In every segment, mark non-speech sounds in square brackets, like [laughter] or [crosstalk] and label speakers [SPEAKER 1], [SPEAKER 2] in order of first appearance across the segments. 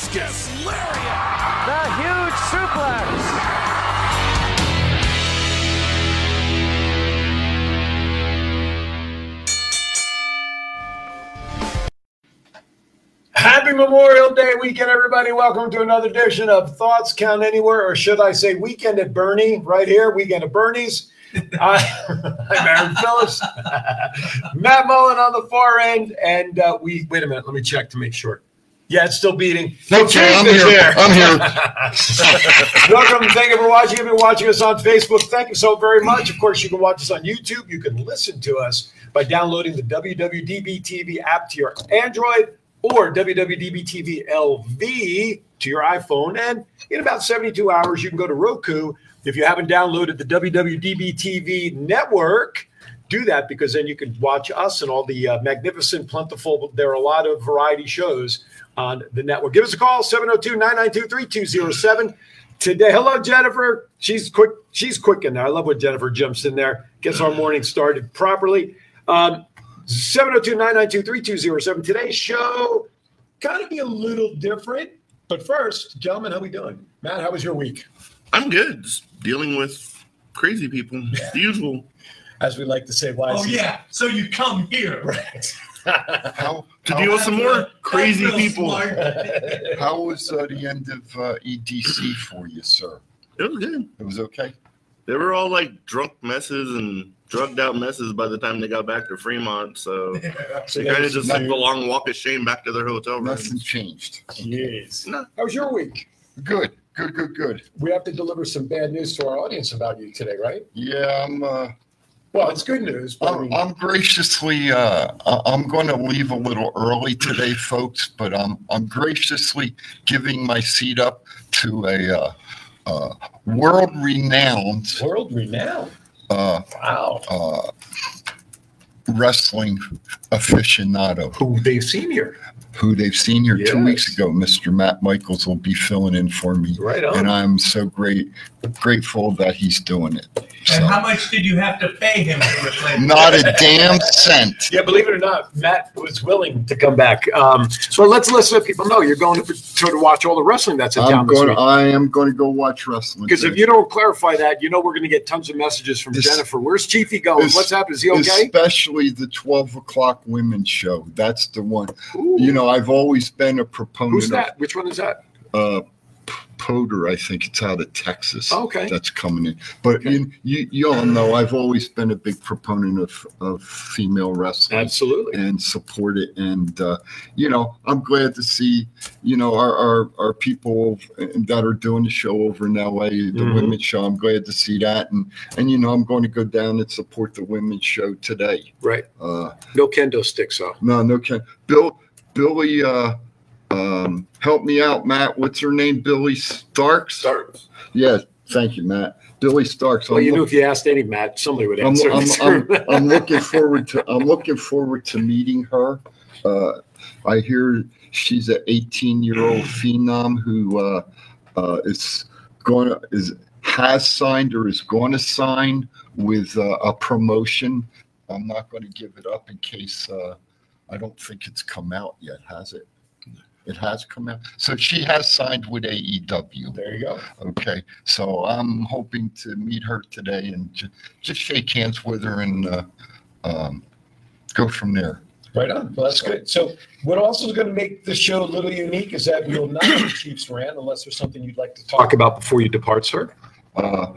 [SPEAKER 1] Discus Lariat.
[SPEAKER 2] The huge suplex.
[SPEAKER 3] Happy Memorial Day weekend, everybody. Welcome to another edition of Thoughts Count Anywhere, or should I say Weekend at Bernie, right here, Weekend at Bernie's. [laughs] I, I'm Aaron Phillips, Matt Mullen on the far end, and uh, we, wait a minute, let me check to make sure. Yeah, it's still beating.
[SPEAKER 4] No, Jay, I'm here. I'm here. [laughs]
[SPEAKER 3] Welcome. Thank you for watching. If you've been watching us on Facebook, thank you so very much. Of course, you can watch us on YouTube. You can listen to us by downloading the WWDB TV app to your Android or WWDB TV LV to your iPhone. And in about 72 hours, you can go to Roku. If you haven't downloaded the WWDB TV network, do that because then you can watch us and all the uh, magnificent, plentiful. There are a lot of variety shows on the network. Give us a call 702 992 3207. Today, hello, Jennifer. She's quick. She's quick in there. I love when Jennifer jumps in there, gets our morning started properly. Um, 702 992 3207. Today's show kind of be a little different. But first, gentlemen, how we doing? Matt, how was your week?
[SPEAKER 4] I'm good. Just dealing with crazy people. The usual.
[SPEAKER 3] As we like to say, why?
[SPEAKER 5] Oh yeah, so you come here.
[SPEAKER 3] Right.
[SPEAKER 6] How,
[SPEAKER 4] To deal with some more crazy
[SPEAKER 5] That's real
[SPEAKER 4] people.
[SPEAKER 5] smart. [laughs]
[SPEAKER 6] how was uh, the end of uh, EDC for you, sir?
[SPEAKER 4] It was good.
[SPEAKER 6] It was okay.
[SPEAKER 4] They were all like drunk messes and drugged out messes by the time they got back to Fremont. So
[SPEAKER 3] So [laughs]
[SPEAKER 4] they kind of just took
[SPEAKER 6] nothing-
[SPEAKER 4] the long walk of shame back to their hotel
[SPEAKER 6] room.
[SPEAKER 4] Nothing
[SPEAKER 6] changed.
[SPEAKER 3] Jeez.
[SPEAKER 4] No.
[SPEAKER 3] How was your week?
[SPEAKER 6] Good, good, good, good.
[SPEAKER 3] We have to deliver some bad news to our audience about you today, right?
[SPEAKER 6] Yeah, I'm. Uh,
[SPEAKER 3] Well, it's good news. But
[SPEAKER 6] I'm, I'm graciously. Uh, I'm going to leave a little early today, folks. But I'm I'm graciously giving my seat up to a uh, uh, world-renowned
[SPEAKER 3] world renowned.
[SPEAKER 6] uh,
[SPEAKER 3] Wow.
[SPEAKER 6] uh, wrestling aficionado.
[SPEAKER 3] Who they've seen here.
[SPEAKER 6] who they've seen here two weeks ago. Mr. Matt Michaels will be filling in for me.
[SPEAKER 3] Right on.
[SPEAKER 6] And I'm so great, grateful that he's doing it. So,
[SPEAKER 5] And how much did you have to pay him to replace?
[SPEAKER 6] not a damn cent.
[SPEAKER 3] Yeah, believe it or not, Matt was willing to come back. Um, so let's let's let people know you're going to sort of watch all the wrestling that's in
[SPEAKER 6] I'm
[SPEAKER 3] town
[SPEAKER 6] going. I am going to go watch wrestling.
[SPEAKER 3] Because if you don't clarify that, you know we're going to get tons of messages from
[SPEAKER 6] This-
[SPEAKER 3] Jennifer. Where's Chiefy going?
[SPEAKER 6] this-
[SPEAKER 3] What's happening? Is he okay?
[SPEAKER 6] especially the 12 o'clock women's show, that's the one.
[SPEAKER 3] Ooh.
[SPEAKER 6] You know, I've always been a proponent
[SPEAKER 3] Who's that? Which one is that?
[SPEAKER 6] uh, P- Poder. I think it's out of Texas.
[SPEAKER 3] Okay.
[SPEAKER 6] that's coming in. But you, you, you all know I've always been a big proponent of, of female wrestling.
[SPEAKER 3] Absolutely.
[SPEAKER 6] and support it. And uh, you know, I'm glad to see you know our our, our people that are doing the show over in LA, the
[SPEAKER 3] Mhm.
[SPEAKER 6] women's show. I'm glad to see that, and and you know, I'm going to go down and support the women's show today.
[SPEAKER 3] Right.
[SPEAKER 6] Uh,
[SPEAKER 3] No kendo sticks, though.
[SPEAKER 6] no, no, kendo. Bill Billy. Uh, um, help me out, Matt. What's her name? Billie Starkz.
[SPEAKER 3] Start.
[SPEAKER 6] Yes, thank you, Matt. Billie Starkz.
[SPEAKER 3] Well,
[SPEAKER 6] I'm
[SPEAKER 3] you knew if you asked any Matt, somebody would answer.
[SPEAKER 6] I'm, [laughs] I'm, I'm looking forward to I'm looking forward to meeting her. Uh, I hear she's an 18 year old phenom who uh, uh, is going to is has signed or is going to sign with uh, a promotion. I'm not going to give it up in case uh, I don't think it's come out yet, has it? It has come out. So she has signed with AEW.
[SPEAKER 3] there you go.
[SPEAKER 6] Okay, so I'm hoping to meet her today and ju- just shake hands with her and uh, um, go from there.
[SPEAKER 3] Right on. Well, that's good. So, what also is going to make the show a little unique is that we will not be [coughs] Chiefs rant unless there's something you'd like to talk about before you depart, sir.
[SPEAKER 6] Uh,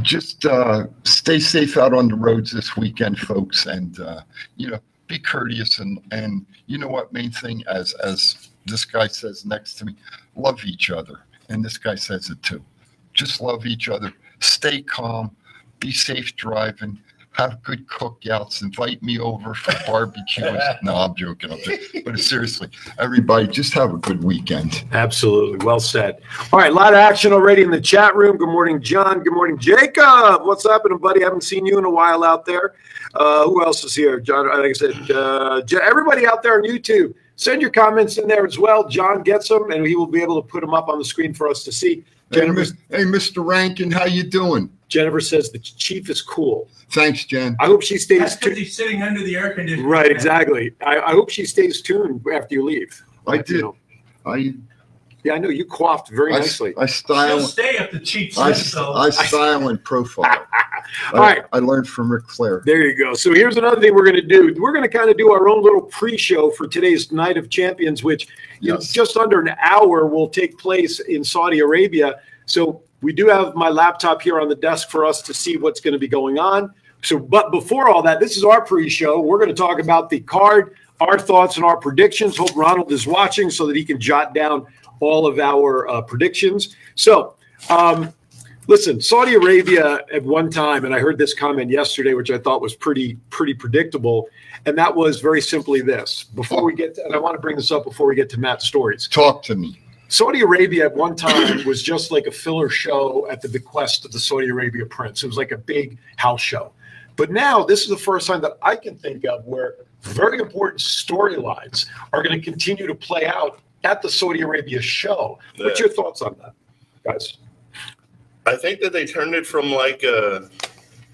[SPEAKER 6] just uh, stay safe out on the roads this weekend, folks, and uh, you know, be courteous and and you know what? Main thing, as as this guy says next to me, love each other, and this guy says it too. Just love each other. Stay calm. Be safe driving. Have good cookouts. Invite me over for [laughs] barbecue. no, I'm joking. I'm joking. But seriously, everybody, just have a good weekend.
[SPEAKER 3] Absolutely. Well said. All right. A lot of action already in the chat room. Good morning, John. Good morning, Jacob. What's happening, buddy? Haven't seen you in a while out there. Uh, who else is here? John, like I said, uh, everybody out there on YouTube, send your comments in there as well. John gets them, and he will be able to put them up on the screen for us to see.
[SPEAKER 6] Hey,
[SPEAKER 3] Jennifer,
[SPEAKER 6] hey, Mr. Rankin, how you doing?
[SPEAKER 3] Jennifer says the chief is cool.
[SPEAKER 6] Thanks, Jen.
[SPEAKER 3] I hope she stays
[SPEAKER 5] That's because
[SPEAKER 3] tuned.
[SPEAKER 5] he's sitting under the air conditioner.
[SPEAKER 3] Right, exactly. I, I hope she stays tuned after you leave.
[SPEAKER 6] I
[SPEAKER 3] You
[SPEAKER 6] did.
[SPEAKER 3] know.
[SPEAKER 6] I
[SPEAKER 3] Yeah, I know you coiffed very
[SPEAKER 6] I,
[SPEAKER 3] nicely.
[SPEAKER 6] I
[SPEAKER 5] She'll
[SPEAKER 6] style
[SPEAKER 5] stay if the chief
[SPEAKER 6] I,
[SPEAKER 5] says.
[SPEAKER 6] I style and profile. [laughs] I,
[SPEAKER 3] All right.
[SPEAKER 6] I learned from Ric Flair.
[SPEAKER 3] There you go. So here's another thing we're going to do. We're going to kind of do our own little pre-show for today's Night of Champions, which in just under an hour will take place in Saudi Arabia. So we do have my laptop here on the desk for us to see what's going to be going on. So, but before all that, this is our pre-show. We're going to talk about the card, our thoughts and our predictions. Hope Ronald is watching so that he can jot down all of our uh, predictions. So, um, listen, Saudi Arabia at one time, and I heard this comment yesterday, which I thought was pretty pretty predictable, and that was very simply this. Before we get, to, and I want to bring this up before we get to Matt's stories.
[SPEAKER 6] Talk to me.
[SPEAKER 3] Saudi Arabia at one time was just like a filler show at the bequest of the Saudi Arabia prince. It was like a big house show. But now this is the first time that I can think of where very important storylines are going to continue to play out at the Saudi Arabia show. What's your thoughts on that, guys?
[SPEAKER 4] I think that they turned it from like a.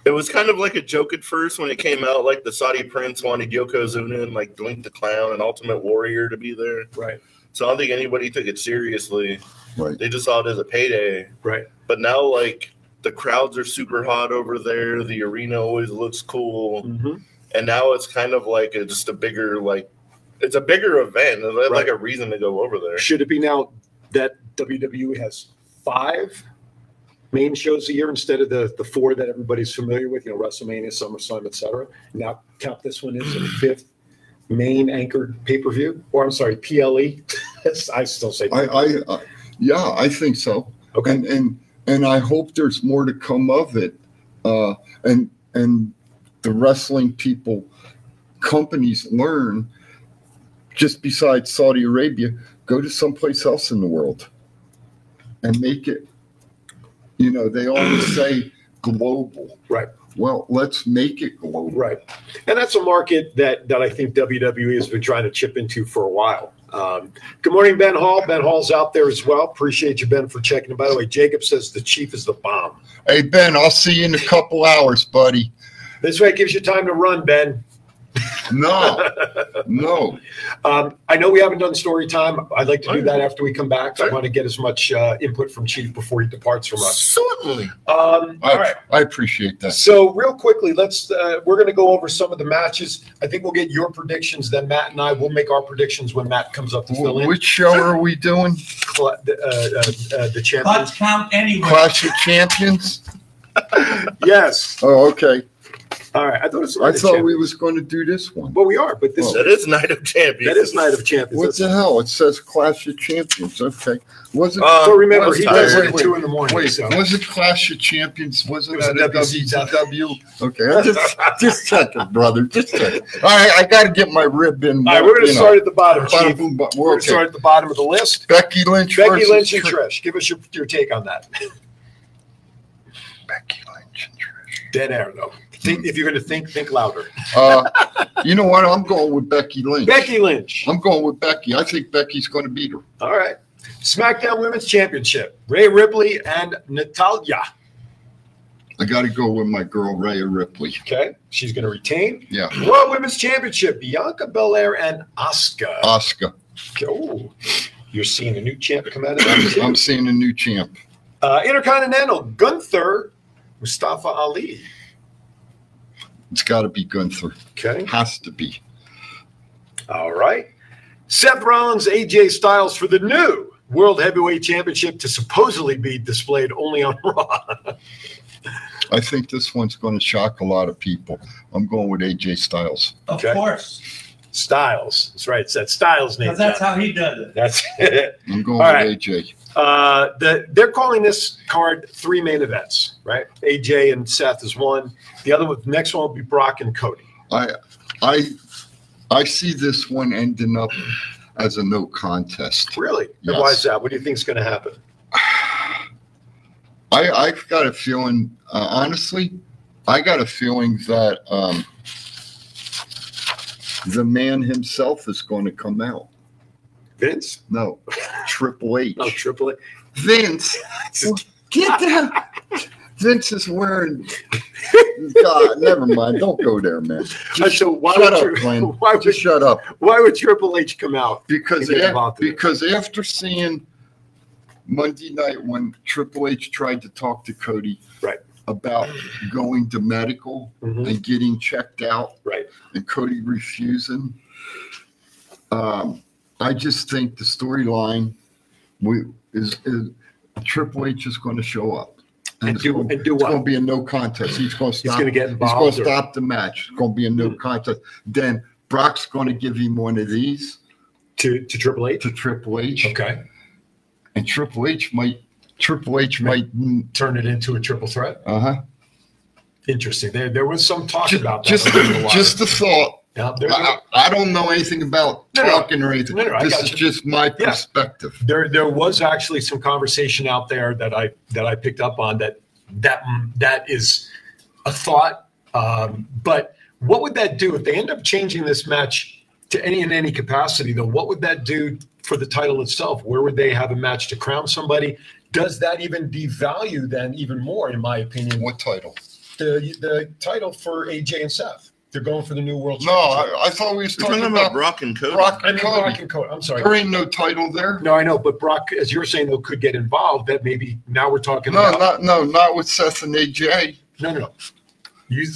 [SPEAKER 4] It was kind of like a joke at first when it came out. Like the Saudi prince wanted Yokozuna and like Doink the Clown and Ultimate Warrior to be there.
[SPEAKER 3] Right,
[SPEAKER 4] So I don't think anybody took it seriously.
[SPEAKER 6] Right.
[SPEAKER 4] They just saw it as a payday.
[SPEAKER 3] right.
[SPEAKER 4] But now, like the crowds are super hot over there. The arena always looks cool,
[SPEAKER 3] Mhm.
[SPEAKER 4] and now it's kind of like a, just a bigger like. It's a bigger event. It's like a reason to go over there.
[SPEAKER 3] Should it be now that WWE has five main shows a year instead of the, the four that everybody's familiar with, you know, WrestleMania, SummerSlam, et cetera? Now count this one as a fifth main anchored pay-per-view, or I'm sorry, PLE. [laughs] I still say.
[SPEAKER 6] I, I, I yeah, I think so.
[SPEAKER 3] Okay.
[SPEAKER 6] And and and I hope there's more to come of it. Uh, and and the wrestling people, companies learn. Just besides Saudi Arabia, go to someplace else in the world, and make it. You know, they always [clears throat] say global.
[SPEAKER 3] Right.
[SPEAKER 6] Well, let's make it global.
[SPEAKER 3] Right. And that's a market that, that I think WWE has been trying to chip into for a while. Um, good morning, Ben Hall. Ben Hall's out there as well. Appreciate you, Ben, for checking. And by the way, Jacob says the chief is the bomb.
[SPEAKER 6] Hey Ben, I'll see you in a couple hours, buddy.
[SPEAKER 3] This way it gives you time to run, Ben.
[SPEAKER 6] No, no.
[SPEAKER 3] Um, I know we haven't done story time. I'd like to do that after we come back. I want to get as much uh, input from Chief before he departs from us.
[SPEAKER 4] Certainly.
[SPEAKER 3] Um,
[SPEAKER 6] I,
[SPEAKER 3] right.
[SPEAKER 6] I appreciate that.
[SPEAKER 3] So real quickly, let's uh, we're going to go over some of the matches. I think we'll get your predictions. Then Matt and I will make our predictions when Matt comes up to fill in.
[SPEAKER 6] Which show are we doing?
[SPEAKER 3] Cl- the, uh, uh, uh, the champions.
[SPEAKER 5] Butts count anyway.
[SPEAKER 6] Clash of Champions?
[SPEAKER 3] Yes.
[SPEAKER 6] Oh, okay.
[SPEAKER 3] All right. I thought it was.
[SPEAKER 6] I
[SPEAKER 3] the
[SPEAKER 6] thought we
[SPEAKER 3] champions.
[SPEAKER 6] was going to do this one.
[SPEAKER 3] Well, we are, but this
[SPEAKER 6] Oh.
[SPEAKER 4] That is Night of Champions.
[SPEAKER 3] that is Night of Champions.
[SPEAKER 6] What the hell? It says Clash of Champions. Okay. Was it?
[SPEAKER 4] Uh,
[SPEAKER 3] so remember,
[SPEAKER 4] Let's
[SPEAKER 3] he
[SPEAKER 4] tie
[SPEAKER 3] does
[SPEAKER 4] it.
[SPEAKER 3] it at two in the morning.
[SPEAKER 6] wait,
[SPEAKER 3] so.
[SPEAKER 6] was it Clash of Champions? Wasn't
[SPEAKER 3] It was
[SPEAKER 6] that
[SPEAKER 3] a
[SPEAKER 6] a
[SPEAKER 3] WCW.
[SPEAKER 6] WCW? Okay, I just just checking, brother. Just checking. All right, I got to get my rib in.
[SPEAKER 3] All right, we're going to
[SPEAKER 6] you know.
[SPEAKER 3] start at the bottom,
[SPEAKER 6] Bada
[SPEAKER 3] Chief.
[SPEAKER 6] boom, ba-
[SPEAKER 3] We're going to
[SPEAKER 6] okay.
[SPEAKER 3] start at the bottom of the list.
[SPEAKER 6] Becky Lynch
[SPEAKER 3] Becky Lynch and
[SPEAKER 6] Trish.
[SPEAKER 3] Trish. Give us your, your take on that.
[SPEAKER 6] Becky Lynch and Trish.
[SPEAKER 3] Dead air, though. Think, if you're going to think, think louder.
[SPEAKER 6] Uh, you know what? I'm going with Becky Lynch.
[SPEAKER 3] Becky Lynch.
[SPEAKER 6] I'm going with Becky. I think Becky's going to beat her.
[SPEAKER 3] All right. SmackDown Women's Championship. Rhea Ripley and Natalya.
[SPEAKER 6] I got to go with my girl Rhea Ripley.
[SPEAKER 3] Okay. She's going to retain.
[SPEAKER 6] Yeah,
[SPEAKER 3] Raw Women's Championship. Bianca Belair and Asuka.
[SPEAKER 6] Oscar.
[SPEAKER 3] Oh, you're seeing a new champ come out of that.
[SPEAKER 6] I'm seeing a new champ.
[SPEAKER 3] Uh, Intercontinental. Gunther. Mustafa Ali.
[SPEAKER 6] It's got to be Gunther.
[SPEAKER 3] Okay.
[SPEAKER 6] Has to be.
[SPEAKER 3] All right. Seth Rollins, AJ Styles for the new World Heavyweight Championship to supposedly be displayed only on [laughs] Raw.
[SPEAKER 6] I think this one's going to shock a lot of people. I'm going with AJ Styles.
[SPEAKER 5] Of
[SPEAKER 3] Okay.
[SPEAKER 5] course.
[SPEAKER 3] Styles. That's right. It's that Styles name.
[SPEAKER 5] Because that's how he does it.
[SPEAKER 3] That's [laughs] it.
[SPEAKER 6] I'm going
[SPEAKER 3] All
[SPEAKER 6] with
[SPEAKER 3] right.
[SPEAKER 6] AJ.
[SPEAKER 3] Uh, the, they're calling this card three main events, right? AJ and Seth is one. The other one, next one will be Brock and Cody.
[SPEAKER 6] I, I, I see this one ending up as a no contest.
[SPEAKER 3] Really?
[SPEAKER 6] Yes.
[SPEAKER 3] Why is that? What do you think is going to happen? [sighs]
[SPEAKER 6] I, I've got a feeling, uh, honestly, I got a feeling that um, the man himself is going to come out.
[SPEAKER 3] Vince?
[SPEAKER 6] No, Triple H.
[SPEAKER 3] No, Triple H.
[SPEAKER 6] Vince, [laughs] get down. Vince is wearing God, never mind. Don't go there, man. Just
[SPEAKER 3] so why
[SPEAKER 6] shut
[SPEAKER 3] would
[SPEAKER 6] up, Glenn. [laughs]
[SPEAKER 3] why would-
[SPEAKER 6] Just shut up.
[SPEAKER 3] Why would Triple H come out?
[SPEAKER 6] Because af-
[SPEAKER 3] involved in it.
[SPEAKER 6] because after seeing Monday night when Triple H tried to talk to Cody
[SPEAKER 3] Right.
[SPEAKER 6] about going to medical
[SPEAKER 3] Mhm.
[SPEAKER 6] and getting checked out,
[SPEAKER 3] Right.
[SPEAKER 6] and Cody refusing. Um, I just think the storyline we is, is Triple H is going to show up.
[SPEAKER 3] And
[SPEAKER 6] it's
[SPEAKER 3] do-
[SPEAKER 6] gonna-
[SPEAKER 3] and do
[SPEAKER 6] It's
[SPEAKER 3] what?
[SPEAKER 6] going to be a no contest. He's going to
[SPEAKER 3] He's
[SPEAKER 6] stop.
[SPEAKER 3] going to get
[SPEAKER 6] He's going to
[SPEAKER 3] or-
[SPEAKER 6] stop the match. It's going to be a no contest. Then Brock's going to give him one of these
[SPEAKER 3] to to Triple H.
[SPEAKER 6] to Triple H,
[SPEAKER 3] Okay.
[SPEAKER 6] and Triple H might Triple H might
[SPEAKER 3] Turn it into a triple threat.
[SPEAKER 6] uh huh.
[SPEAKER 3] Interesting. There there was some talk
[SPEAKER 6] Just
[SPEAKER 3] about that.
[SPEAKER 6] just,
[SPEAKER 3] the
[SPEAKER 6] just the thought.
[SPEAKER 3] Yeah,
[SPEAKER 6] I, I don't know anything about
[SPEAKER 3] No, no.
[SPEAKER 6] talking or anything.
[SPEAKER 3] No, no,
[SPEAKER 6] this is
[SPEAKER 3] you.
[SPEAKER 6] just my
[SPEAKER 3] Yeah.
[SPEAKER 6] perspective.
[SPEAKER 3] there there was actually some conversation out there that I that I picked up on that that that is a thought. Um, but what would that do if they end up changing this match to any in any capacity? Though, what would that do for the title itself? Where would they have a match to crown somebody? Does that even devalue then even more, in my opinion,
[SPEAKER 6] What title?
[SPEAKER 3] the the title for AJ and Seth? They're going for the new world.
[SPEAKER 6] No, I, I thought we was
[SPEAKER 4] We're
[SPEAKER 6] talking,
[SPEAKER 4] talking about
[SPEAKER 6] about
[SPEAKER 4] Brock and Cody.
[SPEAKER 6] Brock
[SPEAKER 3] I
[SPEAKER 6] and
[SPEAKER 3] mean,
[SPEAKER 6] Cody.
[SPEAKER 3] Brock and Cody. I'm sorry.
[SPEAKER 6] There ain't no title there.
[SPEAKER 3] No, I know, but Brock, as you're saying, though, could get involved. That maybe now we're talking
[SPEAKER 6] No,
[SPEAKER 3] about.
[SPEAKER 6] not no, not with Seth and AJ.
[SPEAKER 3] No, no, no. You,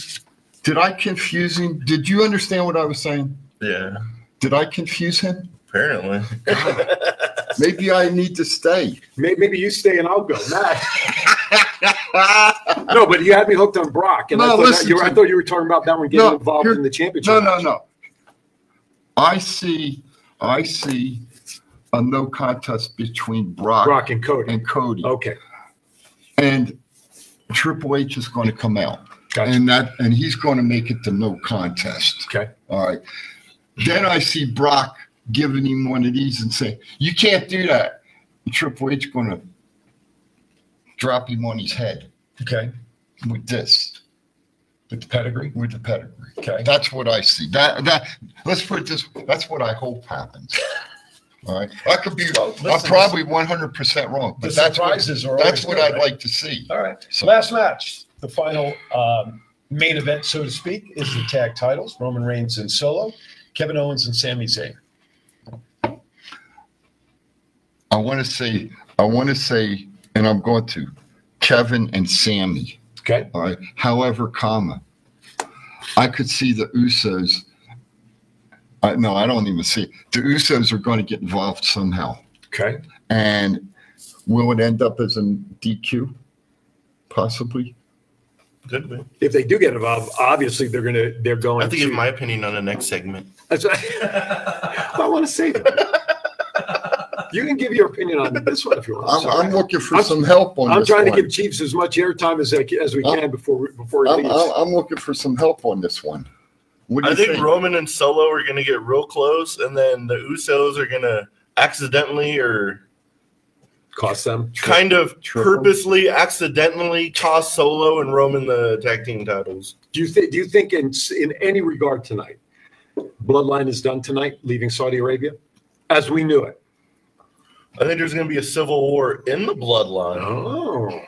[SPEAKER 6] Did I confuse him? Did you understand what I was saying?
[SPEAKER 4] Yeah,
[SPEAKER 6] Did I confuse him?
[SPEAKER 4] apparently. [laughs]
[SPEAKER 6] Maybe I need to stay.
[SPEAKER 3] may- maybe you stay and I'll go. Matt. [laughs] [laughs] no, but you had me hooked on Brock, and I,
[SPEAKER 6] No,
[SPEAKER 3] thought that you were, I thought you were talking about that one getting
[SPEAKER 6] No,
[SPEAKER 3] involved in the championship.
[SPEAKER 6] No, no, no. I see, I see a no contest between Brock,
[SPEAKER 3] Brock and Cody.
[SPEAKER 6] and Cody,
[SPEAKER 3] Okay,
[SPEAKER 6] and Triple H is going to come out,
[SPEAKER 3] gotcha.
[SPEAKER 6] and that, and he's going to make it to no contest.
[SPEAKER 3] okay,
[SPEAKER 6] All right. Then I see Brock giving him one of these and saying, "You can't do that." And Triple H going to drop him on his head
[SPEAKER 3] okay.
[SPEAKER 6] with this,
[SPEAKER 3] With the pedigree.
[SPEAKER 6] with the pedigree.
[SPEAKER 3] Okay.
[SPEAKER 6] That's what I see. That that let's put it this. That's what I hope happens. [laughs] All right. I could be.
[SPEAKER 3] Well,
[SPEAKER 6] I'm
[SPEAKER 3] listen,
[SPEAKER 6] probably 100 percent wrong,
[SPEAKER 3] The
[SPEAKER 6] but that's what,
[SPEAKER 3] surprises are
[SPEAKER 6] that's what
[SPEAKER 3] good,
[SPEAKER 6] I'd
[SPEAKER 3] right?
[SPEAKER 6] like to see.
[SPEAKER 3] All right.
[SPEAKER 6] So-
[SPEAKER 3] Last match, the final um, main event, so to speak, is the tag titles: Roman Reigns and Solo, Kevin Owens and Sami Zayn.
[SPEAKER 6] I want to say. I want to say, and I'm going to Kevin and Sami.
[SPEAKER 3] Okay.
[SPEAKER 6] All right. However, comma, I could see the Usos. I, no, I don't even see. it. The Usos are going to get involved somehow,
[SPEAKER 3] Okay.
[SPEAKER 6] and will it end up as a DQ? Possibly.
[SPEAKER 4] Could be.
[SPEAKER 3] If they do get involved, obviously they're gonna they're going
[SPEAKER 4] I have to
[SPEAKER 3] to.
[SPEAKER 4] give my opinion on the next segment.
[SPEAKER 3] That's what- [laughs] I want to say that. You can give your opinion on [laughs] this one if you want.
[SPEAKER 6] I'm,
[SPEAKER 3] Sorry.
[SPEAKER 6] I'm looking for
[SPEAKER 3] I'm-
[SPEAKER 6] some help on this one.
[SPEAKER 3] I'm
[SPEAKER 6] this
[SPEAKER 3] trying to give Chiefs as much airtime as as we
[SPEAKER 6] I'm-
[SPEAKER 3] can before we- before he
[SPEAKER 6] I'm,
[SPEAKER 3] leaves.
[SPEAKER 6] I'm, I'm looking for some help on this one. What do
[SPEAKER 4] I think
[SPEAKER 6] think?
[SPEAKER 4] Roman and Solo are going to get real close, and then the Usos are going to accidentally or
[SPEAKER 3] Cost them.
[SPEAKER 4] kind of
[SPEAKER 6] Triple.
[SPEAKER 4] purposely, accidentally cost Solo and Roman the tag team titles.
[SPEAKER 3] Do you think? Do you think in in any regard tonight, Bloodline is done tonight, leaving Saudi Arabia, as we knew it?
[SPEAKER 4] I think there's going to be a civil war in the bloodline.
[SPEAKER 3] Oh,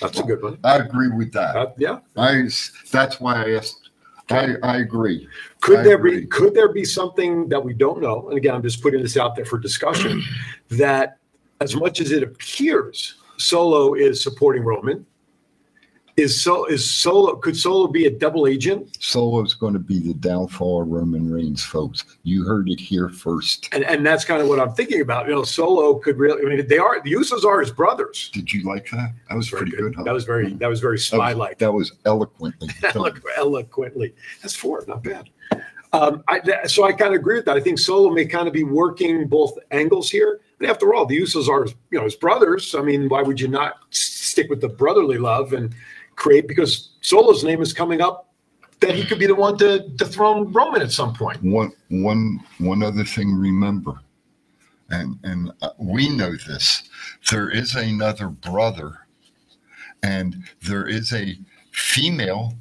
[SPEAKER 3] that's a good one.
[SPEAKER 6] I agree with that.
[SPEAKER 3] Uh, yeah.
[SPEAKER 6] I, that's why I asked. I, I agree.
[SPEAKER 3] Could
[SPEAKER 6] I
[SPEAKER 3] there
[SPEAKER 6] agree.
[SPEAKER 3] be could there be something that we don't know? And again, I'm just putting this out there for discussion. that as much as it appears Solo is supporting Roman, is so is Solo could Solo be a double agent?
[SPEAKER 6] Solo's going to be the downfall of Roman Reigns, folks. You heard it here first.
[SPEAKER 3] And and that's kind of what I'm thinking about. You know, Solo could really. I mean, they are the Usos are his brothers.
[SPEAKER 6] Did you like that? That was
[SPEAKER 3] Very
[SPEAKER 6] pretty good. huh?
[SPEAKER 3] That was very that was very
[SPEAKER 6] That
[SPEAKER 3] spy like.
[SPEAKER 6] That was eloquently. [laughs]
[SPEAKER 3] Eloquently. That's four, not bad. Um, I, that, so I kind of agree with that. I think Solo may kind of be working both angles here. And after all, the Usos are, you know, his brothers. I mean, why would you not stick with the brotherly love and create? Because Solo's name is coming up that he could be the one to dethrone Roman at some point.
[SPEAKER 6] One, one, one other thing. Remember, and and uh, we know this. There is another brother, and there is a female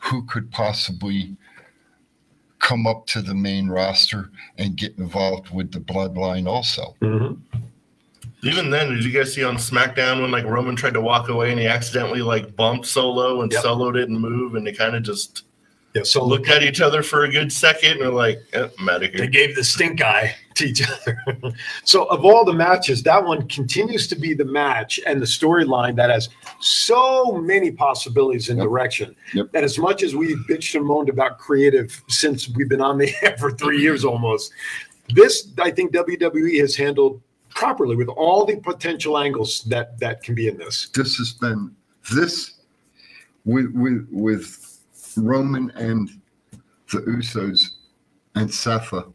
[SPEAKER 6] who could possibly come up to the main roster and get involved with the bloodline also.
[SPEAKER 4] Even then, did you guys see on SmackDown when like Roman tried to walk away and he accidentally like bumped Solo and
[SPEAKER 3] Yep.
[SPEAKER 4] Solo didn't move and they kind of just
[SPEAKER 3] Yeah, so
[SPEAKER 4] looked at each other for a good second and they're like, eh, I'm out of
[SPEAKER 3] They gave the stink eye to each other. [laughs] so, of all the matches, that one continues to be the match and the storyline that has so many possibilities and
[SPEAKER 6] Yep.
[SPEAKER 3] direction.
[SPEAKER 6] Yep.
[SPEAKER 3] That as much as we've bitched and moaned about creative since we've been on the [laughs] air for three years almost, this I think WWE has handled properly with all the potential angles that that can be in this.
[SPEAKER 6] this has been this with with with Roman and the Usos and Safa.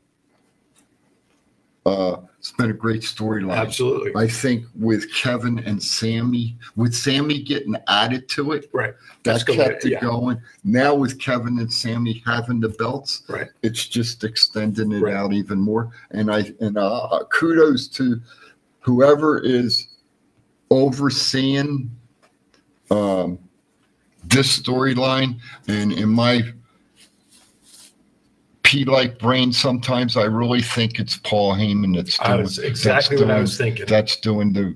[SPEAKER 6] Uh, it's been a great storyline.
[SPEAKER 3] Absolutely.
[SPEAKER 6] I think with Kevin and Sami, with Sami getting added to it,
[SPEAKER 3] Right.
[SPEAKER 6] that
[SPEAKER 3] That's
[SPEAKER 6] kept it
[SPEAKER 3] yeah.
[SPEAKER 6] going. Now with Kevin and Sami having the belts,
[SPEAKER 3] Right.
[SPEAKER 6] it's just extending it
[SPEAKER 3] Right.
[SPEAKER 6] out even more. And I and uh, kudos to whoever is overseeing um, this storyline. And in my P-like brain, sometimes I really think it's Paul Heyman that's doing.
[SPEAKER 3] I was exactly
[SPEAKER 6] that's
[SPEAKER 3] what I
[SPEAKER 6] doing-
[SPEAKER 3] was thinking.
[SPEAKER 6] That's doing the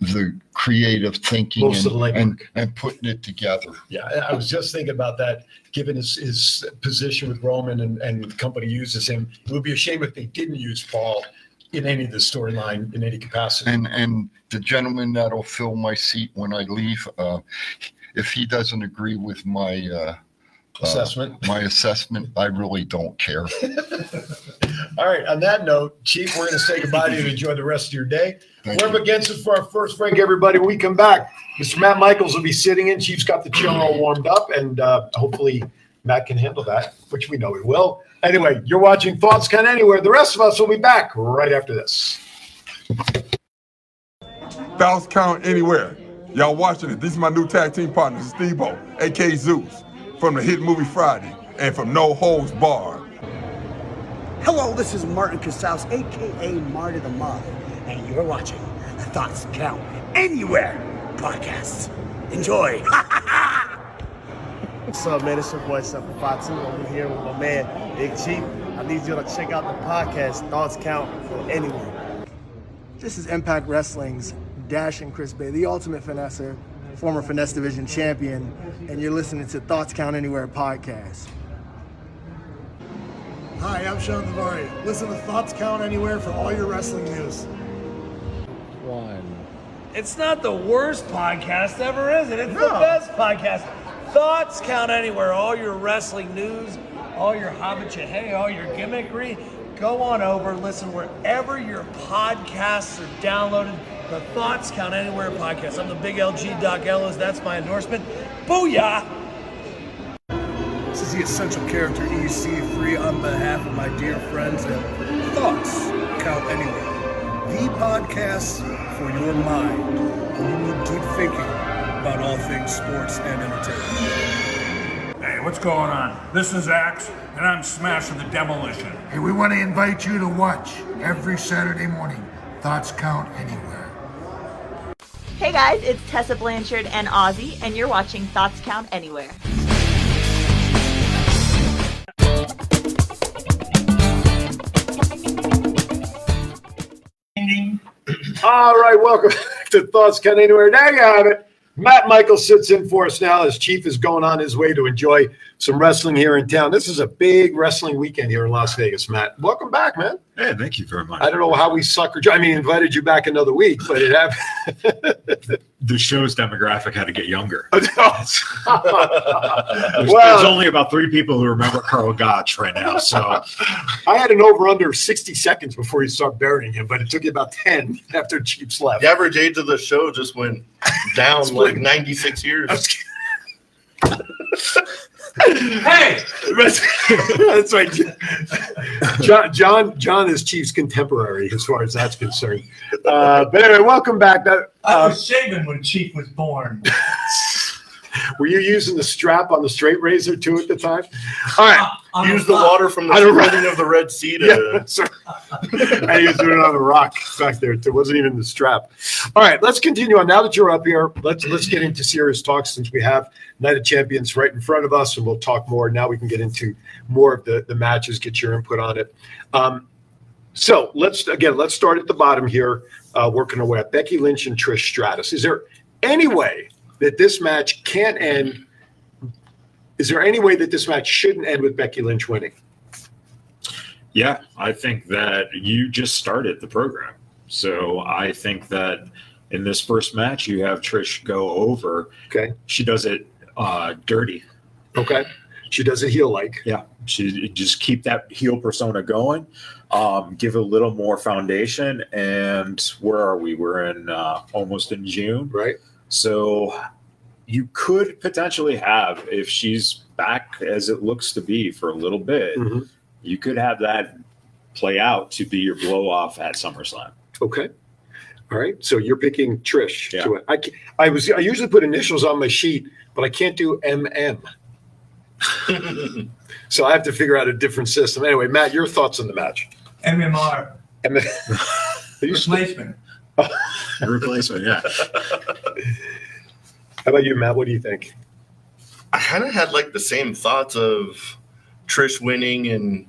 [SPEAKER 6] the creative thinking
[SPEAKER 3] Most
[SPEAKER 6] and, and and putting it together.
[SPEAKER 3] Yeah, I I was just thinking about that. Given his, his position with Roman and, and the company uses him, it would be a shame if they didn't use Paul in any of the storyline in any capacity.
[SPEAKER 6] And and the gentleman that'll fill my seat when I leave, uh, if he doesn't agree with my uh,
[SPEAKER 3] Assessment.
[SPEAKER 6] my assessment, I really don't care. [laughs]
[SPEAKER 3] All right. On that note, Chief, we're going to say goodbye to you. Enjoy the rest of your day.
[SPEAKER 6] Thank
[SPEAKER 3] We're
[SPEAKER 6] you.
[SPEAKER 3] up against it for our first break, everybody. When we come back, Mr. Matt Michaels will be sitting in. Chief's got the chair all warmed up, and uh, hopefully Matt can handle that, which we know he will. Anyway, you're watching Thoughts Can Anywhere. The rest of us will be back right after this.
[SPEAKER 1] Thoughts count anywhere. Y'all watching it. This is my new tag team partner, Steve O, aka Zeus, from the hit movie Friday and from No Holds Barred.
[SPEAKER 2] Hello, this is Martin Casaus, aka Marty the Moth, and you're watching the Thoughts Count Anywhere podcast. Enjoy. [laughs]
[SPEAKER 7] What's up, man? It's your boy Seven Fatu. I'm here with my man Big Chief. I need you to check out the podcast. Thoughts count for anywhere.
[SPEAKER 8] This is Impact Wrestling's Dash and Chris Bey, the ultimate finesser, former Finesse Division champion, and you're listening to Thoughts Count Anywhere podcast.
[SPEAKER 9] Hi, I'm Shawn Daivari. Listen to Thoughts Count Anywhere for all your wrestling news. One.
[SPEAKER 5] It's not the worst podcast ever, is it? It's the best podcast. Thoughts count anywhere. All your wrestling news, all your hobbit hey, all your gimmickry. Go on over, listen wherever your podcasts are downloaded. The Thoughts Count Anywhere podcast. I'm the big LG Doc Ellis. That's my endorsement. Booyah!
[SPEAKER 9] This is the Essential Character EC3 on behalf of my dear friends at Thoughts Count Anywhere. The podcast for your mind when you need deep thinking about all things sports and entertainment.
[SPEAKER 10] Hey, what's going on? This is Axe, and I'm smashing the demolition.
[SPEAKER 9] Hey, we want to invite you to watch every Saturday morning. Thoughts Count Anywhere.
[SPEAKER 11] Hey guys, it's Tessa Blanchard and Ozzy, and you're watching Thoughts Count Anywhere.
[SPEAKER 3] All right, welcome back to Thoughts Count Anywhere. There you have it. Matt Michael sits in for us now as Chief is going on his way to enjoy some wrestling here in town. This is a big wrestling weekend here in Las Vegas, Matt. Welcome back, man.
[SPEAKER 12] Yeah, thank you very much.
[SPEAKER 3] I don't know how we suckered you. I mean, invited you back another week, but it happened. [laughs]
[SPEAKER 12] The show's demographic had to get younger. [laughs] [laughs] There's,
[SPEAKER 3] well,
[SPEAKER 12] there's only about three people who remember Karl Gotch right now. So
[SPEAKER 3] I had an over under 60 seconds before you start burying him, but it took you about 10 after Chiefs left.
[SPEAKER 4] The average age of the show just went down like 96 years.
[SPEAKER 5] Hey!
[SPEAKER 3] that's right. John, John, John is Chief's contemporary as far as that's concerned. Uh, but anyway, welcome back. That,
[SPEAKER 5] I
[SPEAKER 3] uh,
[SPEAKER 5] was shaving when Chief was born. [laughs] [laughs]
[SPEAKER 3] were you using the strap on the straight razor too at the time? All right.
[SPEAKER 5] On
[SPEAKER 4] Use the
[SPEAKER 5] rock.
[SPEAKER 4] water from the
[SPEAKER 3] I don't-
[SPEAKER 4] spreading of the Red Sea to. [laughs]
[SPEAKER 3] Yeah, that's right. and he was doing it on the rock back there. It wasn't even the strap. All right, let's continue on. Now that you're up here, let's let's get into serious talk since we have Night of Champions right in front of us, and we'll talk more. Now we can get into more of the the matches, get your input on it. Um, so let's again let's start at the bottom here. uh, working our way up. Becky Lynch and Trish Stratus. Is there any way that this match can't end? Is there any way that this match shouldn't end with Becky Lynch winning?
[SPEAKER 12] Yeah, I think that you just started the program. So I think that in this first match, you have Trish go over.
[SPEAKER 3] Okay.
[SPEAKER 12] She does it uh, dirty.
[SPEAKER 3] Okay. She does it heel like.
[SPEAKER 12] Yeah. She just keep that heel persona going. Um, give a little more foundation. And where are we? We're in uh, almost in June.
[SPEAKER 3] Right.
[SPEAKER 12] So you could potentially have, if she's back as it looks to be for a little bit,
[SPEAKER 3] Mhm.
[SPEAKER 12] you could have that play out to be your blow off at SummerSlam.
[SPEAKER 3] Okay. All right. So you're picking Trish.
[SPEAKER 12] Yeah.
[SPEAKER 3] To it. I, I was I usually put initials on my sheet, but I can't do MM. [laughs] so I have to figure out a different system. Anyway, Matt, your thoughts on the match?
[SPEAKER 10] MMR.
[SPEAKER 3] M- [laughs]
[SPEAKER 10] Replacement. [laughs]
[SPEAKER 12] Replacement, yeah.
[SPEAKER 3] How about you, Matt? What do you think?
[SPEAKER 4] I kind of had like the same thoughts of Trish winning and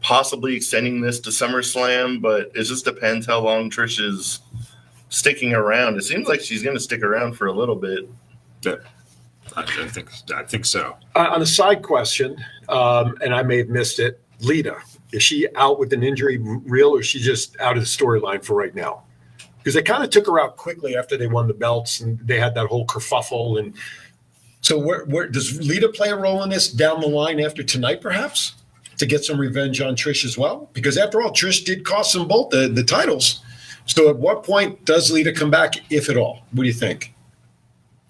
[SPEAKER 4] possibly extending this to SummerSlam, but it just depends how long Trish is sticking around. It seems like she's going to stick around for a little bit.
[SPEAKER 12] Yeah. I, I think I think so.
[SPEAKER 3] Uh, on a side question, um, and I may have missed it, Lita, is she out with an injury real or is she just out of the storyline for right now? Because they kind of took her out quickly after they won the belts and they had that whole kerfuffle. And so, where, where does Lita play a role in this down the line after tonight, perhaps, to get some revenge on Trish as well? Because after all, Trish did cost them both the, the titles. So, at what point does Lita come back, if at all? What do you think?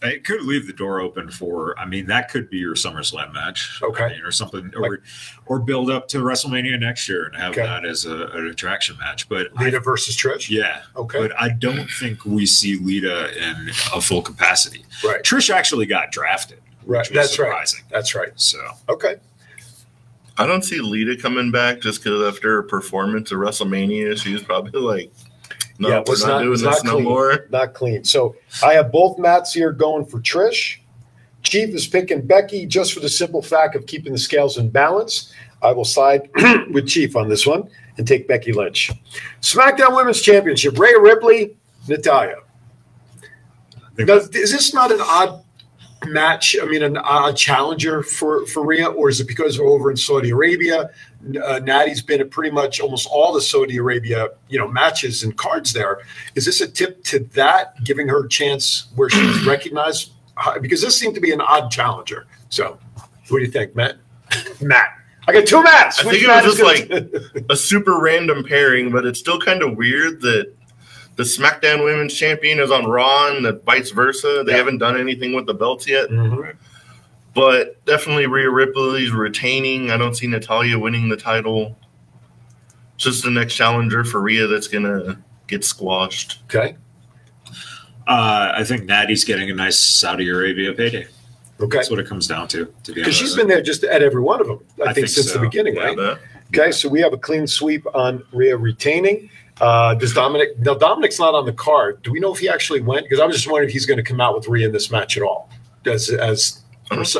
[SPEAKER 12] It could leave the door open for. I mean, that could be your SummerSlam match,
[SPEAKER 3] Okay.
[SPEAKER 12] or something, or or build up to WrestleMania next year and have
[SPEAKER 3] Okay.
[SPEAKER 12] that as a, an attraction match. But I-
[SPEAKER 3] Lita versus Trish?
[SPEAKER 12] yeah,
[SPEAKER 3] Okay.
[SPEAKER 12] But I don't think we see Lita in a full capacity.
[SPEAKER 3] Right.
[SPEAKER 12] Trish actually got drafted.
[SPEAKER 3] Right. That's
[SPEAKER 12] surprising.
[SPEAKER 3] right. That's right.
[SPEAKER 12] So
[SPEAKER 3] Okay.
[SPEAKER 4] I don't see Lita coming back just because after her performance at WrestleMania, she was probably like, no,
[SPEAKER 3] yeah,
[SPEAKER 4] we're
[SPEAKER 3] it's
[SPEAKER 4] not, doing
[SPEAKER 3] not
[SPEAKER 4] no
[SPEAKER 3] clean.
[SPEAKER 4] more.
[SPEAKER 3] Not clean. So I have both mats here going for Trish. Chief is picking Becky just for the simple fact of keeping the scales in balance. I will side [clears throat] with Chief on this one and take Becky Lynch. SmackDown Women's Championship: Rhea Ripley, Natalya. Does, is this not an odd match? I mean, an odd challenger for for Rhea, or is it because we're over in Saudi Arabia? Uh, Natty's been at pretty much almost all the Saudi Arabia, you know, matches and cards there. Is this a tip to that, giving her a chance where she's [clears throat] recognized? Because this seemed to be an odd challenger. So, what do you think, Matt? Matt, I got two Matts.
[SPEAKER 4] I
[SPEAKER 3] Which
[SPEAKER 4] think it was just like a super random pairing, but it's still kind of weird that the SmackDown Women's Champion is on Raw and the vice versa. They
[SPEAKER 3] Yeah.
[SPEAKER 4] haven't done anything with the belts yet.
[SPEAKER 3] Mhm.
[SPEAKER 4] But definitely Rhea Ripley's retaining. I don't see Natalya winning the title. Just the next challenger for Rhea that's gonna get squashed.
[SPEAKER 3] Okay.
[SPEAKER 12] uh, I think Natty's getting a nice Saudi Arabia payday.
[SPEAKER 3] Okay.
[SPEAKER 12] That's what it comes down to. To be
[SPEAKER 3] Because she's been there just at every one of them, I,
[SPEAKER 12] I
[SPEAKER 3] think,
[SPEAKER 12] think
[SPEAKER 3] since the beginning,
[SPEAKER 12] Yeah,
[SPEAKER 3] right?
[SPEAKER 4] but-
[SPEAKER 3] Okay, so we have a clean sweep on Rhea retaining. Uh, does Dominic? Now Dominic's not on the card. Do we know if he actually went? Because I was just wondering if he's going to come out with Rhea in this match at all. Does as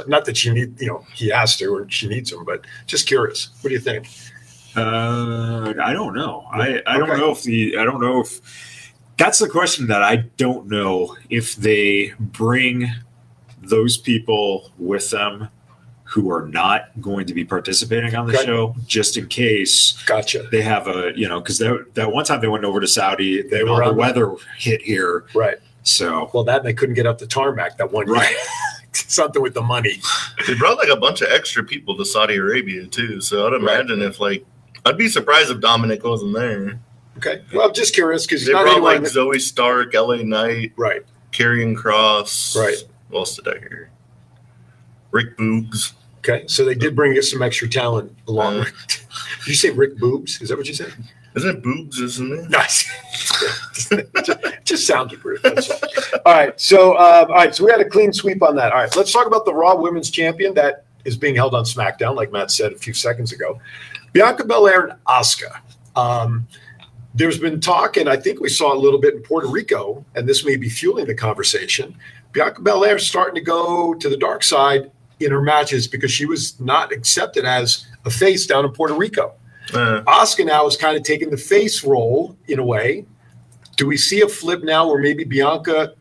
[SPEAKER 3] not that she need, you know, he has to or she needs him, but just curious. What do you think?
[SPEAKER 12] Uh, I don't know. I, I don't know if the I don't know if that's the question that I don't know if they bring those people with them who are not going to be participating on the
[SPEAKER 3] Okay.
[SPEAKER 12] show just in case
[SPEAKER 3] Gotcha.
[SPEAKER 12] they have a you know because that, that one time they went over to Saudi
[SPEAKER 3] They
[SPEAKER 12] they
[SPEAKER 3] were
[SPEAKER 12] all the
[SPEAKER 3] on the-
[SPEAKER 12] weather hit here
[SPEAKER 3] Right.
[SPEAKER 12] so
[SPEAKER 3] Well, that they couldn't get up the tarmac that one.
[SPEAKER 12] Right. [laughs]
[SPEAKER 3] Something with the money.
[SPEAKER 4] They brought like a bunch of extra people to Saudi Arabia too. So I'd imagine if like I'd be surprised if Dominic wasn't there.
[SPEAKER 3] Okay. Well, I'm just curious because
[SPEAKER 4] They
[SPEAKER 3] not
[SPEAKER 4] brought
[SPEAKER 3] anyone.
[SPEAKER 4] like Zoey Stark, LA Knight,
[SPEAKER 3] right.
[SPEAKER 4] Karrion Kross.
[SPEAKER 3] Right.
[SPEAKER 4] What else did I hear? Rick Boogs.
[SPEAKER 3] Okay, so they did bring us some extra talent along.
[SPEAKER 4] Uh, [laughs]
[SPEAKER 3] did you say Rick Boobs? Is that what you said?
[SPEAKER 4] Isn't it Boogs, isn't it?
[SPEAKER 3] Nice. [laughs] just, just sounded rude. All. [laughs] all right. So, uh, all right. So we had a clean sweep on that. All right. Let's talk about the Raw Women's Champion that is being held on SmackDown, like Matt said a few seconds ago. Bianca Belair and Asuka. Um, there's been talk, and I think we saw a little bit in Puerto Rico, and this may be fueling the conversation. Bianca Belair is starting to go to the dark side in her matches because she was not accepted as a face down in Puerto Rico.
[SPEAKER 4] Uh,
[SPEAKER 3] Asuka now is kind of taking the face role in a way. Do we see a flip now where maybe Bianca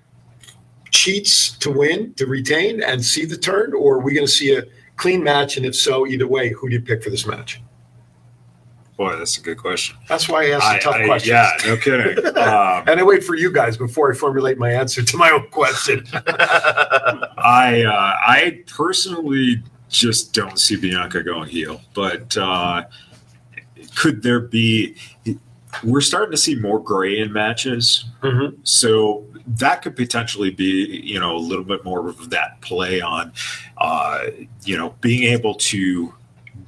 [SPEAKER 3] cheats to win, to retain, and see the turn, or are we going to see a clean match? And if so, either way, who do you pick for this match?
[SPEAKER 12] Boy, that's a good question.
[SPEAKER 3] That's why I ask the
[SPEAKER 12] I-
[SPEAKER 3] tough
[SPEAKER 12] I-
[SPEAKER 3] questions.
[SPEAKER 12] yeah, no kidding. [laughs] Um,
[SPEAKER 3] and I wait for you guys before I formulate my answer to my own question. [laughs]
[SPEAKER 12] I uh, I personally just don't see Bianca going heel, but uh, could there be? We're starting to see more gray in matches,
[SPEAKER 3] Mm-hmm.
[SPEAKER 12] so that could potentially be you know a little bit more of that play on, uh, you know, being able to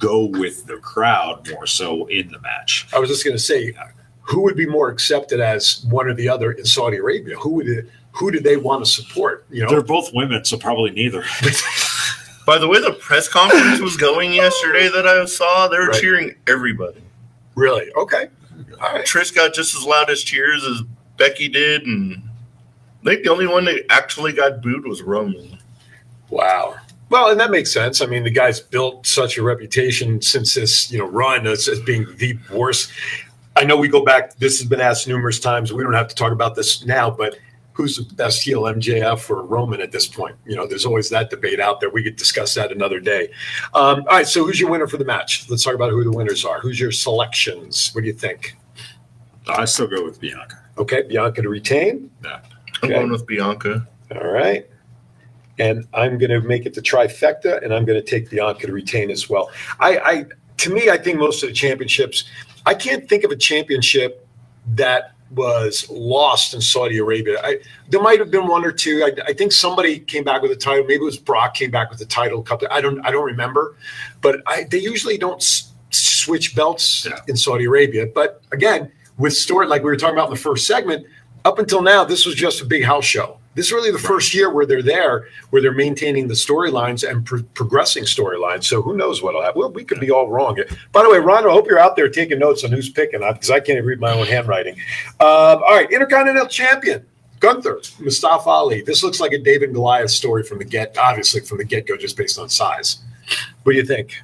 [SPEAKER 12] go with the crowd more so in the match.
[SPEAKER 3] I was just going to say, who would be more accepted as one or the other in Saudi Arabia? Who would it, who do they want to support? You know,
[SPEAKER 12] They're both women, so probably neither. [laughs]
[SPEAKER 4] By the way, the press conference was going yesterday that I saw, they were
[SPEAKER 3] Right.
[SPEAKER 4] cheering everybody.
[SPEAKER 3] really okay. All right.
[SPEAKER 4] Trish got just as loud as cheers as Becky did, and I think the only one that actually got booed was Roman.
[SPEAKER 3] Wow. Well, and that makes sense. I mean, the guy's built such a reputation since this, you know, run as, as being the worst. I know we go back. This has been asked numerous times. We don't have to talk about this now, but who's the best heel, MJF or Roman at this point? You know, there's always that debate out there. We could discuss that another day. Um, all right. So, who's your winner for the match? Let's talk about who the winners are. Who's your selections? What do you think?
[SPEAKER 12] I still go with Bianca.
[SPEAKER 3] Okay, Bianca to retain.
[SPEAKER 12] Yeah.
[SPEAKER 4] I'm going with Bianca.
[SPEAKER 3] All right. And I'm going to make it the trifecta, and I'm going to take Bianca to retain as well. I, I, to me, I think most of the championships, I can't think of a championship that was lost in Saudi Arabia. I, there might have been one or two. I, I think somebody came back with a title. Maybe it was Brock came back with the title. a Couple. I don't. I don't remember. But I, they usually don't s- switch belts in Saudi Arabia. But again, with story like we were talking about in the first segment, up until now, this was just a big house show. This is really the first year where they're there, where they're maintaining the storylines and pro- progressing storylines. So who knows what'll happen? Well, we could be all wrong. By the way, Ron, I hope you're out there taking notes on who's picking up because I can't even read my own handwriting. Um, all right, Intercontinental Champion Gunther Mustafa Ali. This looks like a David and Goliath story from the get, obviously from the get go, just based on size. What do you think?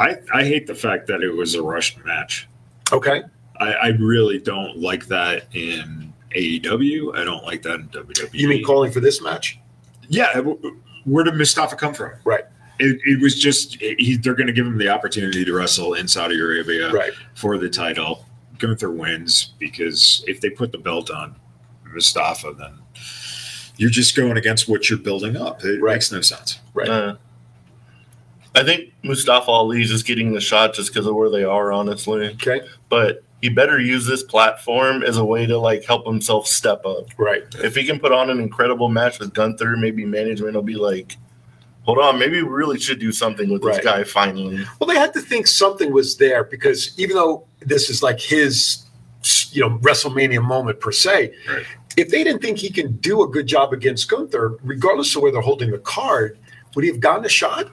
[SPEAKER 12] I, I hate the fact that it was a rushed match.
[SPEAKER 3] Okay.
[SPEAKER 12] I, I really don't like that in AEW. I don't like that in WWE.
[SPEAKER 3] You mean calling for this match?
[SPEAKER 12] Yeah. Where did Mustafa come from?
[SPEAKER 3] Right.
[SPEAKER 12] It, it was just he, they're going to give him the opportunity to wrestle in Saudi Arabia
[SPEAKER 3] Right.
[SPEAKER 12] for the title. Gunther wins because if they put the belt on Mustafa, then you're just going against what you're building up. It makes no sense.
[SPEAKER 3] Right.
[SPEAKER 4] Uh, I think Mustafa Ali's just getting the shot just because of where they are, honestly.
[SPEAKER 3] Okay.
[SPEAKER 4] But he better use this platform as a way to like help himself step up.
[SPEAKER 3] Right.
[SPEAKER 4] If he can put on an incredible match with Gunther, maybe management will be like, hold on, maybe we really should do something with this guy finally.
[SPEAKER 3] Well, they had to think something was there because even though this is like his, you know, WrestleMania moment per se, if they didn't think he can do a good job against Gunther, regardless of where they're holding the card, would he have gotten a shot?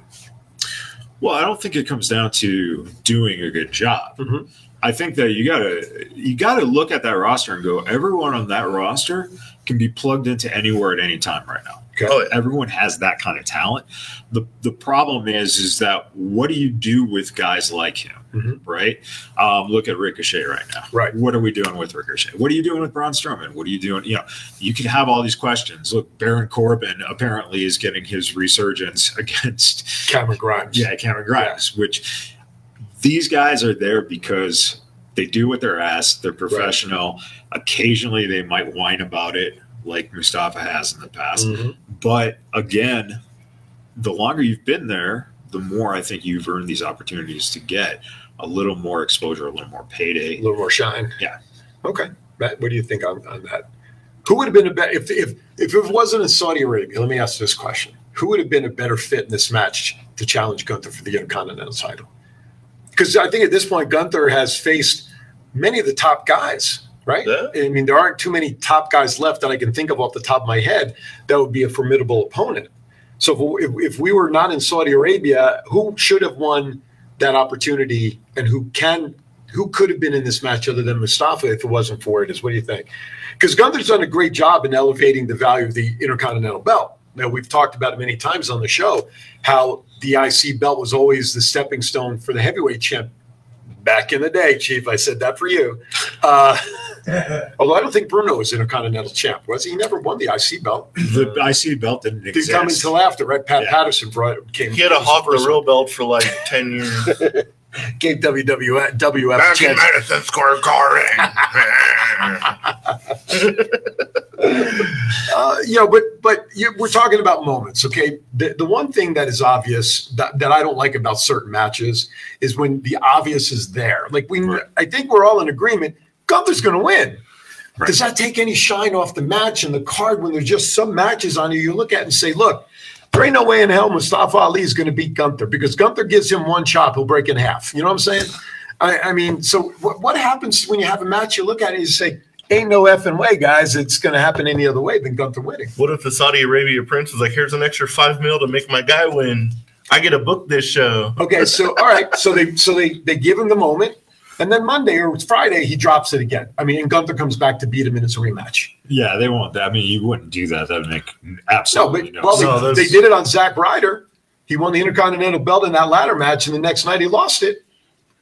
[SPEAKER 12] Well, I don't think it comes down to doing a good job. Mm-hmm. I think that you gotta you gotta look at that roster and go, everyone on that roster can be plugged into anywhere at any time right now.
[SPEAKER 3] Okay.
[SPEAKER 12] Everyone has that kind of talent. The the problem is is that what do you do with guys like him? Right? Um, look at Ricochet right now.
[SPEAKER 3] Right.
[SPEAKER 12] What are we doing with Ricochet? What are you doing with Braun Strowman? What are you doing? You know, you can have all these questions. Look, Baron Corbin apparently is getting his resurgence [laughs] against
[SPEAKER 3] Cameron Grimes.
[SPEAKER 12] Yeah, Cameron Grimes, which these guys are there because they do what they're asked. They're professional. Occasionally, they might whine about it, like Mustafa has in the past.
[SPEAKER 3] Mhm.
[SPEAKER 12] But again, the longer you've been there, the more I think you've earned these opportunities to get a little more exposure, a little more payday,
[SPEAKER 3] A little more shine.
[SPEAKER 12] Yeah.
[SPEAKER 3] Okay. Matt, what do you think on, on that? Who would have been a better if, if if it wasn't in Saudi Arabia? Let me ask this question: Who would have been a better fit in this match to challenge Gunther for the Intercontinental title? Because I think at this point Gunther has faced many of the top guys, right? I mean, there aren't too many top guys left that I can think of off the top of my head that would be a formidable opponent. So if, if we were not in Saudi Arabia, who should have won that opportunity, and who can, who could have been in this match other than Mustafa if it wasn't for it? Is what do you think? Because Gunther's done a great job in elevating the value of the Intercontinental Belt. Now we've talked about it many times on the show how the IC belt was always the stepping stone for the heavyweight champ Back in the day, Chief, I said that for you. Uh, [laughs] although I don't think Bruno was Intercontinental champ, was he? He never won the IC belt.
[SPEAKER 12] The IC belt didn't
[SPEAKER 3] Didn't
[SPEAKER 12] exist.
[SPEAKER 3] come until after, right? Pat Patterson brought came.
[SPEAKER 4] He had a hot the real belt for like 10 [laughs] years.
[SPEAKER 3] Gave WWF, WF
[SPEAKER 4] Back in. Madison Square Garden. [laughs]
[SPEAKER 3] Uh, you know, but but you, we're talking about moments, okay? The, the one thing that is obvious that, that I don't like about certain matches is when the obvious is there. Like we, I think we're all in agreement. Gunther's going to win. Does that take any shine off the match and the card when there's just some matches on you you look at and say, look, there ain't no way in hell Mustafa Ali is going to beat Gunther because Gunther gives him one chop, he'll break in half. You know what I'm saying? I, I mean, so what, what happens when you have a match? You look at it and you say, ain't no effing way, guys. It's going to happen any other way than Gunther winning.
[SPEAKER 4] What if the Saudi Arabia prince was like, here's an extra five mil to make my guy win? I get to book this show.
[SPEAKER 3] Okay, so all right, so they so they they give him the moment, and then Monday or Friday he drops it again. I mean, and Gunther comes back to beat him in his rematch.
[SPEAKER 12] Yeah, they won't. I mean, you wouldn't do that. That would make
[SPEAKER 3] No,
[SPEAKER 12] absolutely
[SPEAKER 3] but
[SPEAKER 12] no,
[SPEAKER 3] well,
[SPEAKER 12] sense.
[SPEAKER 3] they, they did it on Zack Ryder. He won the Intercontinental Belt in that ladder match, and the next night he lost it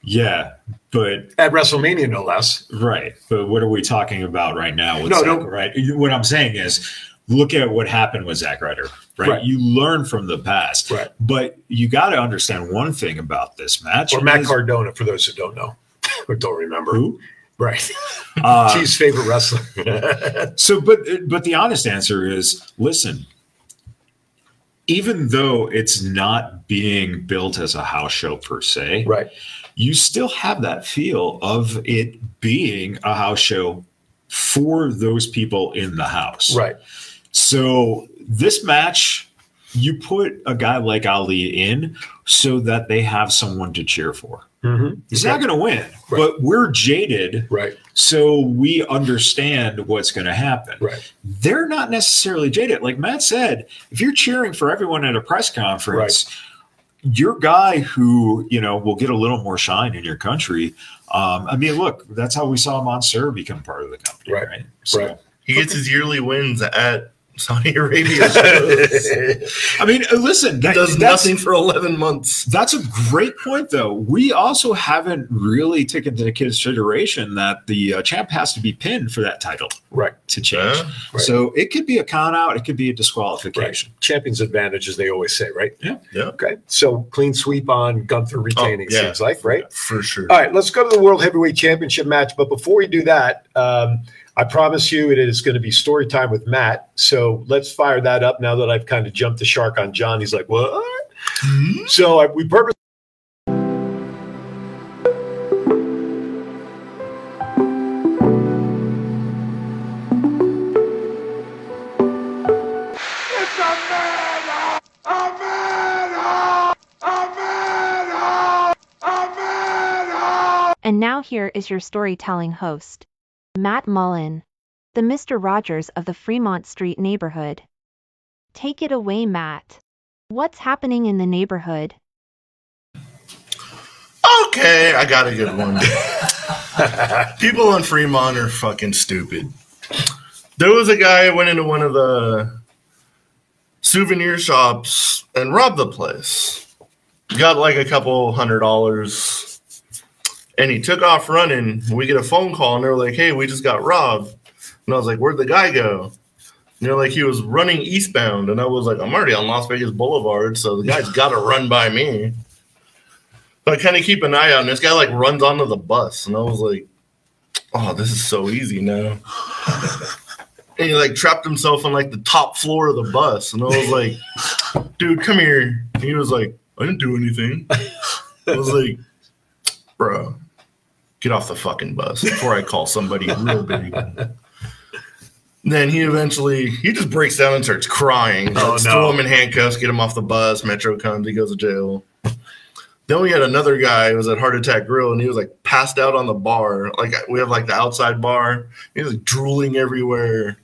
[SPEAKER 12] Yeah, but
[SPEAKER 3] at WrestleMania, no less.
[SPEAKER 12] right. But what are we talking about right now? With
[SPEAKER 3] No,
[SPEAKER 12] Zack,
[SPEAKER 3] don't-
[SPEAKER 12] right. What I'm saying is, look at what happened with Zack Ryder. Right?
[SPEAKER 3] Right.
[SPEAKER 12] You learn from the past.
[SPEAKER 3] Right.
[SPEAKER 12] But you got to understand one thing about this match.
[SPEAKER 3] Or Matt
[SPEAKER 12] is-
[SPEAKER 3] Cardona, for those who don't know [laughs] or don't remember.
[SPEAKER 12] Who?
[SPEAKER 3] Right. [laughs]
[SPEAKER 12] Uh,
[SPEAKER 3] Chief's favorite wrestler. [laughs]
[SPEAKER 12] So, but but the honest answer is, listen. Even though it's not being built as a house show per se,
[SPEAKER 3] right?
[SPEAKER 12] You still have that feel of it being a house show for those people in the house,
[SPEAKER 3] Right.
[SPEAKER 12] So this match, you put a guy like Ali in so that they have someone to cheer for.
[SPEAKER 3] Mm-hmm.
[SPEAKER 12] He's not going to win, but we're jaded,
[SPEAKER 3] right?
[SPEAKER 12] So we understand what's going to happen.
[SPEAKER 3] Right.
[SPEAKER 12] They're not necessarily jaded. Like Matt said, if you're cheering for everyone at a press conference, your guy who you know will get a little more shine in your country. Um, I mean, look, that's how we saw Mansour become part of the company, right? So,
[SPEAKER 3] Right.
[SPEAKER 4] He gets his yearly wins at Saudi Arabia shows. [laughs]
[SPEAKER 12] I mean, uh, listen, that,
[SPEAKER 4] does nothing for 11 months.
[SPEAKER 12] That's a great point, though. We also haven't really taken into consideration that the uh, champ has to be pinned for that title,
[SPEAKER 3] right,
[SPEAKER 12] to change.
[SPEAKER 3] Yeah. Right.
[SPEAKER 12] So it could be a count out, it could be a disqualification.
[SPEAKER 3] Champion's advantage, as they always say, right?
[SPEAKER 12] Yeah.
[SPEAKER 4] Yeah.
[SPEAKER 3] Okay. So clean sweep on Gunther retaining,
[SPEAKER 4] Oh, yeah.
[SPEAKER 3] seems like, right?
[SPEAKER 4] For sure.
[SPEAKER 3] All right, let's go to the World Heavyweight Championship match. But before we do that, um, I promise you it is going to be story time with Matt. So let's fire that up now that I've kind of jumped the shark on John. He's like, what? Hmm? So I, we purpose.
[SPEAKER 13] And now here is your storytelling host, Matt Mullen, the Mr. Rogers of the Fremont Street neighborhood. Take it away, Matt. What's happening in the neighborhood?
[SPEAKER 4] Okay, I got a good one. [laughs] People in Fremont are fucking stupid. There was a guy who went into one of the souvenir shops and robbed the place. Got like a couple hundred dollars. And he took off running. We get a phone call and they're like, hey, we just got robbed. And I was like, where'd the guy go? And they're like, he was running eastbound. And I was like, I'm already on Las Vegas Boulevard, so the guy's got to run by me. So I kind of keep an eye out, and this guy like runs onto the bus, and I was like, "Oh, this is so easy now." and he like trapped himself on like the top floor of the bus, and I was like, "Dude, come here." And he was like, "I didn't do anything." I was like, "Bro, get off the fucking bus before I call somebody [laughs] real big." Then he eventually he just breaks down and starts crying.
[SPEAKER 3] Oh,
[SPEAKER 4] Let's
[SPEAKER 3] no.
[SPEAKER 4] Throw him in handcuffs, get him off the bus. Metro comes, he goes to jail. Then we had another guy who was at Heart Attack Grill and he was like passed out on the bar. Like we have like the outside bar. He was like drooling everywhere.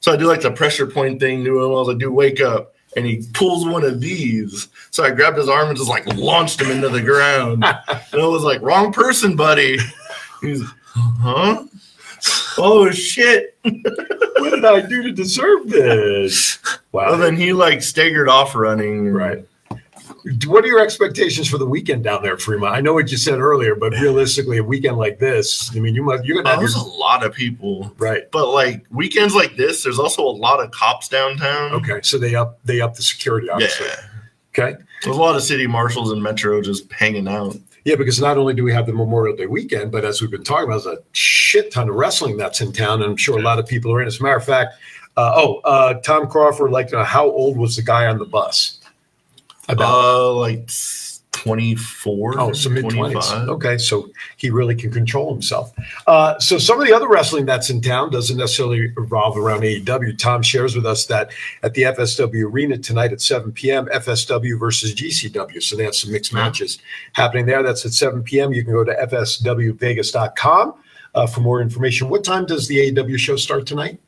[SPEAKER 4] So I do like the pressure point thing to him. I was like, dude, wake up. And he pulls one of these. So I grabbed his arm and just like launched him into the ground. and I was like, wrong person, buddy. He's huh? Oh shit. [laughs]
[SPEAKER 3] what did I do to deserve this? Wow.
[SPEAKER 4] Well, then he like staggered off running.
[SPEAKER 3] Right. What are your expectations for the weekend down there, Fremont? I know what you said earlier, but realistically, a weekend like this, I mean, you must you're gonna
[SPEAKER 4] Oh,
[SPEAKER 3] have
[SPEAKER 4] there's a lot of people,
[SPEAKER 3] right?
[SPEAKER 4] But like weekends like this, there's also a lot of cops downtown.
[SPEAKER 3] Okay, so they up they up the security, obviously.
[SPEAKER 4] Yeah.
[SPEAKER 3] Okay.
[SPEAKER 4] There's a lot of city marshals and metro just hanging out.
[SPEAKER 3] Yeah, because not only do we have the Memorial Day weekend, but as we've been talking about, there's a shit ton of wrestling that's in town, and I'm sure a lot of people are in. As a matter of fact, uh, oh, uh, Tom Crawford, like, uh, how old was the guy on the bus?
[SPEAKER 4] Uh, like 24.
[SPEAKER 3] Oh, so mid 20s. Okay, so he really can control himself. Uh, so some of the other wrestling that's in town doesn't necessarily revolve around AEW. Tom shares with us that at the FSW Arena tonight at 7 p.m., FSW versus GCW. So they have some mixed matches happening there. That's at 7 p.m. You can go to fswvegas.com uh, for more information. What time does the AEW show start tonight?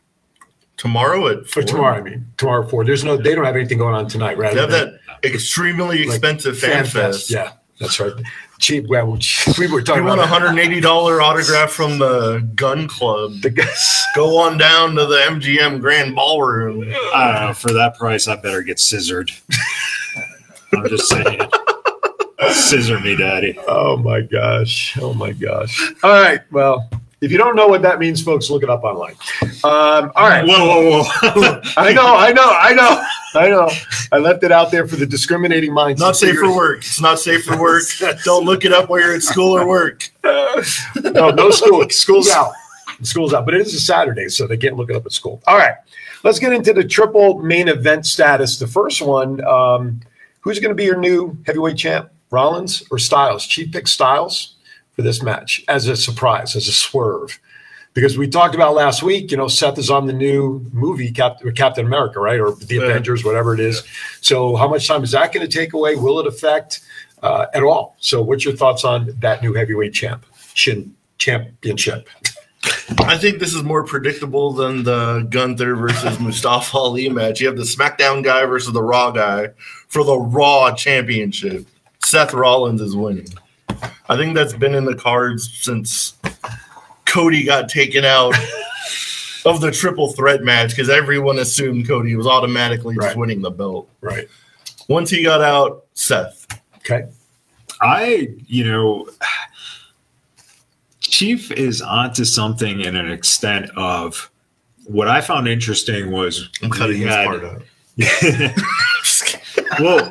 [SPEAKER 4] Tomorrow at
[SPEAKER 3] For
[SPEAKER 4] four.
[SPEAKER 3] tomorrow, I mean tomorrow at four. There's no, they don't have anything going on tonight, right?
[SPEAKER 4] They have that extremely expensive fan, fest.
[SPEAKER 3] Yeah, that's right. Cheap. Well, [laughs] we were talking
[SPEAKER 4] You want
[SPEAKER 3] about
[SPEAKER 4] a hundred eighty dollar autograph from the Gun Club?
[SPEAKER 3] The guys [laughs]
[SPEAKER 4] go on down to the MGM Grand Ballroom.
[SPEAKER 12] I don't know. For that price, I better get scissored. I'm just saying. [laughs] Scissor me, daddy.
[SPEAKER 3] Oh my gosh. Oh my gosh. All right. Well, if you don't know what that means, folks, look it up online. Um, all right.
[SPEAKER 12] Whoa, whoa, whoa. [laughs]
[SPEAKER 3] I know, I know, I know, I know. I left it out there for the discriminating minds.
[SPEAKER 4] Not safe for work. It's not safe for work. [laughs] Don't look it up while you're at school or work.
[SPEAKER 3] no, no school. School's out. School's out, but it is a Saturday, so they can't look it up at school. All right, let's get into the triple main event status. The first one, um, who's going to be your new heavyweight champ, Rollins or Styles? Chief pick Styles for this match as a surprise, as a swerve, because we talked about last week. You know, Seth is on the new movie Cap- Captain America, right, or the Avengers, whatever it is. So, how much time is that going to take away? Will it affect uh, at all? So, what's your thoughts on that new heavyweight champ, Shin Championship?
[SPEAKER 4] I think this is more predictable than the Gunther versus [laughs] Mustafa Ali match. You have the SmackDown guy versus the Raw guy for the Raw Championship. Seth Rollins is winning. I think that's been in the cards since Cody got taken out [laughs] of the triple threat match because everyone assumed Cody was automatically just winning the belt.
[SPEAKER 3] Right.
[SPEAKER 4] Once he got out, Seth.
[SPEAKER 3] Okay.
[SPEAKER 12] I, you know, Chief is onto something in an extent of what I found interesting was
[SPEAKER 4] I'm cutting
[SPEAKER 12] we
[SPEAKER 4] this
[SPEAKER 12] had-
[SPEAKER 4] part out. [laughs]
[SPEAKER 12] well,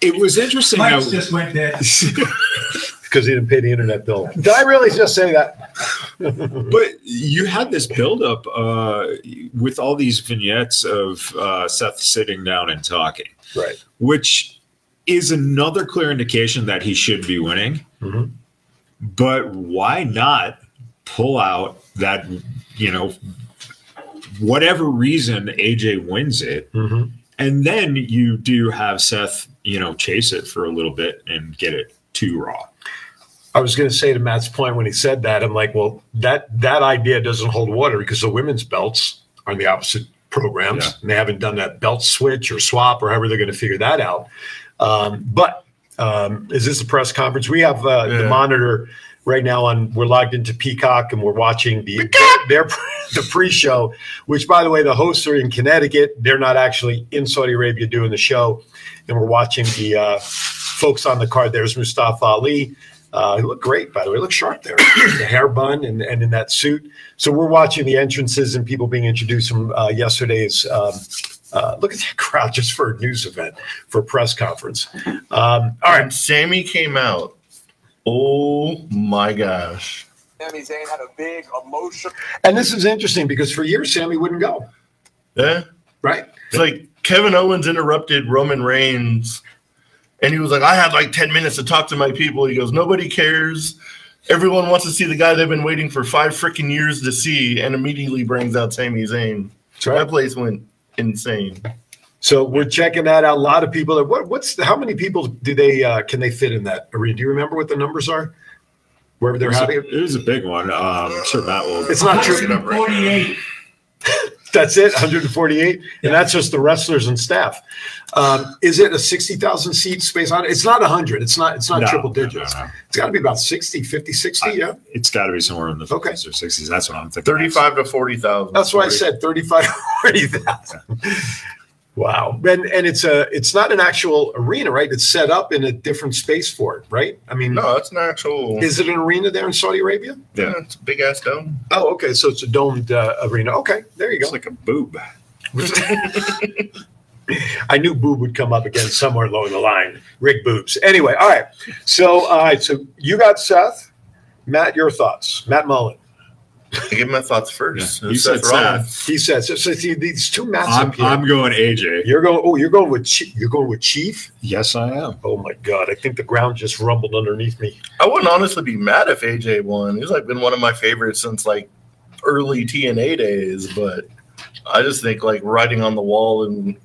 [SPEAKER 12] it was interesting
[SPEAKER 10] Mike's
[SPEAKER 12] how
[SPEAKER 10] just went dead. [laughs]
[SPEAKER 3] because he didn't pay the internet bill. Did I really just say that? [laughs]
[SPEAKER 12] but you had this buildup uh, with all these vignettes of uh, Seth sitting down and talking,
[SPEAKER 3] right?
[SPEAKER 12] Which is another clear indication that he should be winning.
[SPEAKER 3] Mhm.
[SPEAKER 12] But why not pull out that you know whatever reason AJ wins it,
[SPEAKER 3] Mhm.
[SPEAKER 12] and then you do have Seth you know chase it for a little bit and get it too Raw.
[SPEAKER 3] I was going to say to Matt's point when he said that, I'm like, well, that that idea doesn't hold water because the women's belts are in the opposite programs,
[SPEAKER 12] Yeah.
[SPEAKER 3] and they haven't done that belt switch or swap or however they're going to figure that out. Um, but um, is this a press conference? We have uh, the monitor right now on. We're logged into Peacock and we're watching the their, [laughs] the pre-show. Which, by the way, the hosts are in Connecticut. They're not actually in Saudi Arabia doing the show, and we're watching the uh, folks on the card. There's Mustafa Ali. Uh, he looked great, by the way. He looked sharp there. [coughs] the hair bun and, and in that suit. So we're watching the entrances and people being introduced from uh, yesterday's. Um, uh, look at that [laughs] crowd just for a news event, for a press conference. Um, all right.
[SPEAKER 4] When Sami came out. Oh my gosh.
[SPEAKER 14] Sami Zayn had a big emotion.
[SPEAKER 3] And this is interesting because for years, Sami wouldn't go.
[SPEAKER 4] Yeah.
[SPEAKER 3] Right.
[SPEAKER 4] It's like Kevin Owens interrupted Roman Reigns and he was like, I had like 10 minutes to talk to my people. He goes, Nobody cares. Everyone wants to see the guy they've been waiting for five freaking years to see, and immediately brings out Sami Zayn. That place went insane.
[SPEAKER 3] So we're checking that out. A lot of people. What, what's how many people do they uh, can they fit in that arena? Do you remember what the numbers are? Wherever they're
[SPEAKER 12] was, a,
[SPEAKER 3] having it.
[SPEAKER 12] it was a big one. Um, I'm sure Matt will.
[SPEAKER 3] It's not true.
[SPEAKER 12] look it up right now.
[SPEAKER 10] 48. [laughs]
[SPEAKER 3] That's it, 148, and that's just the wrestlers and staff. Um, is it a 60,000 seat space on it? It's not 100. It's not. It's not
[SPEAKER 12] No,
[SPEAKER 3] triple
[SPEAKER 12] no, no,
[SPEAKER 3] digits.
[SPEAKER 12] no.
[SPEAKER 3] It's got to be about 60, 50, 60. yeah,
[SPEAKER 12] It's got to be somewhere in the 50s or 60s. That's what I'm thinking.
[SPEAKER 4] 35 to 40,000.
[SPEAKER 3] that's why I said 35, 40,000. Wow. And and it's a it's not an actual arena, right? It's set up in a different space for it, right? I mean,
[SPEAKER 4] No, it's an actual.
[SPEAKER 3] is it an arena there in Saudi Arabia?
[SPEAKER 4] Yeah, it's a big ass dome.
[SPEAKER 3] Oh, okay. So it's a domed uh, arena. Okay, there you go.
[SPEAKER 12] It's like a boob. [laughs] [laughs]
[SPEAKER 3] I knew boob would come up again somewhere along the line. Rick boobs. Anyway, all right. So, all right. So you got Seth. Matt, your thoughts. Matt Mullen.
[SPEAKER 4] I give my thoughts first.
[SPEAKER 12] You said Seth.
[SPEAKER 3] He said So, so see these two Matts
[SPEAKER 12] I'm,
[SPEAKER 3] up here.
[SPEAKER 12] I'm going AJ.
[SPEAKER 3] You're going. Oh, you're going with Chief. You're going with Chief.
[SPEAKER 12] Yes, I am.
[SPEAKER 3] Oh my God! I think the ground just rumbled underneath me.
[SPEAKER 4] I wouldn't honestly be mad if AJ won. He's like been one of my favorites since like early TNA days, but I just think like writing on the wall and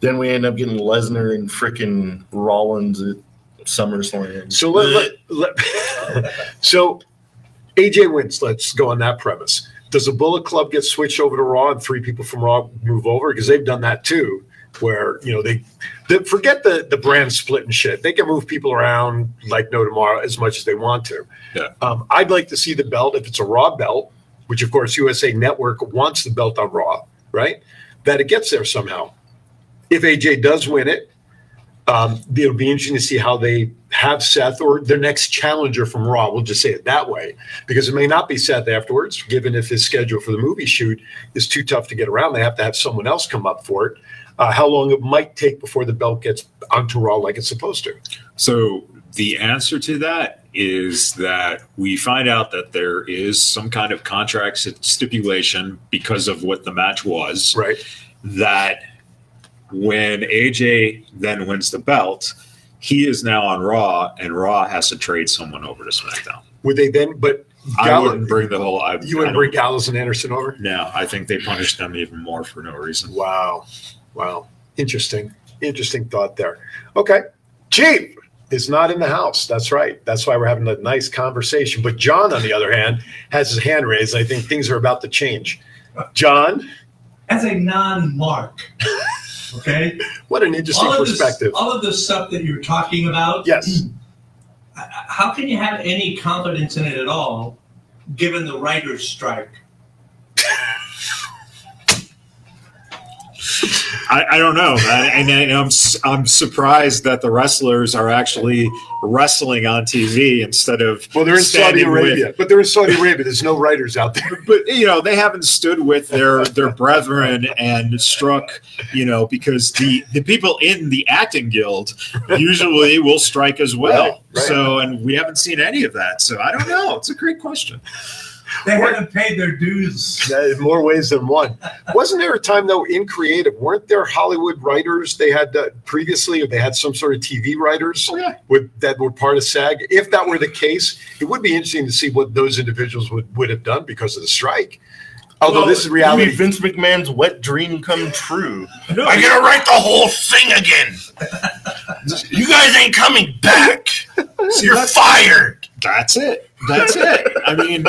[SPEAKER 4] then we end up getting Lesnar and freaking Rollins at SummerSlam.
[SPEAKER 3] So let, let, let- [laughs] so AJ wins. Let's go on that premise. Does the Bullet Club get switched over to Raw and three people from Raw move over because they've done that too? Where you know they, they forget the the brand split and shit. They can move people around like no tomorrow as much as they want to.
[SPEAKER 12] Yeah.
[SPEAKER 3] Um, I'd like to see the belt if it's a Raw belt, which of course USA Network wants the belt on Raw, right? That it gets there somehow. If AJ does win it, um, it'll be interesting to see how they have Seth or their next challenger from Raw. We'll just say it that way because it may not be Seth afterwards, given if his schedule for the movie shoot is too tough to get around. They have to have someone else come up for it. Uh, how long it might take before the belt gets onto Raw like it's supposed to.
[SPEAKER 12] So the answer to that is that we find out that there is some kind of contract stipulation because of what the match was.
[SPEAKER 3] Right.
[SPEAKER 12] That when AJ then wins the belt, he is now on Raw, and Raw has to trade someone over to SmackDown.
[SPEAKER 3] Would they then? But
[SPEAKER 12] I wouldn't bring the whole. I,
[SPEAKER 3] you wouldn't
[SPEAKER 12] don't-
[SPEAKER 3] bring Gallows and Anderson over?
[SPEAKER 12] No, I think they punished them even more for no reason.
[SPEAKER 3] Wow. Wow. Interesting. Interesting thought there. Okay. Chief is not in the house. That's right. That's why we're having a nice conversation. But John, on the other hand, has his hand raised. I think things are about to change. John,
[SPEAKER 15] as a non-mark. [laughs] Okay.
[SPEAKER 3] what an interesting
[SPEAKER 15] all of this-
[SPEAKER 3] perspective.
[SPEAKER 15] all of the stuff that you're talking about.
[SPEAKER 3] Yes.
[SPEAKER 15] Hmm, how can you have any confidence in it at all, given the writers' strike?
[SPEAKER 12] I, I don't know, and, and I'm I'm surprised that the wrestlers are actually wrestling on TV instead of
[SPEAKER 3] Well, they're in Saudi
[SPEAKER 12] standing with-
[SPEAKER 3] Arabia, but they're in Saudi Arabia. There's no writers out there. [laughs]
[SPEAKER 12] but you know they haven't stood with their their brethren and struck you know because the the people in the acting guild usually will strike as well
[SPEAKER 3] Right, right.
[SPEAKER 12] so and we haven't seen any of that so i don't know it's a great question
[SPEAKER 15] They haven't paid their dues.
[SPEAKER 3] Yeah, in more ways than one. Wasn't there a time though in creative? Weren't there Hollywood writers? They had uh, previously, or they had some sort of TV writers with, that were part of SAG. If that were the case, it would be interesting to see what those individuals would, would have done because of the strike. Although
[SPEAKER 4] Well,
[SPEAKER 3] this is
[SPEAKER 4] you
[SPEAKER 3] reality.
[SPEAKER 4] mean Vince McMahon's wet dream come true. I gotta write the whole thing again. you guys ain't coming back. [laughs] You're fired.
[SPEAKER 12] that's it that's it i mean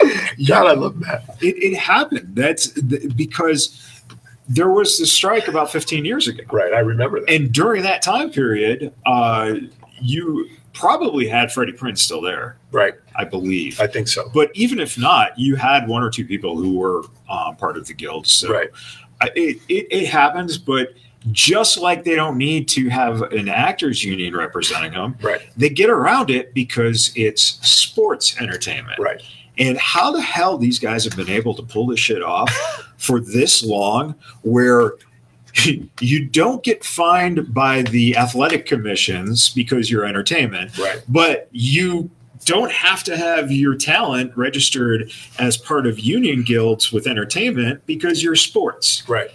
[SPEAKER 12] [laughs]
[SPEAKER 3] God, I love that.
[SPEAKER 12] it, it happened that's th- because there was the strike about 15 years ago
[SPEAKER 3] Right, I remember that.
[SPEAKER 12] and during that time period uh you probably had Freddie Prinze still there
[SPEAKER 3] Right,
[SPEAKER 12] i believe
[SPEAKER 3] I think so.
[SPEAKER 12] But even if not, you had one or two people who were um, part of the guild. So
[SPEAKER 3] Right.
[SPEAKER 12] I- it, it, it happens, but just like they don't need to have an actors union representing them,
[SPEAKER 3] Right,
[SPEAKER 12] they get around it because it's sports entertainment.
[SPEAKER 3] right.
[SPEAKER 12] And how the hell these guys have been able to pull this shit off [laughs] for this long where [laughs] you don't get fined by the athletic commissions because you're entertainment,
[SPEAKER 3] Right.
[SPEAKER 12] but you don't have to have your talent registered as part of union guilds with entertainment because you're sports.
[SPEAKER 3] Right.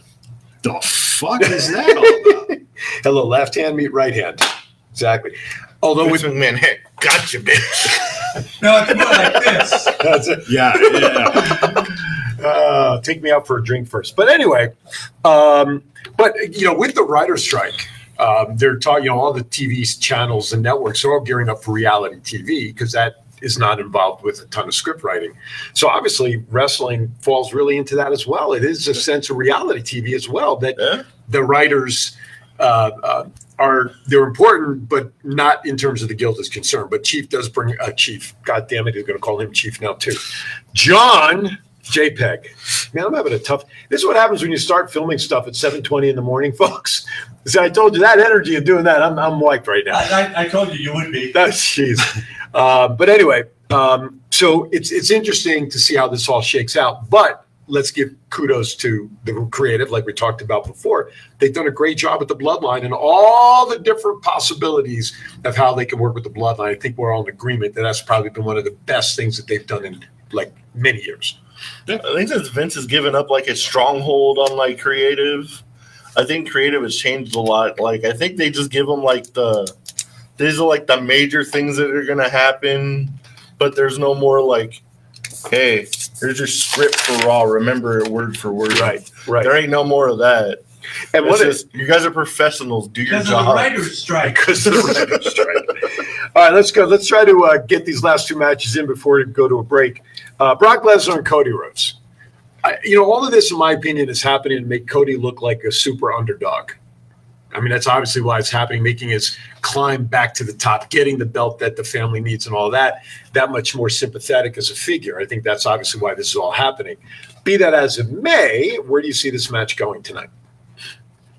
[SPEAKER 12] The fuck is that all about? [laughs]
[SPEAKER 3] Hello, left hand meet right hand. Exactly. Although
[SPEAKER 4] Vince
[SPEAKER 3] with
[SPEAKER 4] McMahon, hey, gotcha, bitch.
[SPEAKER 15] No, it's more like this.
[SPEAKER 3] that's it.
[SPEAKER 12] Yeah, yeah.
[SPEAKER 3] uh, take me out for a drink first. But anyway, um, but you know, with the writer strike, um, they're talking. You know, all the TV channels and networks are all gearing up for reality TV because that is not involved with a ton of script writing. So obviously, wrestling falls really into that as well. It is a sense of reality TV as well that
[SPEAKER 4] Yeah.
[SPEAKER 3] the writers. Uh, uh, are they're important, but not in terms of the guild is concerned. But Chief does bring uh, Chief. God damn it, he's going to call him Chief now too. John JPEG. Man, I'm having a tough. This is what happens when you start filming stuff at 7:20 in the morning, [laughs] folks. See, I told you that energy of doing that. I'm I'm wiped right now.
[SPEAKER 15] I, I, I told you you would be.
[SPEAKER 3] That's jeez. Uh, but anyway, um, so it's it's interesting to see how this all shakes out. But let's give kudos to the creative, like we talked about before. They've done a great job with the bloodline and all the different possibilities of how they can work with the bloodline. I think we're all in agreement that that's probably been one of the best things that they've done in like many years.
[SPEAKER 4] I think since Vince has given up like a stronghold on like creative, I think creative has changed a lot. Like I think they just give them like the these are like the major things that are gonna happen, but there's no more like, hey, here's your script for Raw. Remember it word for word.
[SPEAKER 3] Right, right.
[SPEAKER 4] There ain't no more of that.
[SPEAKER 3] And
[SPEAKER 4] And
[SPEAKER 3] what
[SPEAKER 4] what
[SPEAKER 3] is-
[SPEAKER 4] is you guys are professionals? Do your
[SPEAKER 15] Because of the
[SPEAKER 4] job.
[SPEAKER 15] writer's strike. [laughs]
[SPEAKER 3] Because of the writer's strike. [laughs] All right, let's go. Let's try to uh, get these last two matches in before we go to a break. Uh, Brock Lesnar and Cody Rhodes. I, you know, all of this, in my opinion, is happening to make Cody look like a super underdog. I mean, that's obviously why it's happening, making his climb back to the top, getting the belt that the family needs, and all that. That much more sympathetic as a figure. I think that's obviously why this is all happening. Be that as it may, where do you see this match going tonight?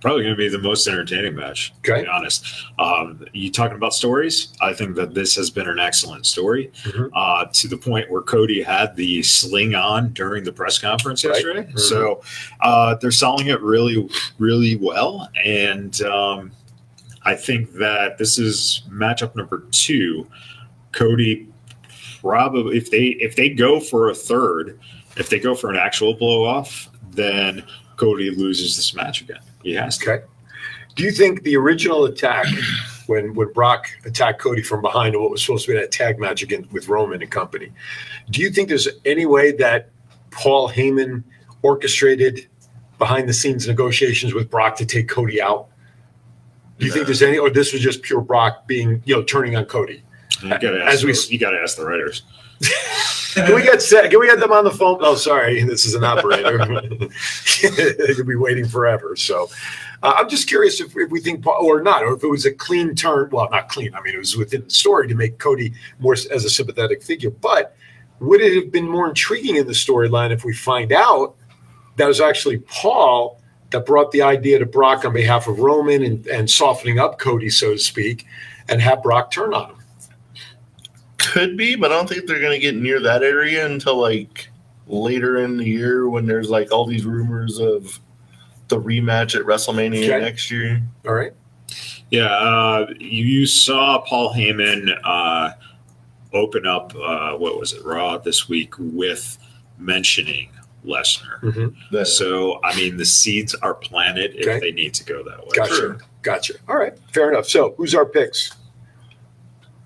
[SPEAKER 12] Probably going to be the most entertaining match, to be honest. Um, you talking about stories? I think that this has been an excellent story
[SPEAKER 3] Mm-hmm.
[SPEAKER 12] uh, to the point where Cody had the sling on during the press conference
[SPEAKER 3] Right.
[SPEAKER 12] yesterday.
[SPEAKER 3] Mhm.
[SPEAKER 12] So uh, they're selling it really, really well. And um, I think that this is matchup number two. Cody probably if they if they go for a third, if they go for an actual blow off, then Cody loses this match again. He has to.
[SPEAKER 3] Okay. Do you think the original attack, when when Brock attacked Cody from behind in what was supposed to be that tag match again with Roman and company, do you think there's any way that Paul Heyman orchestrated behind the scenes negotiations with Brock to take Cody out? Do you think there's any, or this was just pure Brock being, you know, turning on Cody?
[SPEAKER 12] You gotta
[SPEAKER 3] As
[SPEAKER 12] ask,
[SPEAKER 3] we-
[SPEAKER 12] the- you gotta ask the writers.
[SPEAKER 3] Can we get set? Can we get them on the phone? Oh, sorry, this is an operator. [laughs] You'll be waiting forever. So, uh, I'm just curious if, if we think, or not, or if it was a clean turn. Well, not clean. I mean, it was within the story to make Cody more as a sympathetic figure. But would it have been more intriguing in the storyline if we find out that it was actually Paul that brought the idea to Brock on behalf of Roman and, and softening up Cody, so to speak, and have Brock turn on him?
[SPEAKER 4] Could be, but I don't think they're gonna get near that area until like later in the year when there's like all these rumors of the rematch at WrestleMania
[SPEAKER 3] Okay.
[SPEAKER 4] next year.
[SPEAKER 3] All right.
[SPEAKER 12] Yeah, uh, you saw Paul Heyman uh, open up. Uh, what was it, Raw this week with mentioning Lesnar.
[SPEAKER 3] Mm-hmm.
[SPEAKER 12] So I mean, the seeds are planted
[SPEAKER 3] Okay.
[SPEAKER 12] if they need to go that way.
[SPEAKER 3] Gotcha. Gotcha. All right. Fair enough. So, who's our picks?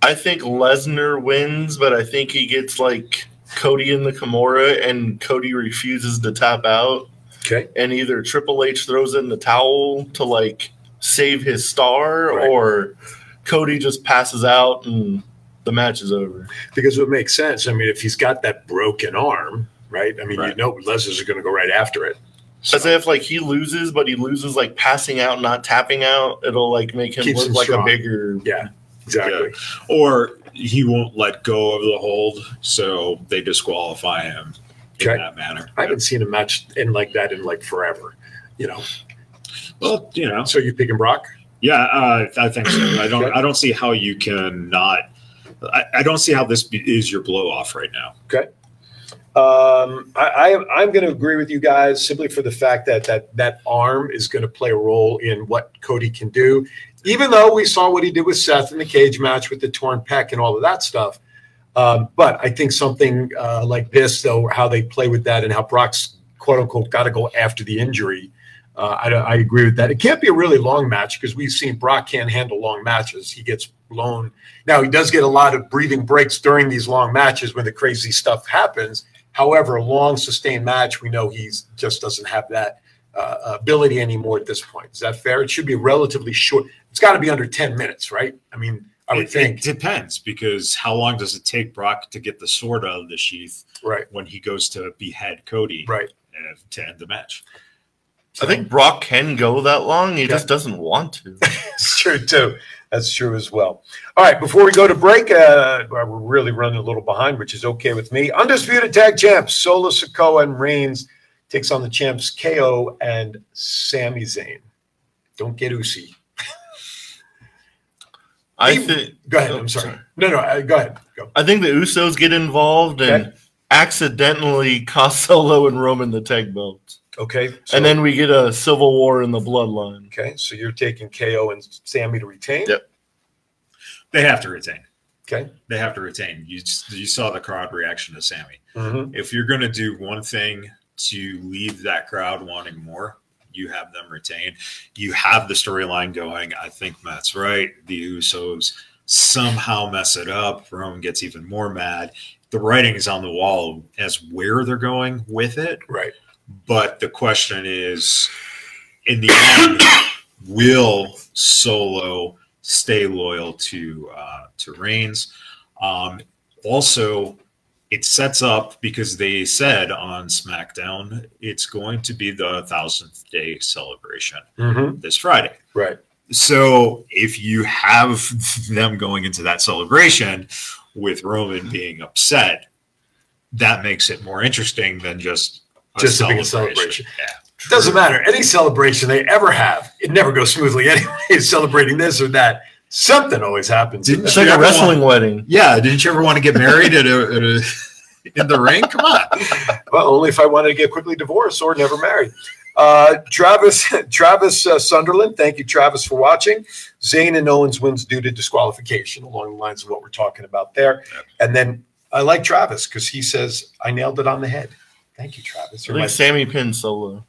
[SPEAKER 4] I think Lesnar wins, but I think he gets like Cody in the Kimura, and Cody refuses to tap out.
[SPEAKER 3] Okay.
[SPEAKER 4] And either Triple H throws in the towel to like save his star,
[SPEAKER 3] Right.
[SPEAKER 4] or Cody just passes out and the match is over.
[SPEAKER 3] Because it would make sense. I mean, if he's got that broken arm, right? I mean, you know, Lesnar's going to go right after it.
[SPEAKER 4] As if like he loses, but he loses like passing out, not tapping out. It'll like make him
[SPEAKER 3] Keeps
[SPEAKER 4] look
[SPEAKER 3] him
[SPEAKER 4] like
[SPEAKER 3] strong.
[SPEAKER 4] a bigger.
[SPEAKER 3] Yeah, exactly.
[SPEAKER 12] Yeah. Or he won't let go of the hold, so they disqualify him
[SPEAKER 3] Okay.
[SPEAKER 12] in that manner.
[SPEAKER 3] I haven't seen a match in like that in like forever. You know.
[SPEAKER 12] Well, you know.
[SPEAKER 3] So you picking Brock?
[SPEAKER 12] Yeah, uh, I think so. I don't. I don't see how you can not. I, I don't see how this be, is your blow off right now.
[SPEAKER 3] Okay. Um, I, I, I'm going to agree with you guys simply for the fact that that that arm is going to play a role in what Cody can do. Even though we saw what he did with Seth in the cage match with the torn pec and all of that stuff, um, but I think something uh, like this, though, how they play with that and how Brock's quote unquote got to go after the injury. Uh, I, I agree with that. It can't be a really long match because we've seen Brock can't handle long matches. He gets blown. Now he does get a lot of breathing breaks during these long matches when the crazy stuff happens. However, a long sustained match, we know he just doesn't have that ability anymore at this point. Is that fair? It should be relatively short. It's got to be under ten minutes, right? I mean, I would
[SPEAKER 12] It,
[SPEAKER 3] think.
[SPEAKER 12] it depends because how long does it take Brock to get the sword out of the sheath?
[SPEAKER 3] Right.
[SPEAKER 12] When he goes to behead Cody.
[SPEAKER 3] Right.
[SPEAKER 12] uh, to end the match.
[SPEAKER 4] I think Brock can go that long. He just doesn't want to. [laughs]
[SPEAKER 3] It's true too. That's true as well. All right, before we go to break, uh, we're really running a little behind, which is okay with me. Undisputed tag champs Solo Sikoa and Reigns takes on the champs KO and Sami Zayn. Don't get Usi.
[SPEAKER 4] I
[SPEAKER 3] Even-
[SPEAKER 4] think.
[SPEAKER 3] Go ahead. I'm sorry. No, no. uh, Go ahead. Go.
[SPEAKER 4] I think the Usos get involved and
[SPEAKER 3] Okay.
[SPEAKER 4] accidentally cost Solo and Roman the tag belts.
[SPEAKER 3] Okay. so-
[SPEAKER 4] and then we get a civil war in the bloodline.
[SPEAKER 3] Okay, so you're taking KO and Sami to retain.
[SPEAKER 4] Yep.
[SPEAKER 12] They have to retain.
[SPEAKER 3] Okay.
[SPEAKER 12] They have to retain. You you saw the crowd reaction to Sami.
[SPEAKER 3] Mhm.
[SPEAKER 12] If you're going to do one thing to leave that crowd wanting more, you have them retain. You have the storyline going. I think Matt's right. The Usos somehow mess it up. Roman gets even more mad. The writing is on the wall as where they're going with it.
[SPEAKER 3] Right.
[SPEAKER 12] But the question is, in the end, will Solo stay loyal to uh, to Reigns? Um, also, it sets up because they said on SmackDown it's going to be the thousandth day celebration
[SPEAKER 3] Mhm.
[SPEAKER 12] this Friday.
[SPEAKER 3] Right.
[SPEAKER 12] So if you have them going into that celebration with Roman being upset, that makes it more interesting than just a
[SPEAKER 3] Just a big celebration. Yeah. Doesn't matter. Any celebration they ever have, it never goes smoothly [laughs] anyway. Celebrating this or that, something always happens.
[SPEAKER 12] Didn't
[SPEAKER 4] It's
[SPEAKER 12] you
[SPEAKER 4] like a wrestling
[SPEAKER 12] want-
[SPEAKER 4] wedding.
[SPEAKER 12] Yeah, didn't you ever want to get married at a, at a in the ring? Come on. [laughs]
[SPEAKER 3] Well, only if I wanted to get quickly divorced or never married. Uh, Travis [laughs] Travis uh, Sunderland, thank you, Travis, for watching. Zayn and Owens wins due to disqualification, along the lines of what we're talking about there. And then I like Travis because he says I nailed it on the head. Thank you, Travis.
[SPEAKER 4] I
[SPEAKER 3] You're
[SPEAKER 4] think
[SPEAKER 3] my-
[SPEAKER 4] Sami pin Solo.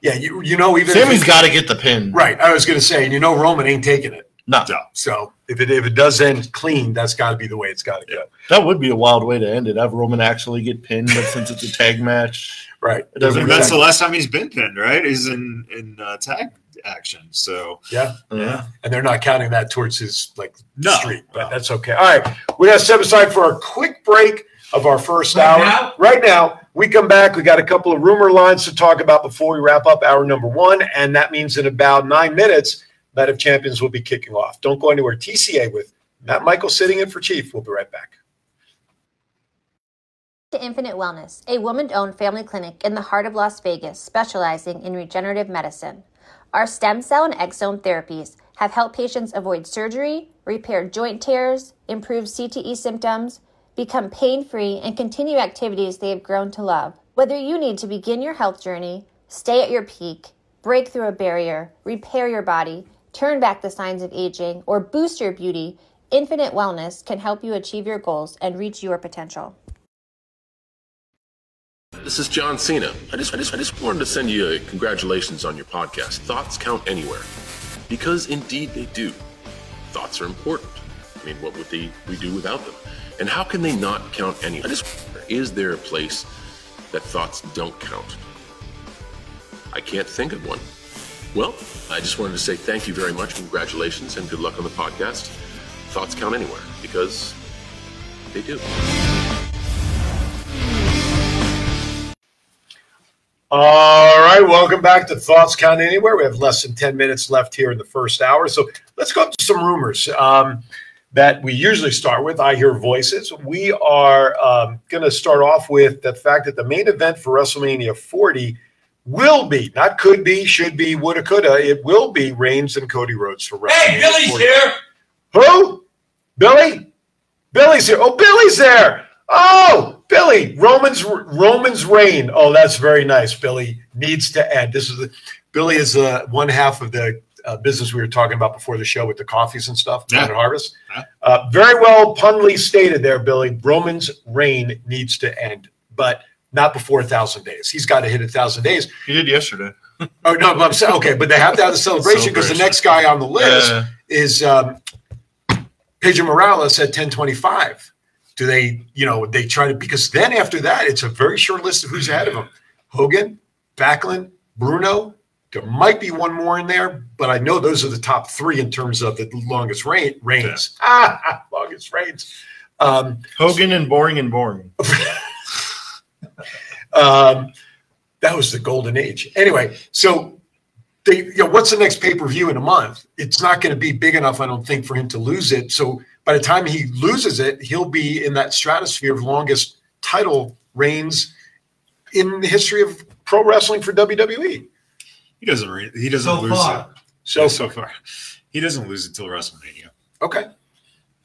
[SPEAKER 3] yeah, you, you know even Sami's
[SPEAKER 4] got to get the pin.
[SPEAKER 3] right. I was going to say, and you know Roman ain't taking it.
[SPEAKER 4] No,
[SPEAKER 3] So if it if it does end clean, that's got to be the way it's got to go.
[SPEAKER 4] that would be a wild way to end it. Have Roman actually get pinned, but since it's a tag match,
[SPEAKER 3] Right.
[SPEAKER 4] it doesn't.
[SPEAKER 12] That's the last time he's been pinned, right? He's in in uh, tag action. So
[SPEAKER 3] Yeah.
[SPEAKER 4] yeah.
[SPEAKER 3] and they're not counting that towards his like
[SPEAKER 12] No.
[SPEAKER 3] streak, but that's okay. All right, we got to step aside for a quick break of our first
[SPEAKER 15] Right
[SPEAKER 3] hour.
[SPEAKER 15] now?
[SPEAKER 3] Right now, we come back. We got a couple of rumor lines to talk about before we wrap up hour number one, and that means in about nine minutes, Night of Champions will be kicking off. Don't go anywhere. TCA with Matt Michael sitting in for Chief. We'll be right back.
[SPEAKER 16] to Infinite Wellness, a woman owned family clinic in the heart of Las Vegas specializing in regenerative medicine. Our stem cell and exosome therapies have helped patients avoid surgery, repair joint tears, improve CTE symptoms, become pain free, and continue activities they have grown to love. Whether you need to begin your health journey, stay at your peak, break through a barrier, repair your body, turn back the signs of aging, or boost your beauty, Infinite Wellness can help you achieve your goals and reach your potential.
[SPEAKER 17] This is John Cena. I just, I just, I just wanted to send you a congratulations on your podcast. Thoughts count anywhere, because indeed they do. Thoughts are important. I mean, what would they, we do without them? And how can they not count anywhere? I just, is there a place that thoughts don't count? I can't think of one. Well, I just wanted to say thank you very much, congratulations, and good luck on the podcast. Thoughts count anywhere because they do.
[SPEAKER 3] All right, welcome back to Thoughts Count Anywhere. We have less than 10 minutes left here in the first hour. So let's go up to some rumors um, that we usually start with. I hear voices. We are um, going to start off with the fact that the main event for WrestleMania 40 will be, not could be, should be, woulda, coulda, it will be Reigns and Cody Rhodes for WrestleMania.
[SPEAKER 15] Hey, Billy's
[SPEAKER 3] 40.
[SPEAKER 15] here.
[SPEAKER 3] Who? Billy? Billy's here. Oh, Billy's there. Oh, Billy. Roman's Roman's reign. Oh, that's very nice. Billy needs to end. This is the, Billy is uh, one half of the uh, business we were talking about before the show with the coffees and stuff.
[SPEAKER 12] Yeah.
[SPEAKER 3] Planet Harvest.
[SPEAKER 12] Yeah.
[SPEAKER 3] Uh, very well punly stated there, Billy. Roman's reign needs to end, but not before a thousand days. He's got to hit a thousand days.
[SPEAKER 4] He did yesterday.
[SPEAKER 3] Oh no, but I'm saying okay, but they have to have the celebration because the next guy on the list
[SPEAKER 4] Yeah.
[SPEAKER 3] is um, Pedro Morales at 1025. Do they, you know, they try to because then after that it's a very short list of who's ahead of them: Hogan, Backlund, Bruno. There might be one more in there, but I know those are the top three in terms of the longest reign, reigns. Ah, [laughs] longest reigns. Um,
[SPEAKER 4] Hogan and boring and boring. [laughs]
[SPEAKER 3] um, That was the golden age. Anyway, so they, you know, what's the next pay per view in a month? It's not going to be big enough, I don't think, for him to lose it. So by the time he loses it, he'll be in that stratosphere of longest title reigns in the history of pro wrestling for WWE.
[SPEAKER 12] He doesn't. Re- he doesn't
[SPEAKER 3] So
[SPEAKER 12] lose
[SPEAKER 3] far.
[SPEAKER 12] it. So so far, he doesn't lose until WrestleMania.
[SPEAKER 3] Okay.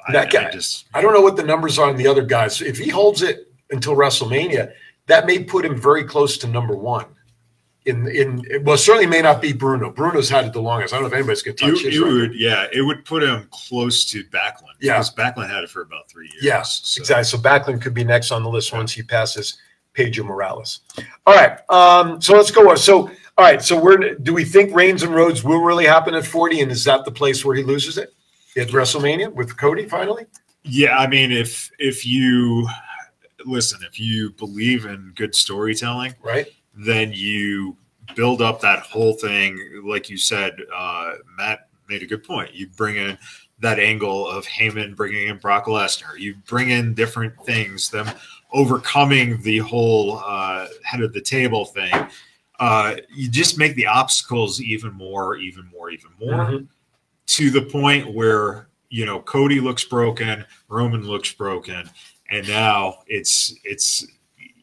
[SPEAKER 12] I,
[SPEAKER 3] That guy,
[SPEAKER 12] I just
[SPEAKER 3] I don't know what the numbers are on the other guys. If he holds it until WrestleMania, that may put him very close to number one. In in well, certainly may not be Bruno. Bruno's had it the longest. I don't know if anybody's going to touch
[SPEAKER 12] you would yeah it would put him close to Backlund.
[SPEAKER 3] Yeah.
[SPEAKER 12] because Backlund had it for about three years.
[SPEAKER 3] Yes, exactly. So Backlund could be next on the list once he passes Pedro Morales. All right. Um, so let's go on. So all right. So we're do we think Reigns and Rhodes will really happen at 40? And is that the place where he loses it? At WrestleMania with Cody finally?
[SPEAKER 12] Yeah, I mean, if if you listen, if you believe in good storytelling,
[SPEAKER 3] right,
[SPEAKER 12] then you build up that whole thing. Like you said, uh, Matt made a good point. You bring in that angle of Heyman bringing in Brock Lesnar. You bring in different things, them overcoming the whole uh, head of the table thing. Uh, you just make the obstacles even more, even more, even more
[SPEAKER 3] Mhm.
[SPEAKER 12] to the point where you know Cody looks broken, Roman looks broken, and now it's it's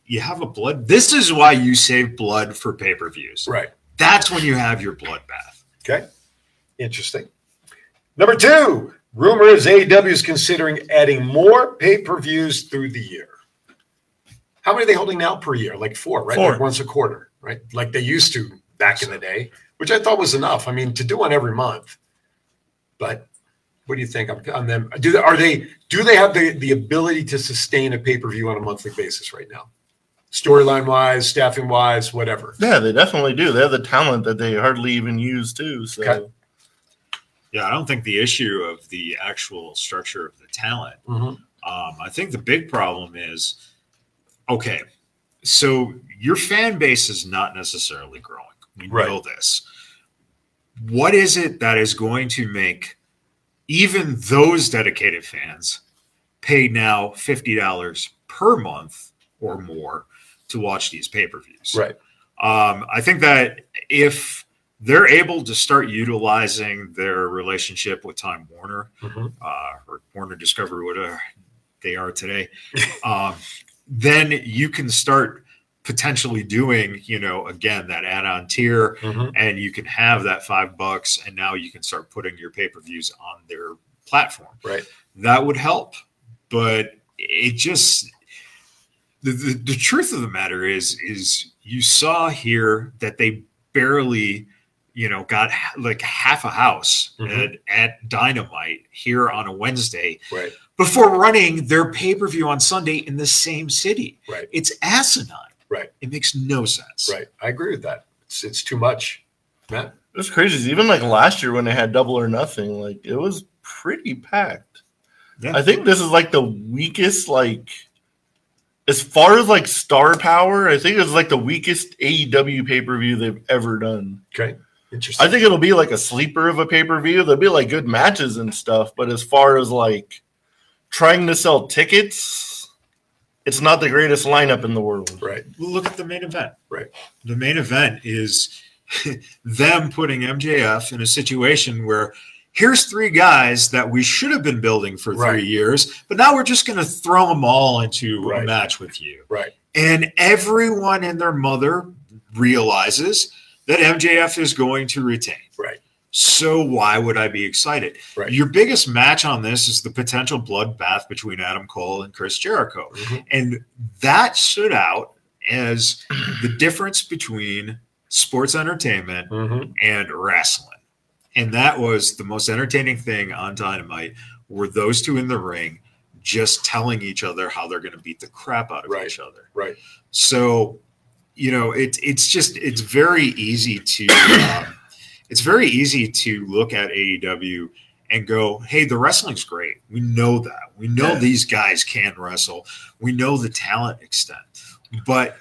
[SPEAKER 12] you have a blood. This is why you save blood for pay per views.
[SPEAKER 3] Right.
[SPEAKER 12] That's when you have your bloodbath.
[SPEAKER 3] Okay. Interesting. Number two, rumor is AEW is considering adding more pay per views through the year. How many are they holding now per year? Like four, right?
[SPEAKER 1] Four.
[SPEAKER 3] Like once a quarter, right? Like they used to back in the day, which I thought was enough. I mean, to do one every month. But what do you think on, on them? Do they, are they do they have the, the ability to sustain a pay per view on a monthly basis right now? Storyline wise, staffing wise, whatever.
[SPEAKER 4] Yeah, they definitely do. They have the talent that they hardly even use too. So
[SPEAKER 3] Okay.
[SPEAKER 12] Yeah, I don't think the issue of the actual structure of the talent.
[SPEAKER 3] Mhm.
[SPEAKER 12] Um, I think the big problem is okay, so your fan base is not necessarily growing. We know this. What is it that is going to make even those dedicated fans pay now $50 per month or more to watch these pay per views?
[SPEAKER 3] Right.
[SPEAKER 12] Um, I think that if they're able to start utilizing their relationship with Time Warner
[SPEAKER 3] Mhm.
[SPEAKER 12] uh, or Warner Discovery, whatever they are today, [laughs] um, then you can start potentially doing, you know, again that add-on tier,
[SPEAKER 3] Mhm.
[SPEAKER 12] and you can have that five bucks, and now you can start putting your pay-per-views on their platform.
[SPEAKER 3] Right.
[SPEAKER 12] That would help, but it just the, the, the truth of the matter is is you saw here that they barely you know got like half a house
[SPEAKER 3] Mhm.
[SPEAKER 12] at, at dynamite here on a wednesday
[SPEAKER 3] Right.
[SPEAKER 12] before running their pay-per-view on sunday in the same city
[SPEAKER 3] Right.
[SPEAKER 12] it's asinine
[SPEAKER 3] Right.
[SPEAKER 12] it makes no sense
[SPEAKER 3] Right. I agree with that. It's, it's too much. Matt?
[SPEAKER 4] It's crazy. Even like last year when they had double or nothing, like it was pretty packed.
[SPEAKER 12] Yeah.
[SPEAKER 4] I think this is like the weakest, like as far as like star power, I think it's like the weakest AEW pay per view they've ever done.
[SPEAKER 3] Okay. Interesting.
[SPEAKER 4] I think it'll be like a sleeper of a pay per view. There'll be like good matches and stuff, but as far as like trying to sell tickets, it's not the greatest lineup in the world.
[SPEAKER 3] Right.
[SPEAKER 12] Well, look at the main event
[SPEAKER 3] Right.
[SPEAKER 12] the main event is [laughs] them putting MJF in a situation where here's three guys that we should have been building for three
[SPEAKER 3] Right.
[SPEAKER 12] years, but now we're just going to throw them all into a match with you.
[SPEAKER 3] Right.
[SPEAKER 12] And everyone and their mother realizes that MJF is going to retain. So why would I be excited?
[SPEAKER 3] Right.
[SPEAKER 12] Your biggest match on this is the potential bloodbath between Adam Cole and Chris Jericho.
[SPEAKER 3] Mhm.
[SPEAKER 12] And that stood out as [clears throat] the difference between sports entertainment
[SPEAKER 3] Mhm.
[SPEAKER 12] and wrestling. And that was the most entertaining thing on Dynamite were those two in the ring just telling each other how they're going to beat the crap out of
[SPEAKER 3] Right.
[SPEAKER 12] each other.
[SPEAKER 3] Right.
[SPEAKER 12] So, you know, it's it's just it's very easy to um, it's very easy to look at AEW and go, "Hey, the wrestling's great. We know that. We know
[SPEAKER 3] Yeah.
[SPEAKER 12] these guys can wrestle. We know the talent extent." But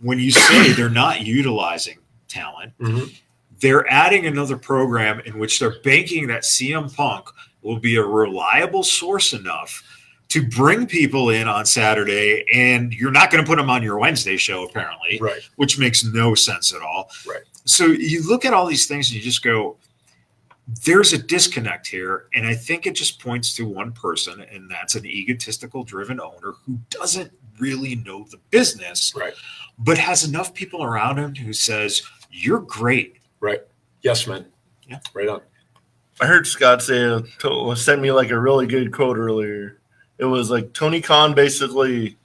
[SPEAKER 12] when you say [coughs] they're not utilizing talent,
[SPEAKER 3] Mhm.
[SPEAKER 12] they're adding another program in which they're banking that CM Punk will be a reliable source enough to bring people in on Saturday, and you're not going to put them on your Wednesday show, apparently,
[SPEAKER 3] right?
[SPEAKER 12] Which makes no sense at all,
[SPEAKER 3] right?
[SPEAKER 12] So you look at all these things and you just go, there's a disconnect here. And I think it just points to one person, and that's an egotistical driven owner who doesn't really know the business,
[SPEAKER 3] right?
[SPEAKER 12] But has enough people around him who says, You're great.
[SPEAKER 3] Right. Yes, man.
[SPEAKER 12] Yeah.
[SPEAKER 3] Right on.
[SPEAKER 4] I heard Scott say to, sent me like a really good quote earlier. It was like Tony Khan basically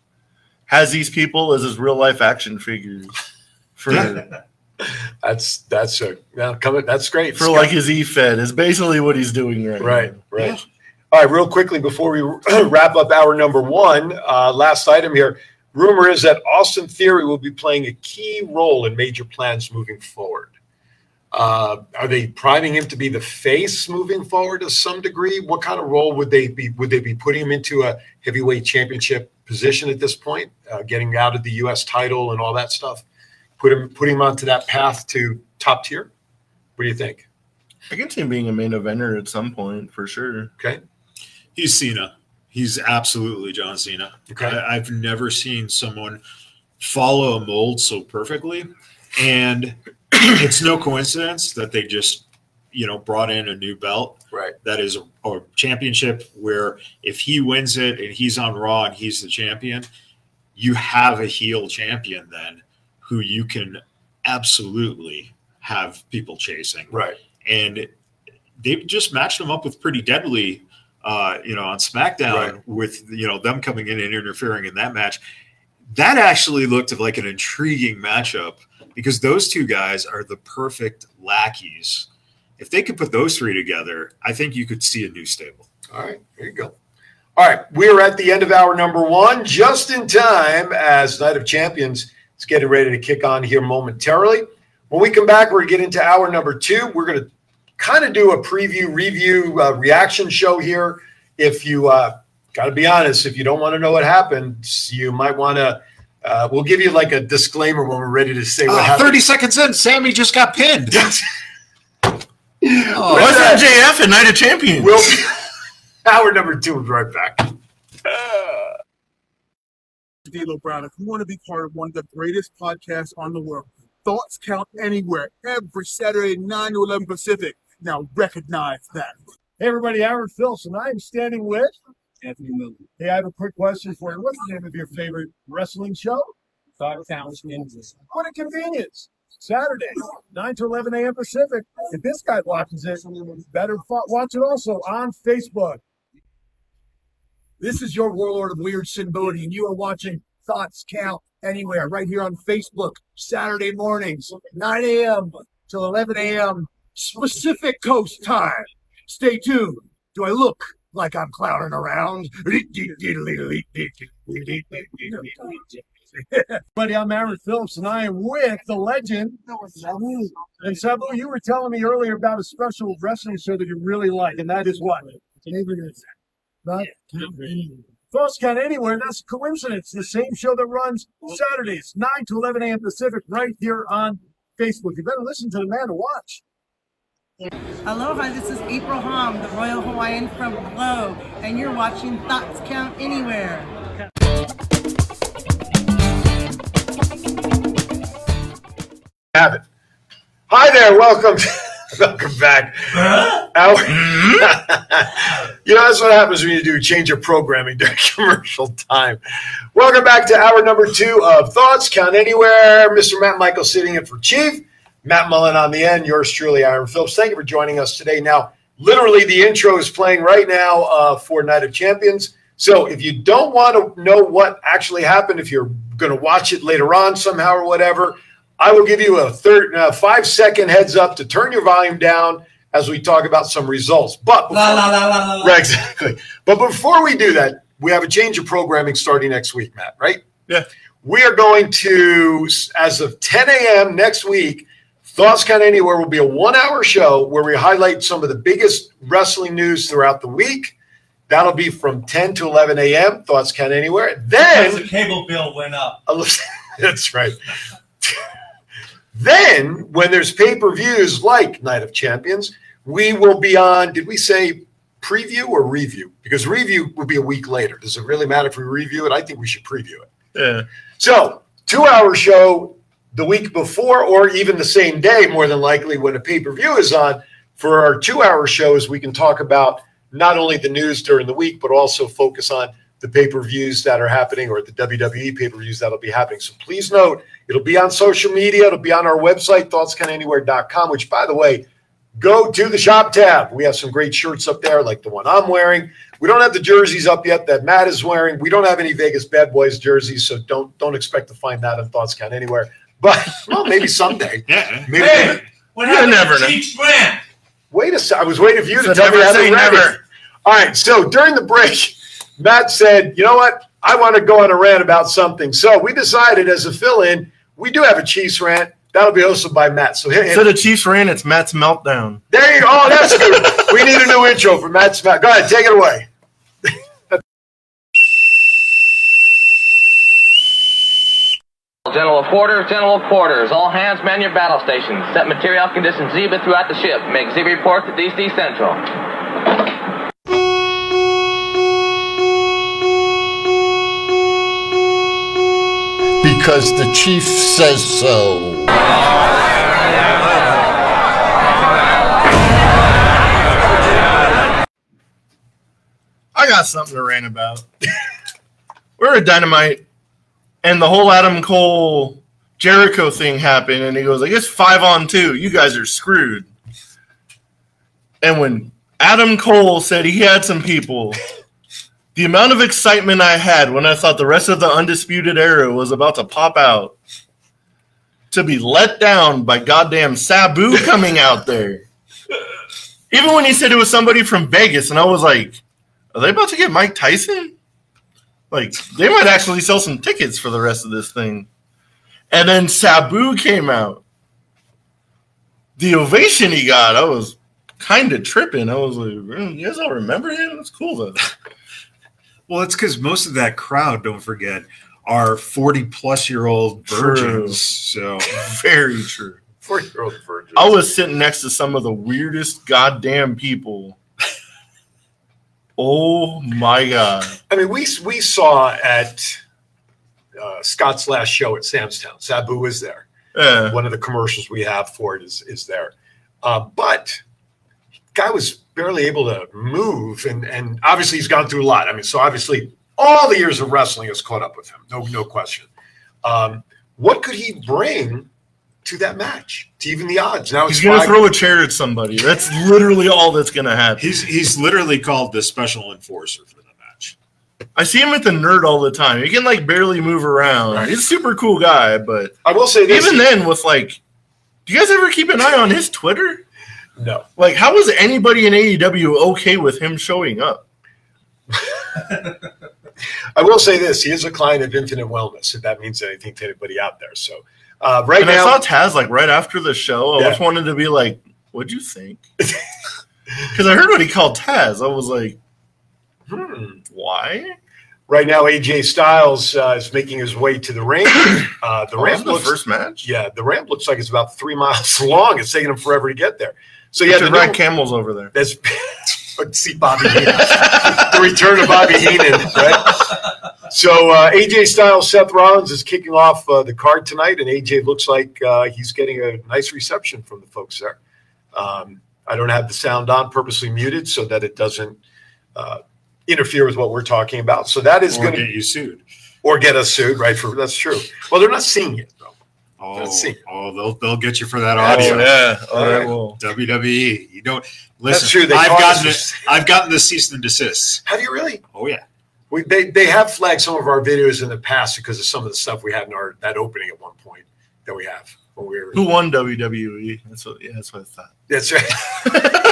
[SPEAKER 4] has these people as his real life action figures for [laughs]
[SPEAKER 3] that's that's a yeah, coming. That's great
[SPEAKER 4] for like his E Fed is basically what he's doing right.
[SPEAKER 3] Right.
[SPEAKER 4] now.
[SPEAKER 3] Right. All right. Real quickly before we [clears throat] wrap up hour number one, uh, last item here. Rumor is that Austin Theory will be playing a key role in major plans moving forward. Uh, are they priming him to be the face moving forward to some degree? What kind of role would they be? Would they be putting him into a heavyweight championship position at this point, uh, getting out of the U.S. title and all that stuff? Put him, put him onto that path to top tier. What do you think?
[SPEAKER 4] I can see him being a main eventer at some point for sure.
[SPEAKER 3] Okay,
[SPEAKER 12] he's Cena. He's absolutely John Cena.
[SPEAKER 3] Okay.
[SPEAKER 12] I, I've never seen someone follow a mold so perfectly, and [clears throat] it's no coincidence that they just you know brought in a new belt
[SPEAKER 3] right
[SPEAKER 12] that is a, a, championship where if he wins it and he's on raw and he's the champion you have a heel champion then who you can absolutely have people chasing
[SPEAKER 3] right
[SPEAKER 12] and they've just matched them up with pretty deadly uh you know on smackdown
[SPEAKER 3] Right.
[SPEAKER 12] with you know them coming in and interfering in that match that actually looked like an intriguing matchup because those two guys are the perfect lackeys. If they could put those three together, I think you could see a new stable.
[SPEAKER 3] All right, there you go. All right, we're at the end of our number one, just in time as Night of Champions is getting ready to kick on here momentarily. When we come back, we're going to get into hour number two. We're going to kind of do a preview, review, uh, reaction show here. If you uh, got to be honest, if you don't want to know what happened, you might want to. Uh, we'll give you like a disclaimer when we're ready to say what
[SPEAKER 12] Uh,
[SPEAKER 3] happened.
[SPEAKER 12] 30 seconds in, Sami just got pinned. [laughs]
[SPEAKER 3] Oh,
[SPEAKER 4] Where's MJF at Night of Champions?
[SPEAKER 3] We'll [laughs] hour number two. We'll be right back.
[SPEAKER 9] D'Lo Brown. If you want to be part of one of the greatest podcasts on the world, thoughts count anywhere. Every Saturday, nine to eleven Pacific. Now recognize that.
[SPEAKER 18] Hey everybody, Aaron Phillips, and I'm standing with Anthony Miller. Hey, I have a quick question for you. What's the name of your favorite wrestling show? Thought Counts What a convenience! Saturday, 9 to 11 a.m. Pacific. If this guy watches it, better watch it also on Facebook. This is your Warlord of Weird Sinn Bodhi, and you are watching Thoughts Count Anywhere right here on Facebook, Saturday mornings, 9 a.m. till 11 a.m. Pacific Coast time. Stay tuned. Do I look like I'm clowning around? [laughs] Buddy, I'm Aaron Phillips, and I am with the legend. And Sabu, you were telling me earlier about a special wrestling show that you really like, and that is what? Not Thoughts Count Anywhere. That's a coincidence. The same show that runs Saturdays, 9 to 11 a.m. Pacific, right here on Facebook. You better listen to the man to watch.
[SPEAKER 19] Aloha, this is April Hom, the Royal Hawaiian from Glow, and you're watching Thoughts Count Anywhere.
[SPEAKER 3] have it. Hi there, welcome, [laughs] welcome back. [laughs] You know that's what happens when you do change your programming during [laughs] commercial time. Welcome back to hour number two of Thoughts Count Anywhere. Mr. Matt Michael sitting in for Chief. Matt Mullen on the end. Yours truly, Aaron Phillips. Thank you for joining us today. Now, literally, the intro is playing right now uh, for Night of Champions. So if you don't want to know what actually happened, if you're going to watch it later on somehow or whatever, I will give you a third, uh, five second heads up to turn your volume down as we talk about some results. But before,
[SPEAKER 15] La, la, la, la, la, la.
[SPEAKER 3] Right, exactly. But before we do that, we have a change of programming starting next week, Matt. Right?
[SPEAKER 4] Yeah.
[SPEAKER 3] We are going to, as of 10 a.m. next week, Thoughts Count Anywhere will be a one hour show where we highlight some of the biggest wrestling news throughout the week. That'll be from 10 to 11 a.m. Thoughts Count Anywhere.
[SPEAKER 15] Because
[SPEAKER 3] Then,
[SPEAKER 15] the cable bill went up. [laughs]
[SPEAKER 3] that's right. Then, when there's pay per views like Night of Champions, we will be on, did we say preview or review? Because review would be a week later. Does it really matter if we review it? I think we should preview it.
[SPEAKER 4] Yeah.
[SPEAKER 3] So, two hour show the week before, or even the same day, more than likely, when a pay per view is on. For our two hour shows, we can talk about not only the news during the week, but also focus on the pay per views that are happening or the WWE pay per views that'll be happening. So, please note it'll be on social media, it'll be on our website, thoughtscountanywhere.com, which, by the way, go to the shop tab. We have some great shirts up there, like the one I'm wearing. We don't have the jerseys up yet that Matt is wearing. We don't have any Vegas Bad Boyz jerseys, so don't don't expect to find that on Thoughts Count anywhere. But [laughs] well, maybe someday.
[SPEAKER 12] Yeah.
[SPEAKER 3] Maybe.
[SPEAKER 15] Hey, what
[SPEAKER 3] You
[SPEAKER 15] happened
[SPEAKER 3] never
[SPEAKER 15] to
[SPEAKER 3] know.
[SPEAKER 15] Cheech
[SPEAKER 3] Wait a sec. I was waiting for you to tell me
[SPEAKER 4] never
[SPEAKER 3] how to
[SPEAKER 4] say
[SPEAKER 3] read
[SPEAKER 4] never.
[SPEAKER 3] All right. So during the break, [laughs] Matt said, "You know what? I want to go on a rant about something." So we decided, as a fill-in, we do have a Chiefs rant. That'll be hosted by Matt. So here,
[SPEAKER 4] Instead of Chiefs rant, it's Matt's meltdown.
[SPEAKER 3] there you go. Oh, that's good. we need a new intro for Matt Smack. Go ahead, take it away.
[SPEAKER 20] General of quarters, general of quarters. All hands man your battle stations. Set material conditions Zebra throughout the ship. Make Zebra report to DC Central.
[SPEAKER 6] Because the chief says so.
[SPEAKER 4] I got something to rant about. [laughs] We're at Dynamite, and the whole Adam Cole Jericho thing happened, and he goes, I guess five on two. You guys are screwed. And when Adam Cole said he had some people, the amount of excitement I had when I thought the rest of the Undisputed Era was about to pop out to be let down by goddamn Sabu [laughs] coming out there. Even when he said it was somebody from Vegas, and I was like, are they about to get Mike Tyson? Like, they might actually sell some tickets for the rest of this thing. And then Sabu came out. The ovation he got, I was kind of tripping. I was like, "Mm, you guys all remember him? That's cool, though.
[SPEAKER 12] Well, it's because most of that crowd, don't forget, are 40 plus year old virgins. So [laughs]
[SPEAKER 4] Very true.
[SPEAKER 3] Four-year-old virgin.
[SPEAKER 4] I was sitting next to some of the weirdest goddamn people. Oh my god.
[SPEAKER 3] I mean, we we saw at uh, Scott's last show at Sam's Town. Sabu was there.
[SPEAKER 4] Yeah.
[SPEAKER 3] One of the commercials we have for it is is there. Uh, but guy was barely able to move, and and obviously he's gone through a lot. I mean, so obviously all the years of wrestling has caught up with him. No no question. Um, what could he bring to that match to even the odds? Now
[SPEAKER 4] He's gonna
[SPEAKER 3] five-
[SPEAKER 4] throw a chair at somebody. That's [laughs] literally all that's gonna happen.
[SPEAKER 12] he's he's literally called the special enforcer for the match.
[SPEAKER 4] I see him at the nerd all the time. He can like barely move around.
[SPEAKER 3] Right.
[SPEAKER 4] He's a super cool guy, but
[SPEAKER 3] I will say this.
[SPEAKER 4] even then, with like, do you guys ever keep an eye on his Twitter?
[SPEAKER 3] No.
[SPEAKER 4] Like, how was anybody in AEW okay with him showing up? [laughs]
[SPEAKER 3] I will say this: he is a client of Infinite Wellness, if that means anything to anybody out there. So, uh, right
[SPEAKER 4] and
[SPEAKER 3] now,
[SPEAKER 4] I saw Taz like right after the show. I
[SPEAKER 3] Yeah.
[SPEAKER 4] just wanted to be like, "What'd you think?" [laughs] Because I heard what he called Taz. I was like,
[SPEAKER 3] hmm,
[SPEAKER 4] "Why?"
[SPEAKER 3] right now, AJ Styles uh, is making his way to the ring. [coughs] Uh, the
[SPEAKER 4] Oh,
[SPEAKER 3] ramp
[SPEAKER 4] this is the first match.
[SPEAKER 3] yeah, the ramp looks like it's about three [laughs] miles long. It's taking him forever to get there. So yeah, the
[SPEAKER 4] ride
[SPEAKER 3] new-
[SPEAKER 4] camels over there.
[SPEAKER 3] That's [laughs] see Bobby Heenan. the return of Bobby Heenan, right? So uh, AJ Styles, Seth Rollins is kicking off uh, the card tonight, and AJ looks like uh, he's getting a nice reception from the folks there. Um, I don't have the sound on, purposely muted, so that it doesn't uh, interfere with what we're talking about. So that is going
[SPEAKER 12] get you sued.
[SPEAKER 3] or get us sued, right? For that's true. Well, they're not seeing it though.
[SPEAKER 12] Oh,
[SPEAKER 3] Let's see.
[SPEAKER 12] oh, they'll they'll get you for that
[SPEAKER 3] Oh,
[SPEAKER 12] audio.
[SPEAKER 4] yeah. Oh,
[SPEAKER 3] All
[SPEAKER 4] they
[SPEAKER 3] right.
[SPEAKER 12] WWE. You don't listen.
[SPEAKER 3] That's true, they
[SPEAKER 12] I've
[SPEAKER 3] caught
[SPEAKER 12] gotten
[SPEAKER 3] us
[SPEAKER 12] it. I've gotten the cease and desist.
[SPEAKER 3] Have you really?
[SPEAKER 12] Oh yeah.
[SPEAKER 3] We, they, they have flagged some of our videos in the past because of some of the stuff we had in our that opening at one point that we have when we were.
[SPEAKER 4] Who won WWE? That's what. Yeah, that's what I thought.
[SPEAKER 3] That's right. [laughs] [laughs]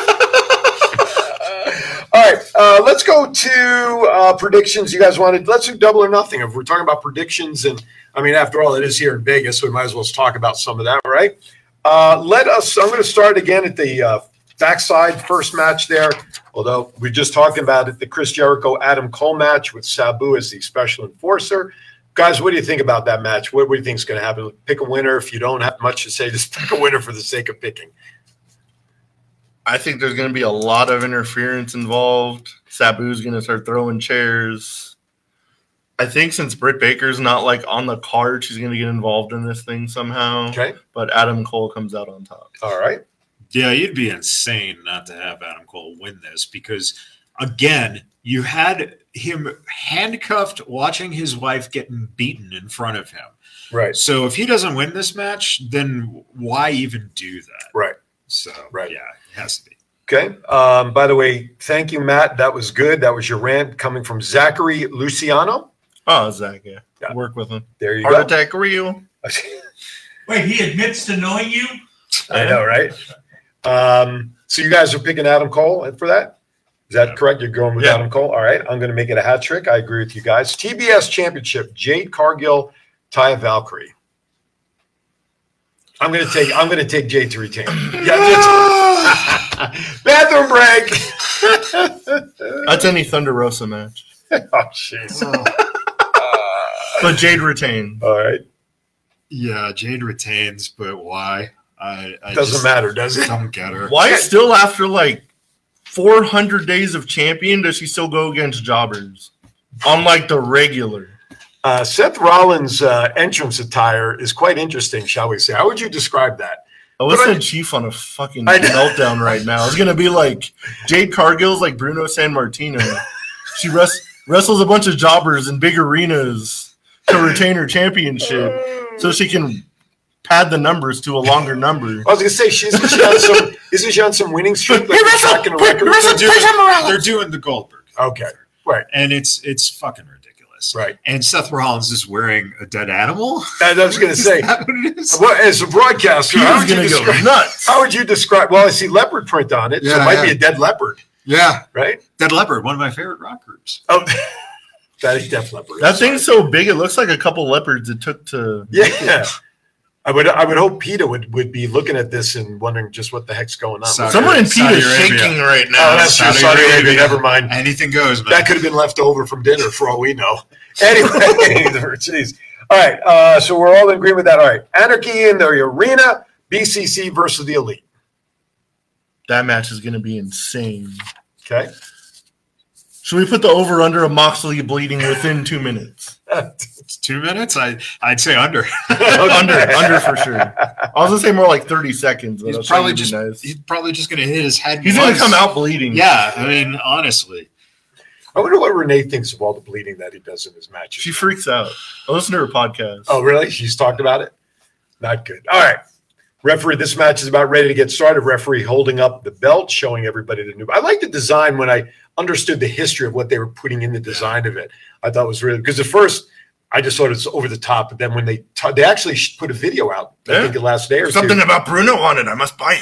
[SPEAKER 3] All right, uh, let's go to uh, predictions. You guys wanted? Let's do double or nothing. If we're talking about predictions, and I mean, after all, it is here in Vegas, so we might as well talk about some of that, right? Uh, let us. I'm going to start again at the uh, backside first match there. Although we're just talking about it, the Chris Jericho Adam Cole match with Sabu as the special enforcer. Guys, what do you think about that match? What, what do you think is going to happen? Pick a winner. If you don't have much to say, just [laughs] pick a winner for the sake of picking.
[SPEAKER 4] I think there's going to be a lot of interference involved. Sabu's going to start throwing chairs. I think since Britt Baker's not like on the card, she's going to get involved in this thing somehow.
[SPEAKER 3] Okay.
[SPEAKER 4] But Adam Cole comes out on top.
[SPEAKER 3] All right.
[SPEAKER 12] Yeah, you'd be insane not to have Adam Cole win this because, again, you had him handcuffed watching his wife getting beaten in front of him.
[SPEAKER 3] Right.
[SPEAKER 12] So if he doesn't win this match, then why even do that?
[SPEAKER 3] Right.
[SPEAKER 12] So,
[SPEAKER 3] Right.
[SPEAKER 12] yeah, it has to be.
[SPEAKER 3] Okay. Um, by the way, thank you, Matt. That was good. That was your rant coming from Zachary Luciano.
[SPEAKER 4] Oh, Zach, yeah. Work with him.
[SPEAKER 3] There you
[SPEAKER 4] Heart
[SPEAKER 3] go.
[SPEAKER 4] attack real. [laughs]
[SPEAKER 15] Wait, he admits to knowing you?
[SPEAKER 3] I know, right? Um, so you guys are picking Adam Cole for that? Is that correct? You're going with
[SPEAKER 4] Yeah.
[SPEAKER 3] Adam Cole? All right. I'm going to make it a hat trick. I agree with you guys. TBS Championship, Jade Cargill, Taya Valkyrie. I'm going to take I'm going to take Jade to retain. [laughs] Yeah, just- [laughs] bathroom break.
[SPEAKER 4] That's any Thunder Rosa match.
[SPEAKER 3] oh, jeez.
[SPEAKER 4] But Jade retains.
[SPEAKER 3] All right.
[SPEAKER 12] Yeah, Jade retains, but why? I, I
[SPEAKER 3] Doesn't
[SPEAKER 12] just
[SPEAKER 3] matter, does it?
[SPEAKER 12] Don't get her.
[SPEAKER 4] Why still after like 400 days of champion does she still go against jobbers Unlike the regular?
[SPEAKER 3] Uh, Seth Rollins' uh, entrance attire is quite interesting, shall we say? How would you describe that?
[SPEAKER 4] I listen to Chief on a fucking
[SPEAKER 3] I
[SPEAKER 4] meltdown right now. It's gonna be like Jade Cargill's like Bruno Sammartino. She wrest- wrestles a bunch of jobbers in big arenas to retain her championship, so she can pad the numbers to a longer number.
[SPEAKER 3] I was gonna say she's she on some isn't she on some winning streak? Like tracking a record?
[SPEAKER 12] They're doing, they're doing the Goldberg.
[SPEAKER 3] Okay, right,
[SPEAKER 12] and it's it's fucking ridiculous.
[SPEAKER 3] Right,
[SPEAKER 12] and Seth Rollins is wearing a dead animal.
[SPEAKER 3] I was gonna say,
[SPEAKER 12] what it is?
[SPEAKER 3] well, as a broadcaster,
[SPEAKER 12] Peter's
[SPEAKER 3] how would, you
[SPEAKER 12] gonna go
[SPEAKER 3] describe,
[SPEAKER 4] nuts.
[SPEAKER 3] how would you describe? Well, I see leopard print on it, so it might be a dead leopard,
[SPEAKER 12] Yeah,
[SPEAKER 3] right?
[SPEAKER 12] Dead Leopard, one of my favorite rock groups.
[SPEAKER 3] Oh, that is Def Leppard.
[SPEAKER 4] That thing's so big, it looks like a couple leopards it took to.
[SPEAKER 3] Yeah. I would I would hope PETA would, would be looking at this and wondering just what the heck's going on.
[SPEAKER 12] Saudi-
[SPEAKER 4] Someone in
[SPEAKER 12] Saudi
[SPEAKER 4] PETA is shaking right now.
[SPEAKER 3] Oh, that's true.
[SPEAKER 12] Saudi
[SPEAKER 3] Saudi Arabia.
[SPEAKER 12] Arabia.
[SPEAKER 3] Never mind.
[SPEAKER 12] Anything goes, man.
[SPEAKER 3] That could have been left over from dinner for all we know. [laughs] Anyway, [laughs] jeez. All right. Uh, so we're all in agreement with that. All right. Anarchy in the arena, BCC versus the elite.
[SPEAKER 4] That match is gonna be insane.
[SPEAKER 3] Okay.
[SPEAKER 4] Should we put the over under of Moxley bleeding within two minutes?
[SPEAKER 12] It's [laughs] two minutes. I I'd say under. [laughs]
[SPEAKER 4] under, under for sure. I was gonna say more like thirty seconds.
[SPEAKER 12] He's probably
[SPEAKER 4] trying to be
[SPEAKER 12] just
[SPEAKER 4] nice.
[SPEAKER 12] he's probably just gonna hit his head.
[SPEAKER 4] He's gonna come out bleeding.
[SPEAKER 12] Yeah, I mean, honestly,
[SPEAKER 3] I wonder what Renee thinks of all the bleeding that he does in his matches.
[SPEAKER 4] She freaks out. I listen to her podcast.
[SPEAKER 3] Oh, really? She's talked about it? Not good. All right. Referee, this match is about ready to get started. Referee holding up the belt, showing everybody the new. I like the design when I understood the history of what they were putting in the design of it. I thought it was really because at first I just thought it was over the top, but then when they ta- they actually put a video out, I
[SPEAKER 4] Yeah.
[SPEAKER 3] think the last day or
[SPEAKER 4] Something
[SPEAKER 3] two,
[SPEAKER 4] about Bruno on it. I must buy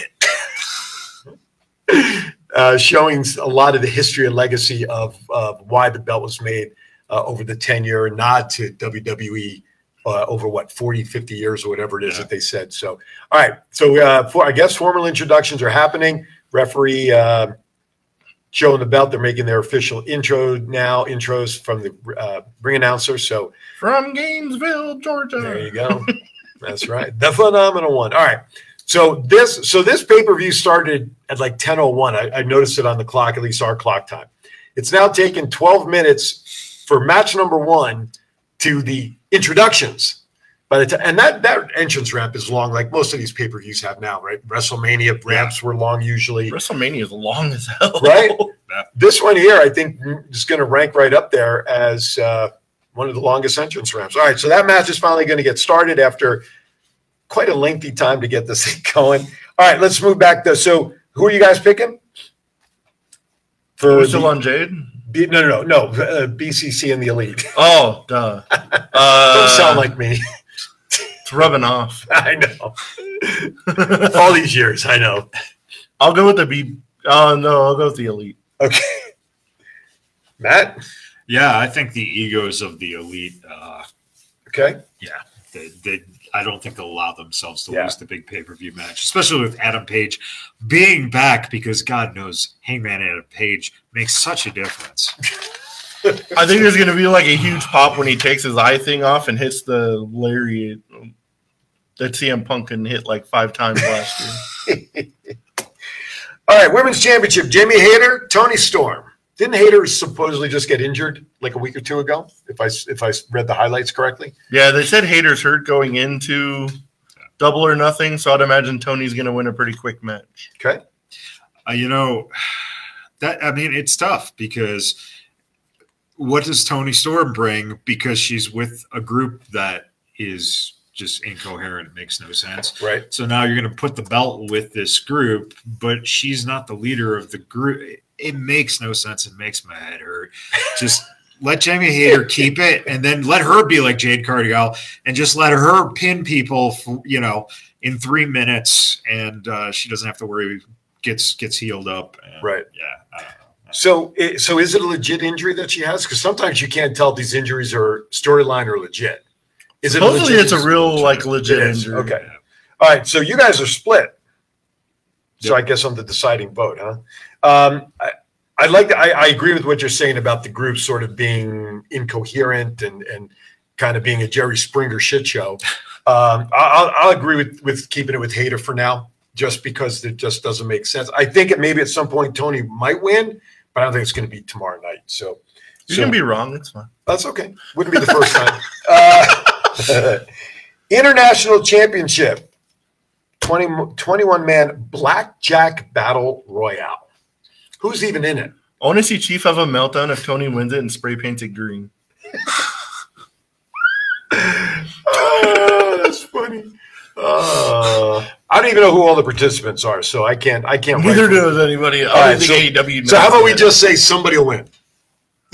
[SPEAKER 4] it. [laughs]
[SPEAKER 3] uh, showing a lot of the history and legacy of, of why the belt was made uh, over the 10 year nod to WWE uh, over what 40, 50 years or whatever it is that they said. So, all right. So, uh, for, I guess formal introductions are happening. Referee uh, showing the belt. They're making their official intro now, intros from the uh, ring announcer. So,
[SPEAKER 4] From Gainesville, Georgia.
[SPEAKER 3] there you go. That's right. The phenomenal one. All right. So this so this pay-per-view started at like 10:01. I, I noticed it on the clock, at least our clock time. It's now taken 12 minutes for match number one to the introductions. By the time and that that entrance ramp is long, like most of these pay-per-views have now, right? WrestleMania ramps were long usually.
[SPEAKER 4] WrestleMania is long as hell.
[SPEAKER 3] Right? [laughs] This one here, I think, is going to rank right up there as uh, one of the longest entrance ramps. All right, so that match is finally going to get started after quite a lengthy time to get this [laughs] thing going. All right, let's move back though. So, who are you guys picking? For
[SPEAKER 4] We're still
[SPEAKER 3] the-
[SPEAKER 4] on Jade?
[SPEAKER 3] B, no, no, no, no. Uh, BCC and the Elite. [laughs]
[SPEAKER 4] Oh, duh. Uh, [laughs]
[SPEAKER 3] Don't sound like me.
[SPEAKER 4] It's rubbing off. [laughs]
[SPEAKER 3] I know. All these years, I know.
[SPEAKER 4] I'll go with the B. Oh, no, I'll go with the Elite.
[SPEAKER 3] Okay. Matt?
[SPEAKER 12] yeah, I think the egos of the elite. Uh,
[SPEAKER 3] Okay.
[SPEAKER 12] yeah, they, they I don't think they'll allow themselves to
[SPEAKER 3] Yeah.
[SPEAKER 12] lose the big pay per view match, especially with Adam Page being back because God knows Hangman Adam Page makes such a difference.
[SPEAKER 4] I think there's going to be like a huge pop when he takes his eye thing off and hits the lariat that CM Punk can hit like five times last year. [laughs]
[SPEAKER 3] All right, women's championship. Jamie Hayter, Toni Storm. Didn't Hayter supposedly just get injured like a week or two ago? If I if I read the highlights correctly.
[SPEAKER 4] Yeah, they said Hayter's hurt going into double or nothing, so I'd imagine Toni's going to win a pretty quick match.
[SPEAKER 3] Okay.
[SPEAKER 12] Uh, you know, that I mean, it's tough because what does Toni Storm bring? Because she's with a group that is just incoherent. It makes no sense.
[SPEAKER 3] Right.
[SPEAKER 12] So now you're going to put the belt with this group, but she's not the leader of the group. It makes no sense. It makes my head hurt. Just let Jamie Hayter [laughs] keep it, and then let her be like Jade Cargill, and just let her pin people, for, you know, in three minutes, and uh, she doesn't have to worry. Gets gets healed up. And,
[SPEAKER 3] Right.
[SPEAKER 12] Yeah.
[SPEAKER 3] So, i- so is it a legit injury that she has? Because sometimes you can't tell if these injuries are storyline or legit. Is it
[SPEAKER 4] Supposedly
[SPEAKER 3] legit?
[SPEAKER 4] it's a real, like, legit injury.
[SPEAKER 3] Okay. All right. So you guys are split. So I guess I'm the deciding vote, huh? Um, I, I like. I, I agree with what you're saying about the group sort of being incoherent and and kind of being a Jerry Springer shit show. Um, I- I'll, I'll agree with with keeping it with Hayter for now, just because it just doesn't make sense. I think it maybe at some point Toni might win, but I don't think it's going to be tomorrow night. So
[SPEAKER 4] You
[SPEAKER 3] so-
[SPEAKER 4] can be wrong. It's fine.
[SPEAKER 3] that's okay. Wouldn't be the first time. [laughs] Uh, International Championship 20, 21 man blackjack battle royale. Who's even in it?
[SPEAKER 4] I want to see Chief have a meltdown if Tony wins it and spray paints it green.
[SPEAKER 3] Oh, that's funny. Uh, I don't even know who all the participants are, so I can't. I can't.
[SPEAKER 4] Neither
[SPEAKER 3] for
[SPEAKER 4] does anybody. I
[SPEAKER 3] right,
[SPEAKER 4] think
[SPEAKER 3] so,
[SPEAKER 4] AEW
[SPEAKER 3] so how about we
[SPEAKER 4] that.
[SPEAKER 3] just say somebody will win? [laughs]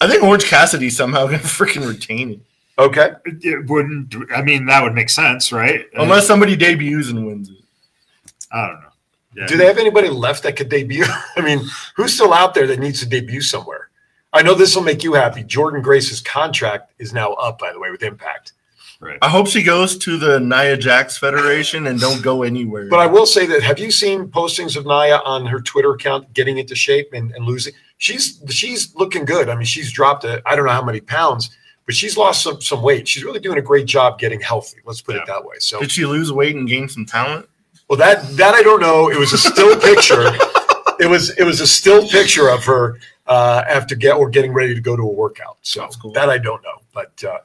[SPEAKER 4] I think Orange Cassidy somehow gonna freaking retain it.
[SPEAKER 3] Okay.
[SPEAKER 12] It wouldn't. I mean, that would make sense, right?
[SPEAKER 4] Unless somebody debuts and wins it.
[SPEAKER 12] I don't know. Yeah.
[SPEAKER 3] Do they have anybody left that could debut? [laughs] I mean, who's still out there that needs to debut somewhere? I know this will make you happy. Jordynne Grace's contract is now up, by the way, with Impact.
[SPEAKER 12] Right.
[SPEAKER 4] I hope she goes to the Nia Jax Federation and don't go anywhere.
[SPEAKER 3] But I will say that have you seen postings of Naya on her Twitter account getting into shape and, and losing? She's she's looking good. I mean, she's dropped a, I don't know how many pounds, but she's lost some some weight. She's really doing a great job getting healthy. Let's put it that way. So
[SPEAKER 4] Did she lose weight and gain some talent?
[SPEAKER 3] Well that that I don't know. It was a still [laughs] picture. It was it was a still picture of her uh, after get or getting ready to go to a workout. So that I don't know. But uh,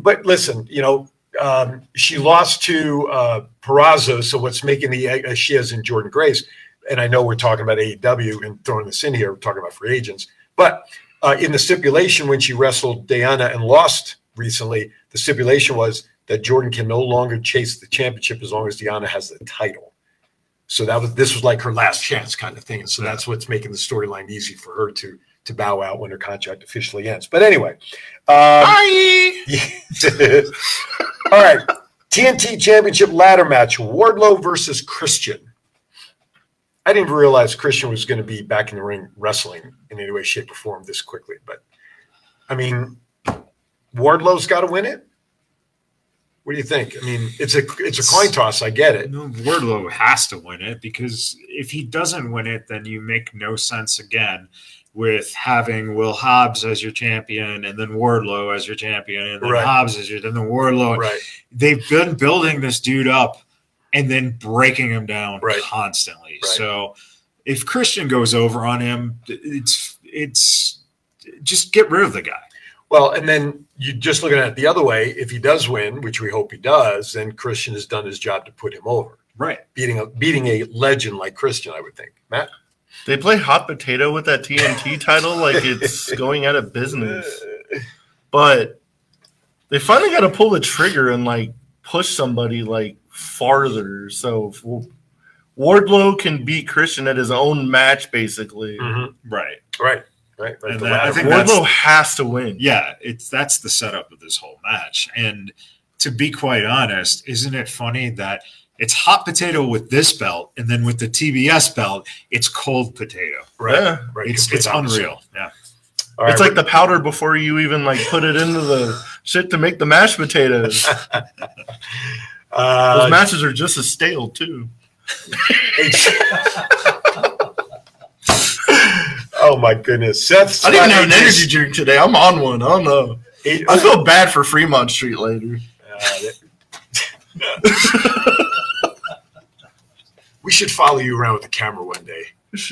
[SPEAKER 3] but listen, you know, um, she lost to uh, Purrazzo. So what's making the uh, she has in Jordynne Grace, and I know we're talking about AEW and throwing this in here. We're talking about free agents, but uh, in the stipulation when she wrestled Deonna and lost recently, the stipulation was that Jordynne can no longer chase the championship as long as Deonna has the title. So that was this was like her last chance kind of thing, and so that's what's making the storyline easy for her to to bow out when her contract officially ends. But anyway, um, [laughs] all right, TNT Championship ladder match: Wardlow versus Christian. I didn't even realize Christian was going to be back in the ring wrestling in any way, shape, or form this quickly. But I mean, Wardlow's got to win it. What do you think? I mean, it's a it's a coin toss. I get it.
[SPEAKER 12] No, Wardlow has to win it because if he doesn't win it, then you make no sense again with having Will Hobbs as your champion and then Wardlow as your champion and then
[SPEAKER 3] Right.
[SPEAKER 12] Hobbs as your then the Wardlow.
[SPEAKER 3] Right.
[SPEAKER 12] They've been building this dude up and then breaking him down
[SPEAKER 3] Right.
[SPEAKER 12] constantly.
[SPEAKER 3] Right.
[SPEAKER 12] So if Christian goes over on him, it's it's just get rid of the guy.
[SPEAKER 3] Well, and then you just looking at it the other way. If he does win, which we hope he does, then Christian has done his job to put him over,
[SPEAKER 12] Right.
[SPEAKER 3] beating a beating a legend like Christian. I would think, Matt.
[SPEAKER 4] They play hot potato with that TNT [laughs] title like it's going out of business. But they finally got to pull the trigger and like push somebody like farther. So if Wardlow can beat Christian at his own match, basically. Mm-hmm.
[SPEAKER 12] Right.
[SPEAKER 3] Right. Right. Right.
[SPEAKER 12] And that- I think
[SPEAKER 3] match.
[SPEAKER 4] Wardlow has to win.
[SPEAKER 12] Yeah, it's that's the setup of this whole match. And to be quite honest, isn't it funny that it's hot potato with this belt, and then with the TBS belt, it's cold potato.
[SPEAKER 3] Right.
[SPEAKER 4] Yeah.
[SPEAKER 3] Right.
[SPEAKER 12] It's
[SPEAKER 3] Complete
[SPEAKER 12] it's
[SPEAKER 3] opposite.
[SPEAKER 12] unreal. Yeah.
[SPEAKER 3] All right,
[SPEAKER 4] it's like the powder before you even like put it into the shit to make the mashed potatoes. [laughs]
[SPEAKER 3] Uh,
[SPEAKER 4] Those matches are just as stale too. [laughs]
[SPEAKER 3] oh my goodness, Seth.
[SPEAKER 4] I didn't even have an
[SPEAKER 3] Scott
[SPEAKER 4] energy drink today. I'm on one. I don't know. I uh, feel bad for Fremont Street later. [laughs]
[SPEAKER 3] We should follow you around with the camera one day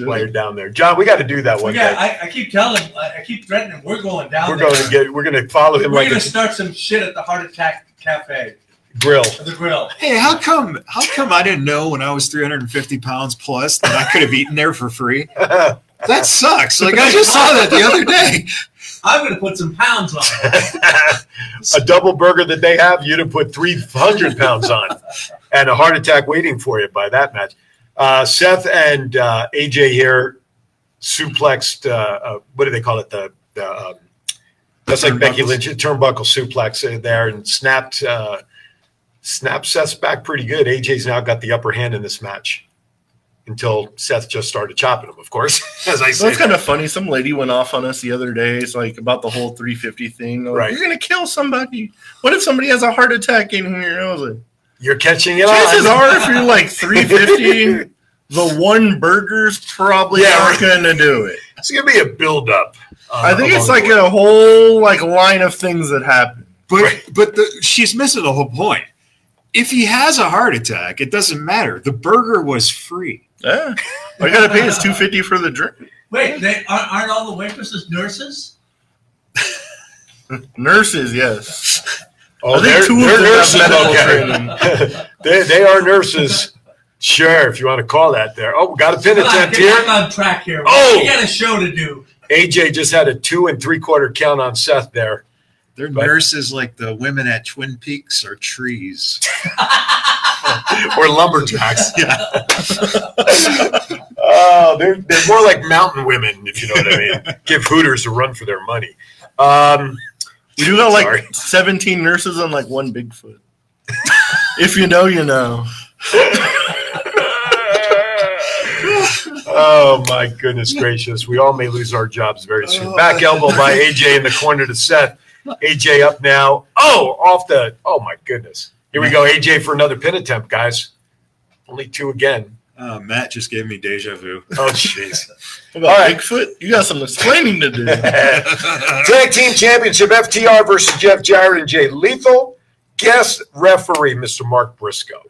[SPEAKER 3] while you're down there, John. We got to do that one
[SPEAKER 15] yeah,
[SPEAKER 3] day.
[SPEAKER 15] I, I keep telling, I I keep threatening, we're going down
[SPEAKER 3] we're
[SPEAKER 15] there.
[SPEAKER 3] going to get. We're going to follow him
[SPEAKER 15] We're
[SPEAKER 3] like
[SPEAKER 15] gonna start some shit at the Heart Attack Cafe,
[SPEAKER 3] grill.
[SPEAKER 15] the grill.
[SPEAKER 12] Hey, how come? How come I didn't know when I was 350 pounds plus that I could have eaten there for free? [laughs] That sucks. Like I just saw that the other day.
[SPEAKER 15] I'm gonna put some pounds on. [laughs]
[SPEAKER 3] a double burger that they have, you'd have put 300 pounds on and a heart attack waiting for you by that match. Uh, Seth and uh, AJ here suplexed, uh, uh, what do they call it? The, the um, that's like Becky Lynch, turnbuckle suplex uh, there and snapped, uh, snapped Seth's back pretty good. AJ's now got the upper hand in this match until Seth just started chopping them, of course, [laughs] as I
[SPEAKER 4] So
[SPEAKER 3] say.
[SPEAKER 4] it's kind of funny. Some lady went off on us the other day. It's like about the whole 350 thing. Like,
[SPEAKER 3] Right.
[SPEAKER 4] You're gonna kill somebody. What if somebody has a heart attack in here? I was like,
[SPEAKER 3] You're catching it
[SPEAKER 4] chances
[SPEAKER 3] on.
[SPEAKER 4] are, if you're like [laughs] 350, the one burger's probably
[SPEAKER 3] Yeah,
[SPEAKER 4] not
[SPEAKER 3] right.
[SPEAKER 4] gonna do it.
[SPEAKER 3] It's gonna be a build up.
[SPEAKER 4] Uh, I think it's like a whole like line of things that happen.
[SPEAKER 12] But but the, she's missing the whole point. If he has a heart attack, it doesn't matter. The burger was free.
[SPEAKER 4] Yeah, all you gotta pay is 250 for the drink.
[SPEAKER 15] Wait, they aren't, aren't all the waitresses nurses? [laughs]
[SPEAKER 4] Nurses, yes.
[SPEAKER 3] Oh,
[SPEAKER 4] I think
[SPEAKER 3] they're,
[SPEAKER 4] two
[SPEAKER 3] they're
[SPEAKER 4] them
[SPEAKER 3] nurses. Okay. [laughs] they, they are nurses. Sure, if you want to call that there. Oh, we got a pin
[SPEAKER 15] Come on,
[SPEAKER 3] attempt
[SPEAKER 15] get
[SPEAKER 3] here.
[SPEAKER 15] back on track here.
[SPEAKER 3] Oh!
[SPEAKER 15] we got a show to do.
[SPEAKER 3] AJ just had a two and three quarter count on Seth there.
[SPEAKER 12] They're
[SPEAKER 3] But-
[SPEAKER 12] nurses like the women at Twin Peaks or trees. [laughs]
[SPEAKER 3] or lumberjacks.
[SPEAKER 12] Yeah.
[SPEAKER 3] Oh, [laughs] they're, they're more like mountain women, if you know what I mean. Give Hooters a run for their money. Um,
[SPEAKER 4] We do got like 17 nurses on like one Bigfoot. if you know, you know. [laughs]
[SPEAKER 3] oh my goodness gracious. We all may lose our jobs very soon. Back elbow by AJ in the corner to Seth. AJ up now. Oh, off the oh my goodness. Here we go. AJ for another pin attempt, guys. Only two again.
[SPEAKER 12] Uh, Matt just gave me deja vu.
[SPEAKER 3] Oh jeez. [laughs]
[SPEAKER 4] About
[SPEAKER 3] All right.
[SPEAKER 4] Bigfoot? You got some explaining to do. [laughs]
[SPEAKER 3] Tag team championship FTR versus Jeff Jarrett and Jay Lethal. Guest referee, Mr. Mark Briscoe.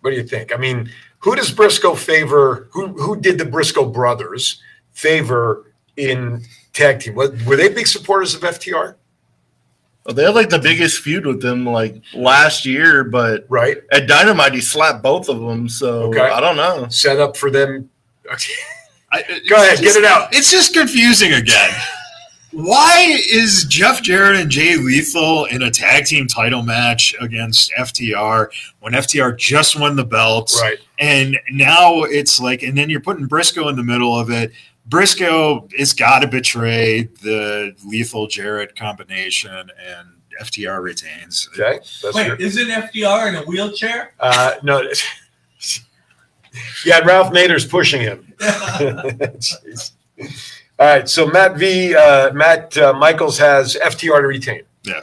[SPEAKER 3] What do you think? I mean, who does Briscoe favor? Who who did the Briscoe brothers favor in tag team? Were they big supporters of FTR?
[SPEAKER 4] Well, they had like the biggest feud with them like last year, but
[SPEAKER 3] Right.
[SPEAKER 4] at Dynamite he slapped both of them. So
[SPEAKER 3] Okay.
[SPEAKER 4] I don't know.
[SPEAKER 3] Set up for them.
[SPEAKER 12] I, [laughs]
[SPEAKER 3] Go ahead,
[SPEAKER 12] it's
[SPEAKER 3] get it out.
[SPEAKER 12] It's just confusing again. [laughs] Why is Jeff Jarrett and Jay Lethal in a tag team title match against FTR when FTR just won the belts?
[SPEAKER 3] Right.
[SPEAKER 12] And now it's like, and then you're putting Briscoe in the middle of it. Briscoe has got to betray the Lethal Jarrett combination, and FTR retains.
[SPEAKER 3] Okay. That's
[SPEAKER 15] Wait,
[SPEAKER 3] your,
[SPEAKER 15] isn't FDR in a wheelchair?
[SPEAKER 3] uh, no. [laughs] Yeah, Ralph Nader's pushing him. [laughs] Jeez. All right, so Matt V, uh, Matt uh, Michaels has FTR to retain.
[SPEAKER 12] Yeah.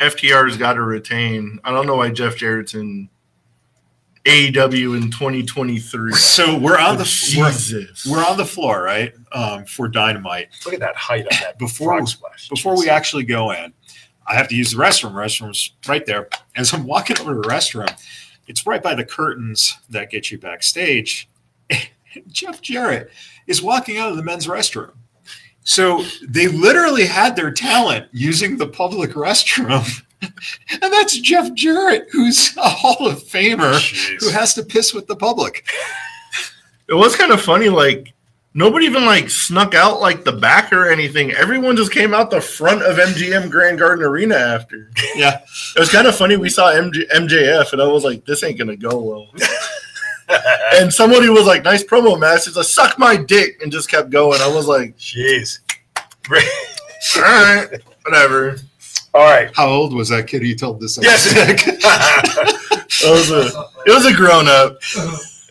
[SPEAKER 4] FTR's got to retain. I don't know why Jeff Jarrett's in AEW in 2023.
[SPEAKER 12] So we're on the
[SPEAKER 4] Jesus.
[SPEAKER 12] we're, we're on the floor, right? Um, for Dynamite.
[SPEAKER 3] Look at that height on that [coughs]
[SPEAKER 12] Before
[SPEAKER 3] frog splash.
[SPEAKER 12] before we actually go in, I have to use the restroom. Restroom's right there. As I'm walking over to the restroom, it's right by the curtains that get you backstage. [laughs] Jeff Jarrett is walking out of the men's restroom. So they literally had their talent using the public [laughs] restroom. And that's Jeff Jarrett, who's a Hall of Famer who has to piss with the public.
[SPEAKER 4] It was kind of funny. Like nobody even like snuck out like the back or anything. Everyone just came out the front of MGM Grand Garden Arena after.
[SPEAKER 12] Yeah.
[SPEAKER 4] It was kind of funny. We saw MJ, MJF, and I was like, "This ain't gonna go well." [laughs] and somebody was like, "Nice promo, Matt." He's like, "Suck my dick," and just kept going. I was like,
[SPEAKER 3] Jeez. [laughs]
[SPEAKER 4] "All right, whatever."
[SPEAKER 3] All right.
[SPEAKER 12] How old was that kid you told this?
[SPEAKER 3] Yes. [laughs]
[SPEAKER 4] It was a, it was a grown up.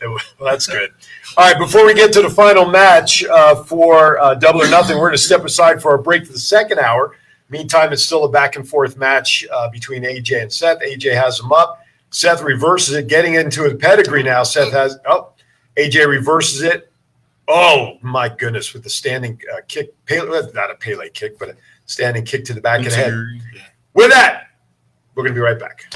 [SPEAKER 3] Well, that's good. All right, before we get to the final match uh, for uh, Double or Nothing, we're going to step aside for our break for the second hour. Meantime, it's still a back and forth match uh, between AJ and Seth. AJ has him up. Seth reverses it, getting into a pedigree now. Seth has, oh, AJ reverses it. Oh, my goodness, with the standing uh, kick, Pele, not a Pele kick, but a standing kick to the back of the head. With that, we're going to be right back.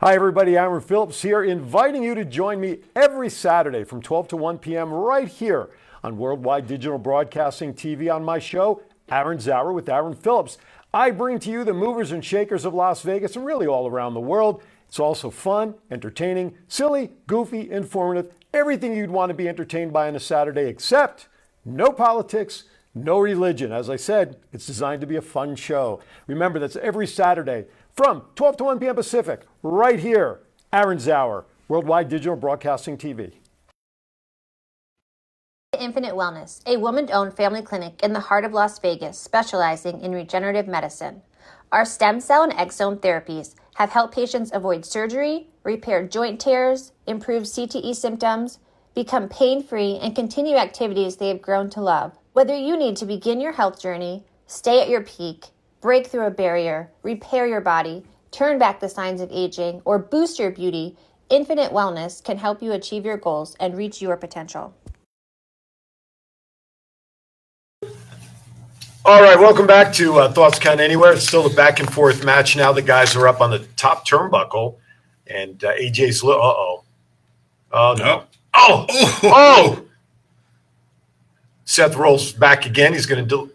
[SPEAKER 2] Hi, everybody. Aaron Phillips here, inviting you to join me every Saturday from 12 to 1 p.m. right here on Worldwide Digital Broadcasting TV on my show, Aaron's Hour with Aaron Phillips. I bring to you the movers and shakers of Las Vegas and really all around the world. It's also fun, entertaining, silly, goofy, informative, everything you'd want to be entertained by on a Saturday, except no politics, no religion. As I said, it's designed to be a fun show. Remember, that's every Saturday from 12 to 1 p.m. Pacific, right here, Aaron's Hour, Worldwide Digital Broadcasting TV.
[SPEAKER 16] Infinite Wellness, a woman owned family clinic in the heart of Las Vegas specializing in regenerative medicine. Our stem cell and exosome therapies have helped patients avoid surgery, repair joint tears, improve CTE symptoms, become pain free, and continue activities they have grown to love. Whether you need to begin your health journey, stay at your peak, break through a barrier, repair your body, turn back the signs of aging, or boost your beauty, Infinite Wellness can help you achieve your goals and reach your potential.
[SPEAKER 3] All right, welcome back to uh, Thoughts Count Anywhere. It's still the back and forth match now. The guys are up on the top turnbuckle, and uh, AJ's. Li- uh oh. Oh, no. Oh, oh. Seth rolls back again. He's going to do.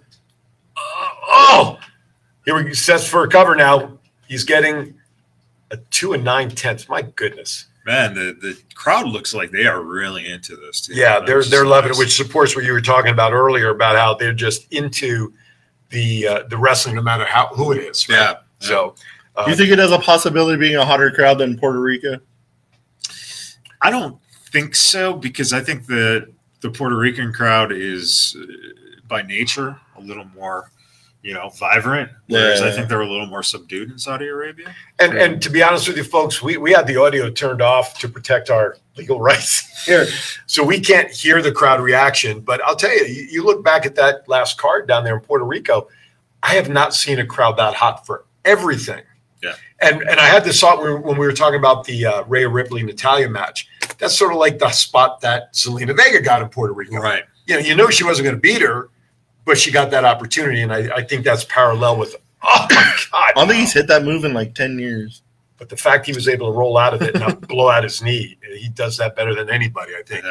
[SPEAKER 3] oh, here we go. Seth's for a cover now. He's getting a two and nine tenths. My goodness.
[SPEAKER 12] Man, the, the crowd looks like they are really into this. Too.
[SPEAKER 3] Yeah, they're they're
[SPEAKER 12] just
[SPEAKER 3] loving
[SPEAKER 12] nice.
[SPEAKER 3] it, which supports what you were talking about earlier about how they're just into the uh, the wrestling, no matter how who it is. Right?
[SPEAKER 4] Yeah.
[SPEAKER 3] So, uh,
[SPEAKER 4] you think it has a possibility of being a hotter crowd than Puerto Rico?
[SPEAKER 12] I don't think so because I think the the Puerto Rican crowd is uh, by nature a little more, you know, vibrant. Whereas I think they're a little more subdued in Saudi Arabia.
[SPEAKER 3] And and to be honest with you, folks, we, we had the audio turned off to protect our legal [laughs] rights here, so we can't hear the crowd reaction. But I'll tell you, you, you look back at that last card down there in Puerto Rico, I have not seen a crowd that hot for everything.
[SPEAKER 12] Yeah.
[SPEAKER 3] And and I had this thought when we- were talking about the uh, Rhea Ripley Natalya match. That's sort of like the spot that Zelina Vega got in Puerto Rico.
[SPEAKER 12] Right.
[SPEAKER 3] You know, you know she wasn't going to beat her, but she got that opportunity, and I, I think that's parallel with. Oh my God!
[SPEAKER 4] I don't think he's hit that move in like 10 years.
[SPEAKER 3] But the fact he was able to roll out of it and not blow out his knee, he does that better than anybody, I think.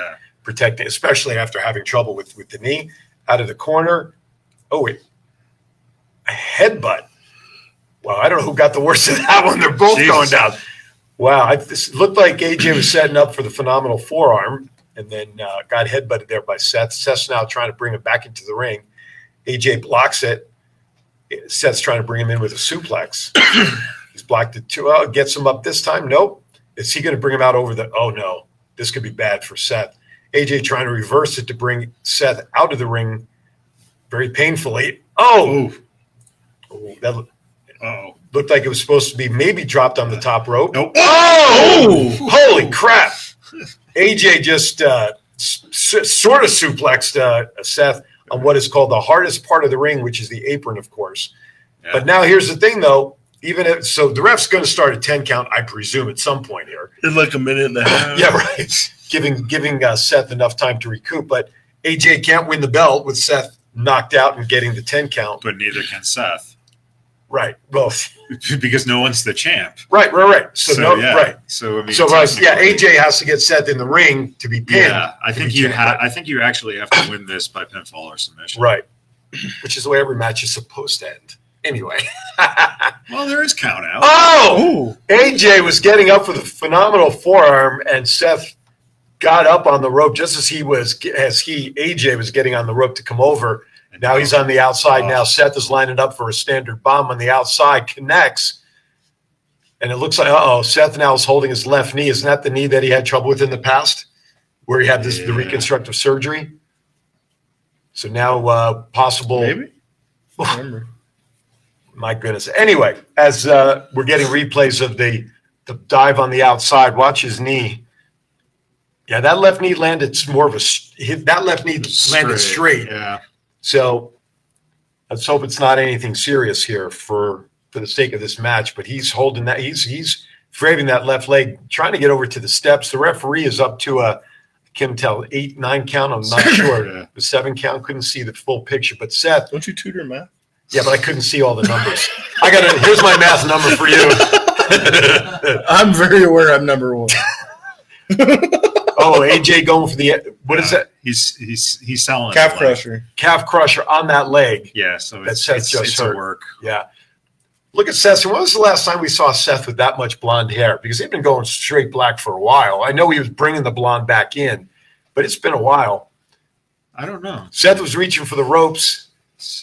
[SPEAKER 3] Protecting, especially after having trouble with, with the knee out of the corner. Oh, wait. A headbutt. Well, I don't know who got the worst of that one. They're both
[SPEAKER 12] Jesus.
[SPEAKER 3] going down. Wow, I, this looked like AJ was setting up for the phenomenal forearm and then uh, got headbutted there by Seth. Seth's now trying to bring him back into the ring. AJ blocks it. Seth's trying to bring him in with a suplex. [clears throat] He's blocked it too. Oh, gets him up this time. Nope. Is he going to bring him out over the? Oh no, this could be bad for Seth. AJ trying to reverse it to bring Seth out of the ring, very painfully. Oh, oh that look-
[SPEAKER 12] oh
[SPEAKER 3] looked like it was supposed to be maybe dropped on the top rope.
[SPEAKER 12] Nope.
[SPEAKER 3] Oh, holy crap! AJ just uh, sort of suplexed uh, Seth on what is called the hardest part of the ring, which is the apron, of course. But now here's the thing, though. Even if so, the ref's going to start a ten count, I presume, at some point here.
[SPEAKER 4] In like a minute and a half.
[SPEAKER 3] yeah, [laughs] right. Giving giving uh, Seth enough time to recoup, but AJ can't win the belt with Seth knocked out and getting the ten count.
[SPEAKER 12] But neither can Seth.
[SPEAKER 3] Right, both. [laughs]
[SPEAKER 12] because no one's the champ.
[SPEAKER 3] Right, right, right. So,
[SPEAKER 12] So,
[SPEAKER 3] no,
[SPEAKER 12] yeah.
[SPEAKER 3] right.
[SPEAKER 12] So, I mean,
[SPEAKER 3] so right, yeah, AJ has to get Seth in the ring to be pinned.
[SPEAKER 12] Yeah, I think you
[SPEAKER 3] champ.
[SPEAKER 12] ha- I think you actually have to win this by pinfall or submission.
[SPEAKER 3] Right. [clears throat] Which is the way every match is supposed to end. Anyway. [laughs]
[SPEAKER 12] Well, there is count out.
[SPEAKER 3] Oh! AJ was getting up with a phenomenal forearm, and Seth got up on the rope just as he was, as he, AJ was getting on the rope to come over. Now he's on the outside. Now Seth is lining up for a standard bomb on the outside, connects. And it looks like, uh oh, Seth now is holding his left knee. Isn't that the knee that he had trouble with in the past, where he had this the reconstructive surgery? So now, uh, possible.
[SPEAKER 4] Maybe. [laughs]
[SPEAKER 3] My goodness. Anyway, as uh, we're getting replays of the the dive on the outside, watch his knee. Yeah, that left knee landed more of a hit- that left knee landed straight.
[SPEAKER 12] Yeah.
[SPEAKER 3] So let's hope it's not anything serious here for for the sake of this match. But he's holding that. He's he's framing that left leg, trying to get over to the steps. The referee is up to a can tell eight nine count. I'm not [coughs] sure the seven count. Couldn't see the full picture. But Seth,
[SPEAKER 4] don't you tutor math?
[SPEAKER 3] Yeah, but I couldn't see all the numbers. I got to. Here's my math number for you. [laughs]
[SPEAKER 21] I'm very aware I'm number one. [laughs]
[SPEAKER 3] oh, AJ going for the what is that?
[SPEAKER 12] He's he's he's selling
[SPEAKER 21] Calf crusher.
[SPEAKER 3] Calf crusher on that leg.
[SPEAKER 12] Yeah, so
[SPEAKER 3] That
[SPEAKER 12] it's,
[SPEAKER 3] Seth
[SPEAKER 12] it's,
[SPEAKER 3] just
[SPEAKER 12] it's
[SPEAKER 3] hurt.
[SPEAKER 12] a work.
[SPEAKER 3] Yeah. Look at Seth. When was the last time we saw Seth with that much blonde hair? Because they've been going straight black for a while. I know he was bringing the blonde back in, but it's been a while.
[SPEAKER 12] I don't know.
[SPEAKER 3] Seth was reaching for the ropes,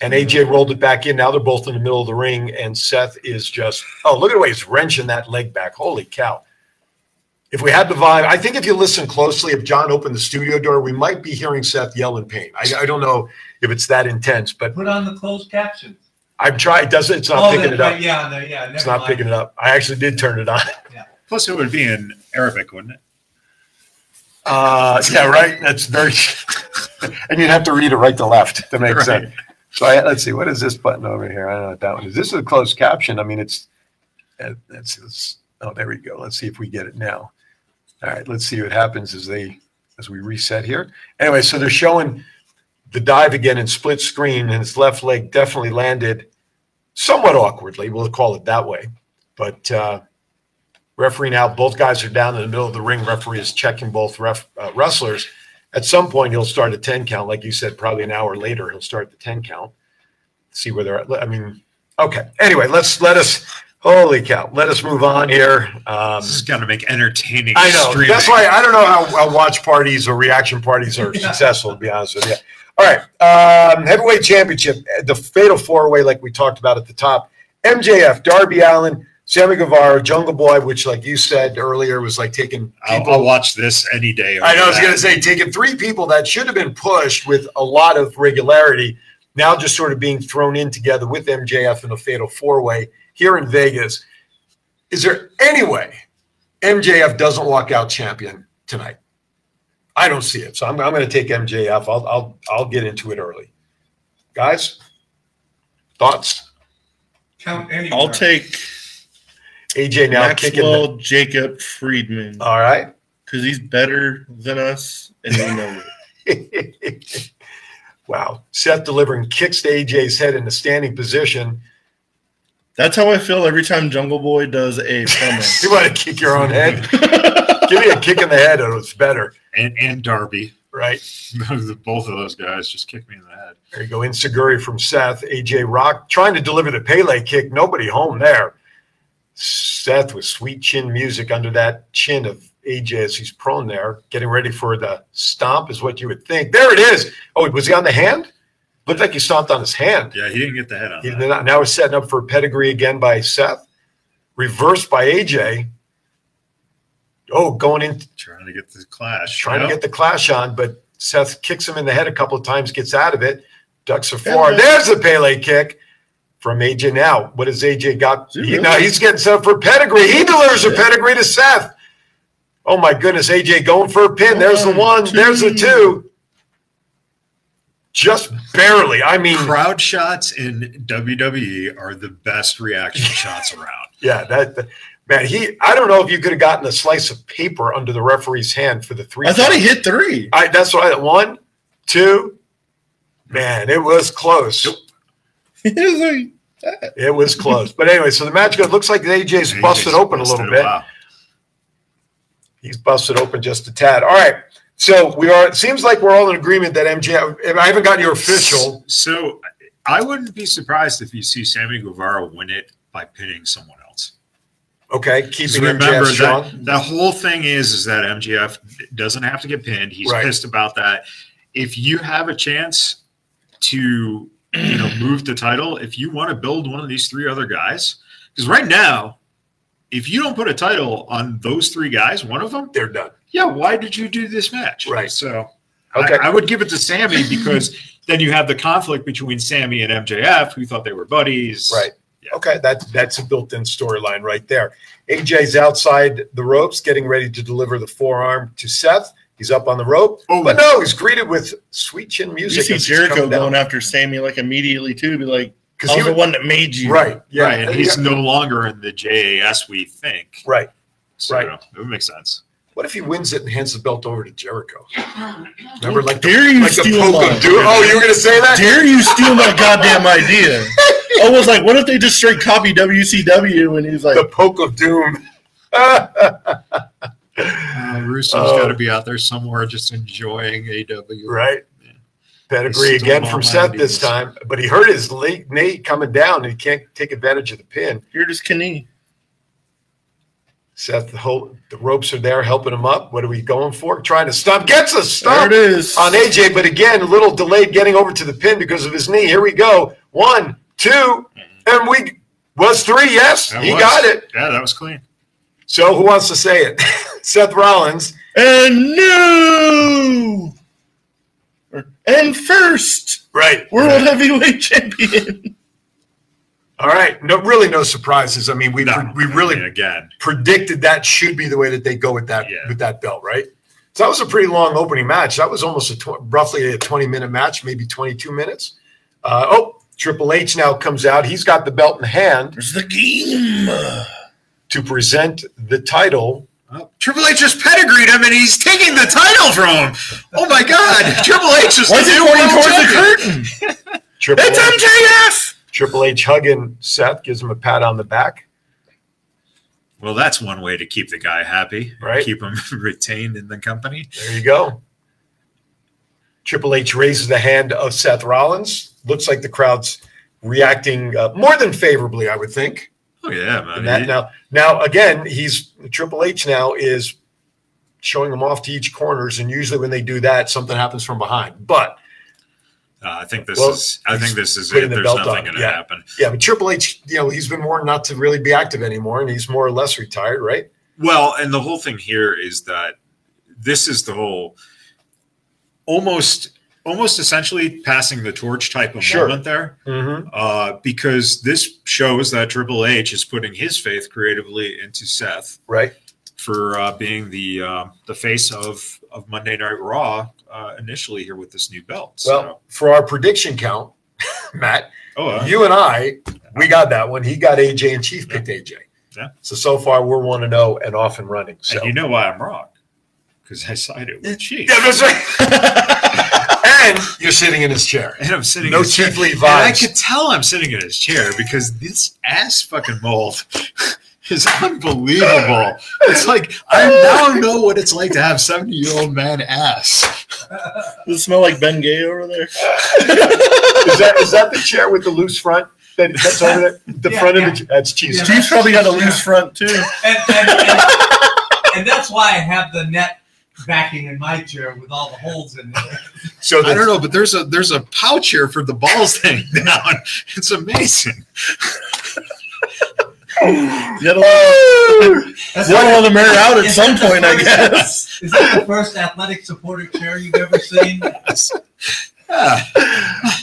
[SPEAKER 3] and AJ rolled it back in. Now they're both in the middle of the ring, and Seth is just oh, look at the way he's wrenching that leg back. Holy cow! If we had the vibe, I think if you listen closely, if John opened the studio door, we might be hearing Seth yell in pain. I, I don't know if it's that intense, but
[SPEAKER 15] Put on the closed captions.
[SPEAKER 3] I've tried. It doesn't. It's not
[SPEAKER 15] Oh,
[SPEAKER 3] picking
[SPEAKER 15] that-
[SPEAKER 3] it up.
[SPEAKER 15] yeah, no, yeah,
[SPEAKER 3] It's not
[SPEAKER 15] mind.
[SPEAKER 3] picking it up. I actually did turn it on.
[SPEAKER 12] Plus, it would be in Arabic, wouldn't it?
[SPEAKER 3] Uh, yeah, right. That's very. [laughs] and you'd have to read it right to left to make
[SPEAKER 12] Right.
[SPEAKER 3] sense. So I, let's see. What is this button over here? I don't know what that one is. This is a closed caption. I mean, it's. uh, That's. it's- oh, there we go. Let's see if we get it now. All right. Let's see what happens as they as we reset here. Anyway, so they're showing the dive again in split screen, and his left leg definitely landed somewhat awkwardly. We'll call it that way. But uh, referee now, both guys are down in the middle of the ring. Referee is checking both ref, uh, wrestlers. At some point, he'll start a 10 count. Like you said, probably an hour later, he'll start the 10 count. See where they're at. I mean, okay. Anyway, let's let us, holy cow, let us move on here. Um,
[SPEAKER 12] This is going to make entertaining.
[SPEAKER 3] I know.
[SPEAKER 12] streaming.
[SPEAKER 3] That's why I don't know how, how watch parties or reaction parties are [laughs] successful, to be honest with you. All right. Um, heavyweight championship, the fatal four way, like we talked about at the top MJF, Darby Allin, Sammy Guevara, Jungle Boy, which, like you said earlier, was like taking
[SPEAKER 12] I'll,
[SPEAKER 3] people.
[SPEAKER 12] I'll watch this any day.
[SPEAKER 3] I know. I was going to say taking three people that should have been pushed with a lot of regularity, now just sort of being thrown in together with MJF in a fatal four way here in Vegas. Is there any way MJF doesn't walk out champion tonight? I don't see it, so I'm, I'm going to take MJF. I'll, I'll I'll get into it early, guys. Thoughts?
[SPEAKER 15] Count anywhere.
[SPEAKER 21] I'll take
[SPEAKER 3] AJ now kicking.
[SPEAKER 21] Maxwell
[SPEAKER 3] The,
[SPEAKER 21] Jacob Friedman
[SPEAKER 3] all right.
[SPEAKER 21] because he's better than us, and we know it. [laughs]
[SPEAKER 3] wow. Seth delivering kicks to AJ's head in a standing position.
[SPEAKER 21] That's how I feel every time Jungle Boy does a [laughs]
[SPEAKER 3] You
[SPEAKER 21] promo.
[SPEAKER 3] want to kick your own head? [laughs] Give me a kick in the head, and it's better,
[SPEAKER 12] And and Darby,
[SPEAKER 3] right? [laughs]
[SPEAKER 12] both of those guys just kicked me in the head.
[SPEAKER 3] There you go. enziguri from Seth. AJ Rock trying to deliver the Pele kick. Nobody home there. Seth with sweet chin music under that chin of AJ as he's prone there, getting ready for the stomp, is what you would think. There it is. Oh, was he on the hand? Looked like he stomped on his hand.
[SPEAKER 12] Yeah, he didn't get the head on
[SPEAKER 3] He-
[SPEAKER 12] that.
[SPEAKER 3] now he's setting up for a pedigree again by Seth. Reversed by AJ. Oh, going in,
[SPEAKER 12] Trying to get the clash.
[SPEAKER 3] trying
[SPEAKER 12] you
[SPEAKER 3] to get the clash on, but Seth kicks him in the head a couple of times, gets out of it, ducks a
[SPEAKER 21] Yeah.
[SPEAKER 3] There's the Pele kick from AJ. Now, what has AJ got?
[SPEAKER 21] He
[SPEAKER 3] He-
[SPEAKER 21] really?
[SPEAKER 3] now he's getting set up for pedigree. He delivers a pedigree to Seth. Oh my goodness, AJ going for a pin. There's the one. There's the two. Just barely. I mean,
[SPEAKER 12] crowd shots in WWE are the best reaction [laughs] shots around.
[SPEAKER 3] yeah, that, that- man. He. I don't know if you could have gotten a slice of paper under the referee's hand for the three.
[SPEAKER 21] I thought he hit three.
[SPEAKER 3] I, that's what I one, two. Man, it was close. [laughs] It was close. But anyway, so the match goes. Looks like AJ's
[SPEAKER 12] AJ's
[SPEAKER 3] busted open a little bit.
[SPEAKER 12] wow.
[SPEAKER 3] He's busted open just a tad. All right. So we are. It seems like we're all in agreement that MJ. I haven't gotten your official.
[SPEAKER 12] So I wouldn't be surprised if you see Sammy Guevara win it by pinning someone else.
[SPEAKER 3] Okay, keeping
[SPEAKER 12] remember that the whole thing is is that MJF doesn't have to get pinned. He's
[SPEAKER 3] Right.
[SPEAKER 12] pissed about that. If you have a chance to you know move the title, if you want to build one of these three other guys, because right now, if you don't put a title on those three guys, one of them,
[SPEAKER 3] They're done.
[SPEAKER 12] Yeah, why did you do this match?
[SPEAKER 3] Right.
[SPEAKER 12] So
[SPEAKER 3] Okay.
[SPEAKER 12] I, I would give it to Sammy because [laughs] then you have the conflict between Sammy and MJF, who thought they were buddies.
[SPEAKER 3] Right. Okay, that's that's a built-in storyline right there. AJ's outside the ropes, getting ready to deliver the forearm to Seth. He's up on the rope,
[SPEAKER 12] Oh.
[SPEAKER 3] but no, he's greeted with sweet chin music.
[SPEAKER 21] You
[SPEAKER 3] music.
[SPEAKER 21] see
[SPEAKER 3] he's
[SPEAKER 21] Jericho
[SPEAKER 3] coming down.
[SPEAKER 21] going after Sammy like immediately too, be like,
[SPEAKER 3] 'Cause
[SPEAKER 21] "I
[SPEAKER 3] he
[SPEAKER 21] was the one that made you."
[SPEAKER 3] Right. Yeah.
[SPEAKER 12] right. And he's
[SPEAKER 3] Yeah.
[SPEAKER 12] no longer in the JAS, we think.
[SPEAKER 3] right.
[SPEAKER 12] So
[SPEAKER 3] Right.
[SPEAKER 12] it would make sense.
[SPEAKER 3] What if he wins it and hands the belt over to Jericho? Remember, like the,
[SPEAKER 21] Dare you
[SPEAKER 3] like the
[SPEAKER 21] steal
[SPEAKER 3] Poke
[SPEAKER 21] mine.
[SPEAKER 3] of Doom. Oh, you were going to say that?
[SPEAKER 21] Dare you steal my goddamn idea? [laughs] I was like, what if they just straight copy WCW? And he's like,
[SPEAKER 3] the poke of doom.
[SPEAKER 12] Uh, Russo's
[SPEAKER 3] Oh.
[SPEAKER 12] got to be out there somewhere just enjoying AW.
[SPEAKER 3] Right. Pedigree
[SPEAKER 12] Still
[SPEAKER 3] again from Seth this time, but he hurt his late Nate coming down and he can't take advantage of the pin.
[SPEAKER 21] You're just knee.
[SPEAKER 3] Seth, the whole the ropes are there helping him up. What are we going for? Trying to stop. Gets a stop
[SPEAKER 21] There it is.
[SPEAKER 3] on AJ, but again, a little delayed getting over to the pin because of his knee. Here we go. One, two, and we was three. Yes,
[SPEAKER 12] That
[SPEAKER 3] he
[SPEAKER 12] was-
[SPEAKER 3] got it.
[SPEAKER 12] Yeah, that was clean.
[SPEAKER 3] So who wants to say it? [laughs] Seth Rollins.
[SPEAKER 21] And new and first
[SPEAKER 3] Right.
[SPEAKER 21] world heavyweight champion. [laughs]
[SPEAKER 3] All right. No, really, no surprises. I mean, we we really
[SPEAKER 12] again
[SPEAKER 3] predicted that should be the way that they go with that with that belt, right? So that was a pretty long opening match. That was almost a tw- roughly a twenty minute match, maybe twenty two minutes. Uh, oh, Triple H now comes out. He's got the belt in hand.
[SPEAKER 21] There's the game
[SPEAKER 3] to present the title.
[SPEAKER 12] Triple H just pedigreed him and he's taking the title from him. Oh my God. Triple H is
[SPEAKER 21] Why is
[SPEAKER 12] the
[SPEAKER 21] he
[SPEAKER 12] new
[SPEAKER 21] pointing
[SPEAKER 12] world
[SPEAKER 21] towards the curtain?
[SPEAKER 3] Triple
[SPEAKER 21] It's
[SPEAKER 3] H,
[SPEAKER 21] MJF.
[SPEAKER 3] Triple H hugging Seth, gives him a pat on the back.
[SPEAKER 12] Well, that's one way to keep the guy happy,
[SPEAKER 3] Right.
[SPEAKER 12] Keep him [laughs] retained in the company.
[SPEAKER 3] There you go. Triple H raises the hand of Seth Rollins. Looks like the crowd's reacting uh, more than favorably, I would think.
[SPEAKER 12] Oh yeah, man.
[SPEAKER 3] That now, now again, he's Triple H now is showing them off to each corners, and usually when they do that, something happens from behind. But
[SPEAKER 12] uh, I think this
[SPEAKER 3] Well,
[SPEAKER 12] is. I think this is it.
[SPEAKER 3] the
[SPEAKER 12] There's nothing going to
[SPEAKER 3] yeah.
[SPEAKER 12] happen.
[SPEAKER 3] yeah, but Triple H, you know, he's been warned not to really be active anymore, and he's more or less retired, right?
[SPEAKER 12] Well, and the whole thing here is that this is the whole almost almost essentially passing the torch type of
[SPEAKER 3] Sure.
[SPEAKER 12] moment there.
[SPEAKER 3] Mm-hmm.
[SPEAKER 12] Uh, because this shows that Triple H is putting his faith creatively into Seth,
[SPEAKER 3] right?
[SPEAKER 12] For uh, being the uh, the face of of Monday Night Raw uh, initially here with this new belt. So,
[SPEAKER 3] Well, for our prediction count, [laughs] Matt,
[SPEAKER 12] Oh, uh,
[SPEAKER 3] you and I, we got that one. He got AJ, and Chief picked AJ.
[SPEAKER 12] Yeah.
[SPEAKER 3] So so far, we're one to zero and off and running. So
[SPEAKER 12] and you know why I'm wrong? Because I sided with Chief.
[SPEAKER 3] Yeah, that's right. [laughs] and you're sitting in his chair.
[SPEAKER 12] And I'm sitting
[SPEAKER 3] No
[SPEAKER 12] in his chair.
[SPEAKER 3] Chief Lee
[SPEAKER 12] And I could tell I'm sitting in his chair because this ass fucking mold is unbelievable. It's like I now know what it's like to have 70 year old man ass.
[SPEAKER 21] Does it smell like Ben Gay over there? [laughs]
[SPEAKER 3] is that is that the chair with the loose front? That, that's over there. The
[SPEAKER 15] Yeah,
[SPEAKER 3] front
[SPEAKER 15] yeah.
[SPEAKER 3] of the that's Chief's.
[SPEAKER 15] Yeah.
[SPEAKER 21] Chief's probably got a loose front too.
[SPEAKER 15] and, and, and, and that's why I have the net backing in my chair with all the holes in it.
[SPEAKER 3] So
[SPEAKER 12] I don't know, but there's a there's a pouch here for the balls hanging down. It's amazing.
[SPEAKER 21] You gotta [laughs]
[SPEAKER 15] That's
[SPEAKER 21] one
[SPEAKER 15] not-
[SPEAKER 21] of them air out at some
[SPEAKER 15] that
[SPEAKER 21] point, I guess.
[SPEAKER 15] Is that the first athletic supporter chair you've ever seen?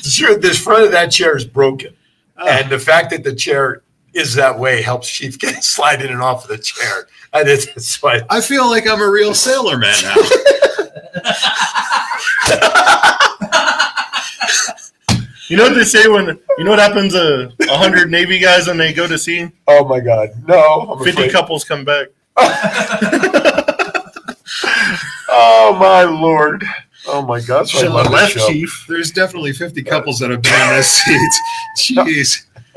[SPEAKER 3] Sure, this front of that chair is broken, ah. and the fact that the chair is that way helps Chief get [laughs] slide in and off of the chair. And it's, it's why
[SPEAKER 12] I feel like I'm a real sailor man now. [laughs]
[SPEAKER 21] You know what they say when you know what happens uh, to hundred Navy guys when they go to sea?
[SPEAKER 3] Oh my God, no! I'm
[SPEAKER 21] Fifty
[SPEAKER 3] afraid.
[SPEAKER 21] couples come back. [laughs]
[SPEAKER 3] Oh my lord! Oh my God! So I love this
[SPEAKER 21] left,
[SPEAKER 3] show.
[SPEAKER 21] Chief.
[SPEAKER 12] There's definitely 50 couples that have been in this seat. [laughs] Jeez. [laughs]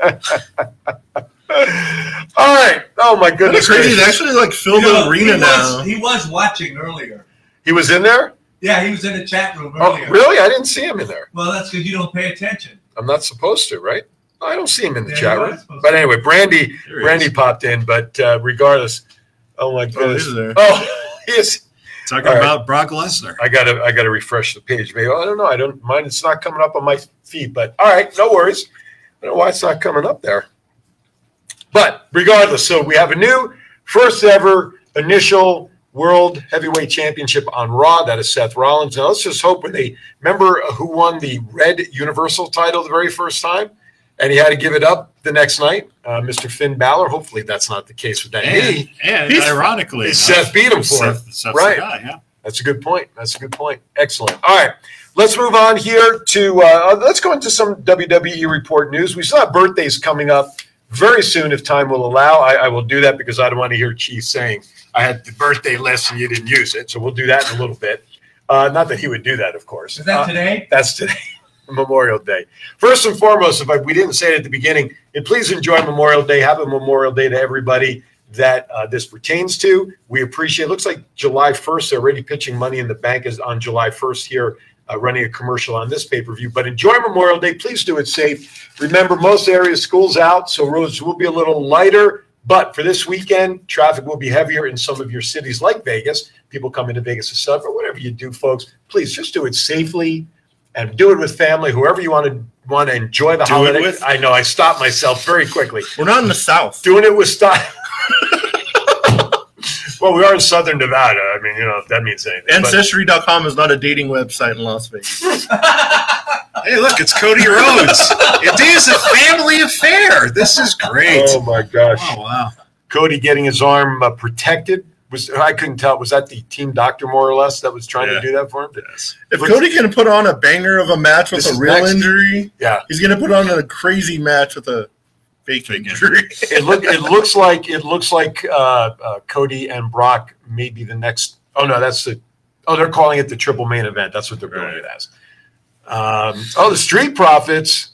[SPEAKER 3] All right. Oh my goodness!
[SPEAKER 21] That's crazy. They actually like fill
[SPEAKER 15] You know,
[SPEAKER 21] the arena
[SPEAKER 15] he
[SPEAKER 21] now.
[SPEAKER 15] He was watching earlier.
[SPEAKER 3] He was in there.
[SPEAKER 15] Yeah, he was in the chat room
[SPEAKER 3] Oh,
[SPEAKER 15] earlier.
[SPEAKER 3] really? I didn't see him in there.
[SPEAKER 15] Well, that's because you don't pay attention.
[SPEAKER 3] I'm not supposed to, right? I don't see him in the
[SPEAKER 15] Yeah,
[SPEAKER 3] chat
[SPEAKER 15] you are
[SPEAKER 3] room.
[SPEAKER 15] supposed
[SPEAKER 3] But
[SPEAKER 15] to.
[SPEAKER 3] anyway, Brandy,
[SPEAKER 12] There he
[SPEAKER 3] Brandy popped in. But uh, regardless, oh my goodness!
[SPEAKER 21] he's there.
[SPEAKER 3] Oh, [laughs] he is.
[SPEAKER 12] Talking
[SPEAKER 3] All right.
[SPEAKER 12] about Brock Lesnar.
[SPEAKER 3] I gotta, I gotta refresh the page. Maybe I don't know. I don't mind. It's not coming up on my feed. But all right, no worries. I don't know why it's not coming up there. But regardless, so we have a new first ever initial World Heavyweight Championship on Raw. That is Seth Rollins. Now let's just hope when they remember who won the Red Universal title the very first time, and he had to give it up the next night, uh, Mr. Finn Balor. Hopefully that's not the case with that
[SPEAKER 12] And, and
[SPEAKER 3] He's-
[SPEAKER 12] ironically,
[SPEAKER 3] Seth beat him for
[SPEAKER 12] Seth,
[SPEAKER 3] it.
[SPEAKER 12] Seth's
[SPEAKER 3] Right.
[SPEAKER 12] guy, yeah.
[SPEAKER 3] That's a good point. That's a good point. Excellent. All right. Let's move on here to uh, let's go into some WWE report news. We still have birthdays coming up very soon if time will allow. I, I will do that because I don't want to hear Chief saying I had the birthday list and you didn't use it. So we'll do that in a little bit. Uh, not that he would do that, of course.
[SPEAKER 15] Is that
[SPEAKER 3] Uh,
[SPEAKER 15] today?
[SPEAKER 3] That's today. [laughs] Memorial Day. First and foremost, if I, we didn't say it at the beginning, and please enjoy Memorial Day. Have a Memorial Day to everybody that uh, this pertains to. We appreciate. It looks like July 1st. They're already pitching money in the bank is on July 1st here, uh, running a commercial on this pay per view. But enjoy Memorial Day. Please do it safe. Remember, most areas schools out, so roads will be a little lighter. But for this weekend, traffic will be heavier in some of your cities like Vegas. People come into Vegas to celebrate. Whatever you do, folks, please just do it safely and do it with family. Whoever you want to want to enjoy the
[SPEAKER 4] Do it
[SPEAKER 3] holiday.
[SPEAKER 4] with?
[SPEAKER 3] I know I stopped myself very quickly.
[SPEAKER 4] We're not in the South.
[SPEAKER 3] Doing it with style. Well, we are in Southern Nevada. I mean, you know, if that means anything. but-
[SPEAKER 4] Ancestry.com is not a dating website in Las Vegas. [laughs]
[SPEAKER 12] Hey, look, it's Cody Rhodes. it is a family affair. This is great.
[SPEAKER 3] Oh my gosh!
[SPEAKER 12] Oh wow!
[SPEAKER 3] Cody getting his arm uh, protected was I couldn't tell. Was that the team doctor more or less that was trying
[SPEAKER 4] Yeah.
[SPEAKER 3] to do that for him?
[SPEAKER 12] Yes.
[SPEAKER 4] If Cody can put on a banger of a match with a real
[SPEAKER 3] next.
[SPEAKER 4] injury,
[SPEAKER 3] Yeah.
[SPEAKER 4] he's gonna put on a crazy match with a fake injury.
[SPEAKER 3] it look it looks like it looks like uh, uh, Cody and Brock may be the next. Oh no, that's the. Oh, they're calling it the triple main event. That's what they're billing it as. Um, oh, the Street Profits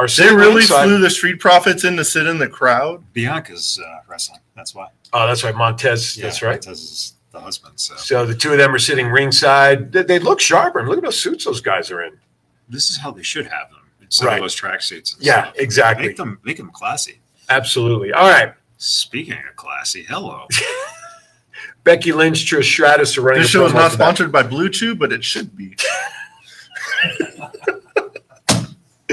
[SPEAKER 3] are
[SPEAKER 4] They really
[SPEAKER 3] ringside.
[SPEAKER 4] flew the Street Profits in to sit in the crowd.
[SPEAKER 12] Bianca's uh, wrestling. That's why.
[SPEAKER 3] Oh, that's right, Montez. that's right.
[SPEAKER 12] Montez is the husband. So
[SPEAKER 3] So the two of them are sitting ringside. They, they look sharper. And look at those suits those guys are in.
[SPEAKER 12] this is how they should have them instead
[SPEAKER 3] Right.
[SPEAKER 12] of those tracksuits. and
[SPEAKER 3] Yeah,
[SPEAKER 12] stuff.
[SPEAKER 3] exactly.
[SPEAKER 12] Make them make them classy.
[SPEAKER 3] Absolutely. All right.
[SPEAKER 12] Speaking of classy, hello. [laughs]
[SPEAKER 3] Becky Lynch, Trish Stratus are running.
[SPEAKER 4] This show is not sponsored by BlueChew, but it should be. [laughs]
[SPEAKER 12] I,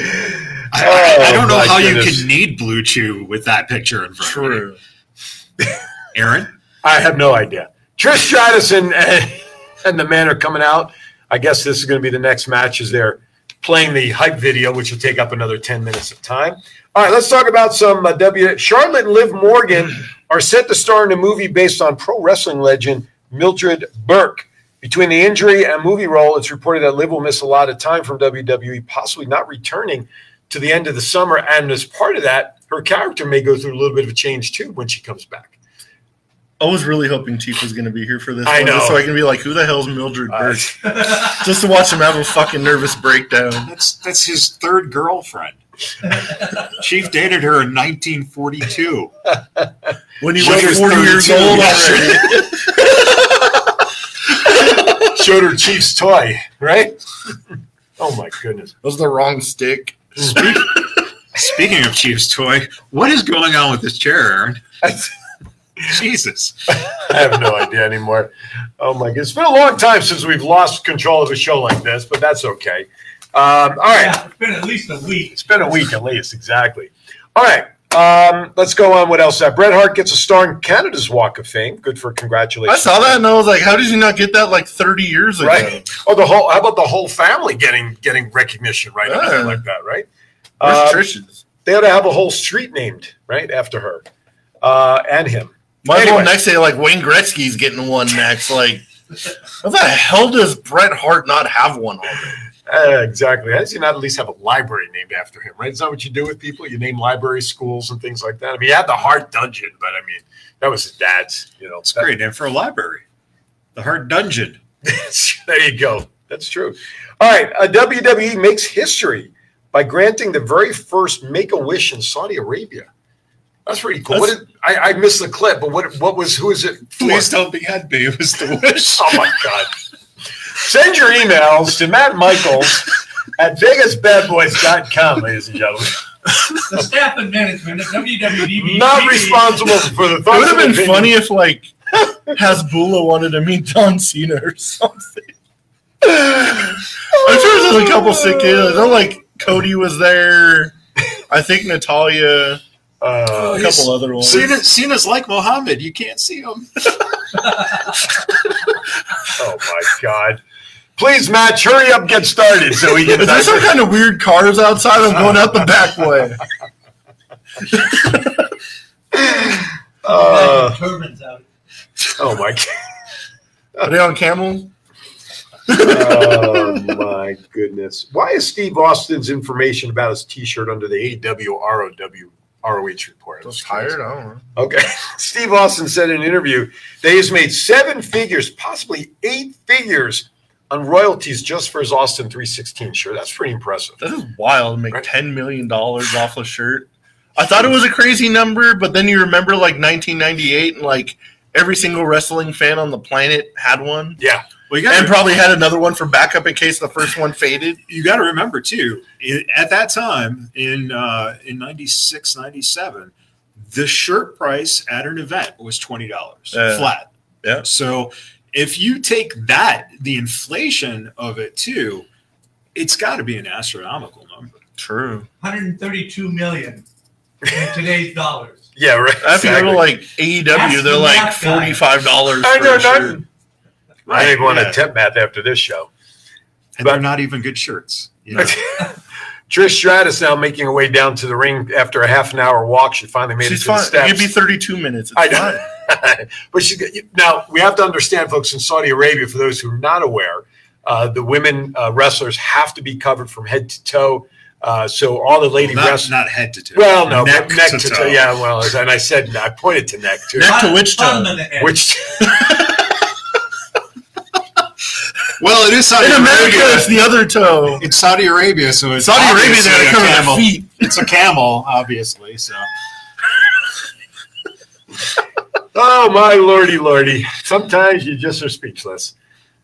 [SPEAKER 12] I, I oh don't know
[SPEAKER 3] Oh, my
[SPEAKER 12] how you can need BlueChew with that picture in front of you. True. [laughs] Aaron?
[SPEAKER 3] I have no idea. Trish Stratus and, and the man are coming out. I guess this is going to be the next match as they're playing the hype video, which will take up another 10 minutes of time. All right, let's talk about some uh, W. Charlotte and Liv Morgan [clears throat] are set to star in a movie based on pro wrestling legend Mildred Burke. Between the injury and movie role, it's reported that Liv will miss a lot of time from WWE, possibly not returning to the end of the summer. And as part of that, her character may go through a little bit of a change too when she comes back.
[SPEAKER 4] I was really hoping Chief was going to be here for this.
[SPEAKER 3] I
[SPEAKER 4] one, just so I can be like, "Who the hell's Mildred Burke?" [laughs] just to watch him have a fucking nervous breakdown.
[SPEAKER 12] That's that's his third girlfriend. Chief dated her in 1942.
[SPEAKER 4] When he was
[SPEAKER 12] her
[SPEAKER 4] 40 years
[SPEAKER 12] 32.
[SPEAKER 4] old already. [laughs]
[SPEAKER 3] Showed her Chief's toy, right? oh my goodness.
[SPEAKER 4] That was the wrong stick.
[SPEAKER 12] Speak, [laughs] speaking of Chief's toy, what is going on with this chair, Aaron? [laughs] Jesus.
[SPEAKER 3] I have no idea anymore. Oh my goodness. It's been a long time since we've lost control of a show like this, but that's okay. Um, all right.
[SPEAKER 15] Yeah, it's been at least a week.
[SPEAKER 3] It's been a week at least, exactly. All right. Um, let's go on. What else? Uh, Bret Hart gets a star in Canada's Walk of Fame. Good for congratulations.
[SPEAKER 4] I saw that and I was like, "How did you not get that like 30 years ago?"
[SPEAKER 3] Right. Oh, the whole. How about the whole family getting getting recognition right
[SPEAKER 4] Yeah.
[SPEAKER 3] like that? Right.
[SPEAKER 4] Where's
[SPEAKER 3] Um,
[SPEAKER 4] Trish's?
[SPEAKER 3] They ought to have a whole street named right after her uh, and him.
[SPEAKER 4] Might as well next day, like Wayne Gretzky's getting one next. Like, how the hell does Bret Hart not have one already?
[SPEAKER 3] Uh, exactly. How does he not at least have a library named after him? Right? Is that what you do with people? You name libraries, schools, and things like that. I mean, he had the Hart Dungeon, but I mean, that was his dad's. You know,
[SPEAKER 12] It's a great name for a library. The Heart Dungeon. [laughs]
[SPEAKER 3] there you go. That's true. All right. Uh, WWE makes history by granting the very first Make a Wish in Saudi Arabia. That's pretty cool. What did, I, I missed the clip, but what what was who is it? for?
[SPEAKER 12] Please don't be had me. It was the wish. [laughs]
[SPEAKER 3] Oh my god. Send your emails to Matt Michaels at VegasBadBoyz.com, ladies and gentlemen.
[SPEAKER 15] The staff and management of WWE.
[SPEAKER 3] Not responsible for the
[SPEAKER 4] It would have been
[SPEAKER 3] opinions.
[SPEAKER 4] funny if like Hasbulla wanted to meet John Cena or something. I'm sure there's a couple sick kids. I know like Cody was there. I think Natalya.
[SPEAKER 3] Uh,
[SPEAKER 4] a couple other ones.
[SPEAKER 12] Cena, Cena's like Mohammed. You can't see him. [laughs]
[SPEAKER 3] Oh my god. Please, Match, hurry up, get started so we can.
[SPEAKER 4] Is there some kind of weird cars outside? I'm going out the back way. [laughs]
[SPEAKER 3] Uh,
[SPEAKER 15] turbines out.
[SPEAKER 3] oh my god!
[SPEAKER 4] Are they on camels?
[SPEAKER 3] oh [laughs] my goodness. Why is Steve Austin's information about his T-shirt under the AW ROW ROH report?
[SPEAKER 4] Just tired. I don't know.
[SPEAKER 3] Okay. [laughs] Steve Austin said in an interview that he's made seven figures, possibly eight figures, on royalties just for his Austin 316 shirt. That's pretty impressive.
[SPEAKER 21] That is wild. Make ten million dollars off a shirt. I thought it was a crazy number, but then you remember like 1998 and like every single wrestling fan on the planet had one.
[SPEAKER 3] Yeah.
[SPEAKER 12] Well, you gotta-
[SPEAKER 21] and probably had another one for backup in case the first one faded.
[SPEAKER 12] You got to remember too, i- at that time in uh, in 96, 97, the shirt price at an event was twenty dollars
[SPEAKER 21] Uh,
[SPEAKER 12] flat.
[SPEAKER 21] Yeah.
[SPEAKER 12] So if you take that, the inflation of it too, it's got to be an astronomical number.
[SPEAKER 21] True.
[SPEAKER 15] 132 million in today's dollars. [laughs]
[SPEAKER 3] Yeah, right.
[SPEAKER 21] If you go to like AEW,
[SPEAKER 15] Ask
[SPEAKER 21] they're
[SPEAKER 15] the
[SPEAKER 21] like forty five dollars.
[SPEAKER 3] I know
[SPEAKER 21] for a shirt.
[SPEAKER 3] nothing. I ain't going
[SPEAKER 12] yeah.
[SPEAKER 3] to tip math after this show.
[SPEAKER 12] And they're not even good shirts. You know? [laughs]
[SPEAKER 3] Trish Stratus now making her way down to the ring after a half an hour walk. She finally made
[SPEAKER 21] She's
[SPEAKER 3] it to the
[SPEAKER 21] fine.
[SPEAKER 3] steps.
[SPEAKER 21] It'd be thirty two minutes. It's
[SPEAKER 3] I
[SPEAKER 21] fine.
[SPEAKER 3] know. [laughs] but she now we have to understand, folks, in Saudi Arabia, for those who are not aware, uh, the women uh, wrestlers have to be covered from head to toe. Uh, so all the lady
[SPEAKER 12] not,
[SPEAKER 3] wrestlers.
[SPEAKER 12] not head to toe.
[SPEAKER 3] Well, no,
[SPEAKER 12] neck,
[SPEAKER 3] but neck
[SPEAKER 12] to,
[SPEAKER 3] to,
[SPEAKER 12] toe.
[SPEAKER 3] toe. Yeah, well, and I said I pointed to neck too.
[SPEAKER 21] Neck to which toe?
[SPEAKER 15] Thumb in the head.
[SPEAKER 3] Which [laughs]
[SPEAKER 12] Well, it is Saudi
[SPEAKER 21] In America,
[SPEAKER 12] Arabia.
[SPEAKER 21] it's the other toe.
[SPEAKER 12] It's Saudi Arabia, so it's
[SPEAKER 21] Saudi Arabia, they gotta
[SPEAKER 12] a
[SPEAKER 21] cover their
[SPEAKER 12] camel.
[SPEAKER 21] feet.
[SPEAKER 12] It's a camel, obviously. So
[SPEAKER 3] Oh my lordy, lordy! Sometimes you just are speechless.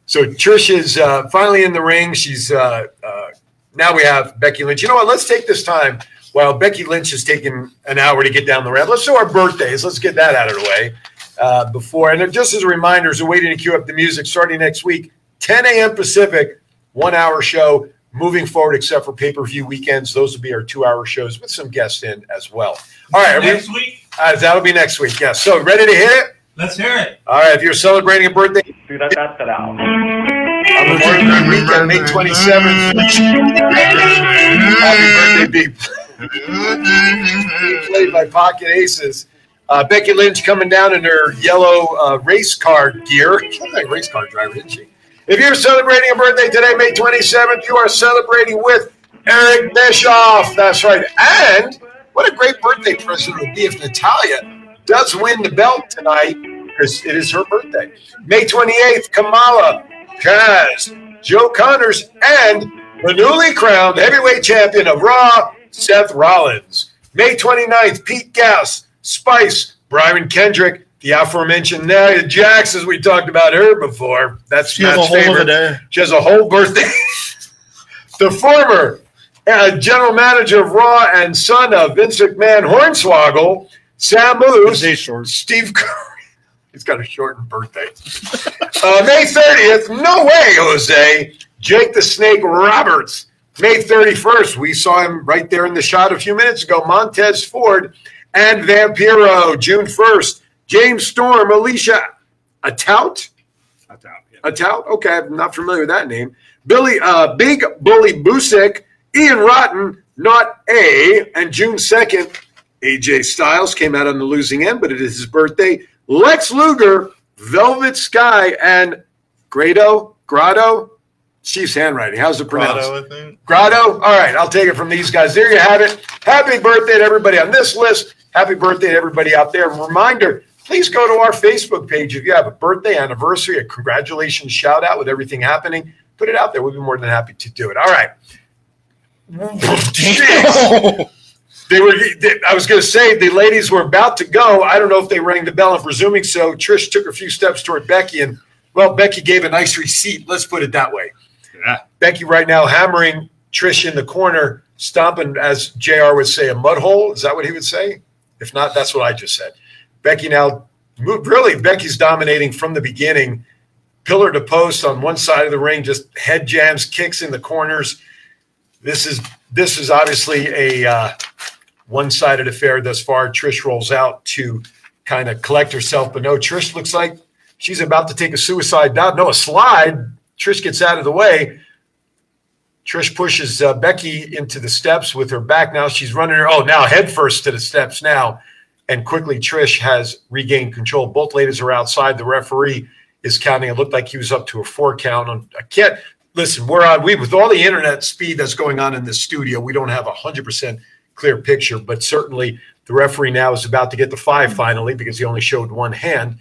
[SPEAKER 3] So Trish is uh, finally in the ring. She's uh, uh, now we have Becky Lynch. You know what? Let's take this time while Becky Lynch is taking an hour to get down the ramp. Let's do our birthdays. Let's get that out of the way uh, before. And just as a reminder, as we're waiting to cue up the music, starting next week, 10 a.m. Pacific, one hour show. Moving forward, except for pay per view weekends, those will be our two hour shows with some guests in as well. All right, are we-
[SPEAKER 15] Next week,
[SPEAKER 3] uh, that'll be next week. Yes. So ready to hit it?
[SPEAKER 15] let's hear it.
[SPEAKER 3] All right. If you're celebrating a birthday on the Memorial Day weekend, May 27th, happy birthday, be played by Pocket Aces. Uh, Becky Lynch coming down in her yellow uh, race car gear. She looked like a race car driver, didn't she? If you're celebrating a birthday today, May 27th, you are celebrating with Eric Bischoff. That's right. And what a great birthday present it would be if Natalya does win the belt tonight because it is her birthday. May 28th, Kamala, Kaz, Joe Connors, and the newly crowned heavyweight champion of Raw, Seth Rollins. May 29th, Pete Gas, Spice, Brian Kendrick, the aforementioned Nia Jax, as we talked about her before. That's
[SPEAKER 21] She has
[SPEAKER 3] Matt's
[SPEAKER 21] a whole
[SPEAKER 3] favorite. She has a whole birthday. [laughs] the former uh, general manager of Raw and son of Vince McMahon Hornswoggle, Sam Moose, Steve Curry. [laughs] He's got a shortened birthday. [laughs] uh, May 30th, no way, Jose. Jake the Snake Roberts. May 31st, we saw him right there in the shot a few minutes ago. Montez Ford and Vampiro. June 1st, James Storm, Alicia Atout. A tout? a tout. Okay, I'm not familiar with that name. Billy, uh, Big Bully Busick, Ian Rotten, not A, and June 2nd, AJ Styles came out on the losing end, but it is his birthday. Lex Luger, Velvet Sky, and Grado, Grotto, Chief's handwriting. How's it pronounced?
[SPEAKER 21] Grotto.
[SPEAKER 3] Grotto? All right, I'll take it from these guys. There you have it. Happy birthday to everybody on this list. Happy birthday to everybody out there. Reminder please go to our Facebook page if you have a birthday, anniversary, a congratulations shout out with everything happening. Put it out there. We'll be more than happy to do it. All right. [laughs] They were. They, I was going to say the ladies were about to go. I don't know if they rang the bell. I'm so. Trish took a few steps toward Becky, and well, Becky gave a nice receipt. Let's put it that way.
[SPEAKER 12] Yeah.
[SPEAKER 3] Becky right now hammering Trish in the corner, stomping, as JR would say, a mud hole. Is that what he would say? If not, that's what I just said. Becky now, really, Becky's dominating from the beginning, pillar to post on one side of the ring, just head jams, kicks in the corners. This is this is obviously a uh, one-sided affair thus far. Trish rolls out to kind of collect herself, but no, Trish looks like she's about to take a suicide dive. No, a slide. Trish gets out of the way. Trish pushes uh, Becky into the steps with her back. Now she's running her. Oh, now head first to the steps now. And quickly, Trish has regained control. Both ladies are outside. The referee is counting. It looked like he was up to a four count. On I can't listen. We're on. We with all the internet speed that's going on in this studio, we don't have a hundred percent clear picture. But certainly, the referee now is about to get the five finally because he only showed one hand.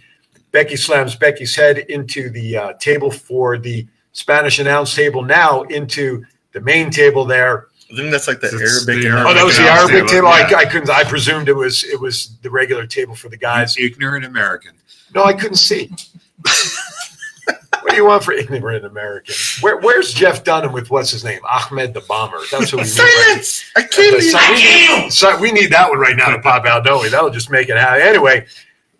[SPEAKER 3] Becky slams Becky's head into the uh, table for the Spanish announce table now into the main table there.
[SPEAKER 21] I think that's like the
[SPEAKER 12] It's
[SPEAKER 21] Arabic.
[SPEAKER 12] the
[SPEAKER 21] announce-
[SPEAKER 3] Oh, that was the Arabic
[SPEAKER 12] table,
[SPEAKER 3] table. I,
[SPEAKER 12] yeah.
[SPEAKER 3] I couldn't. I presumed it was it was the regular table for the guys.
[SPEAKER 12] Ignorant American.
[SPEAKER 3] No, I couldn't see. what do you want for ignorant American? Where, where's Jeff Dunham with what's his name? Ahmed the Bomber. That's what we need.
[SPEAKER 21] Silence! I
[SPEAKER 3] Right?
[SPEAKER 21] can't
[SPEAKER 3] So we, need, so we need that one right now to pop out, don't we? That'll just make it happen. Anyway,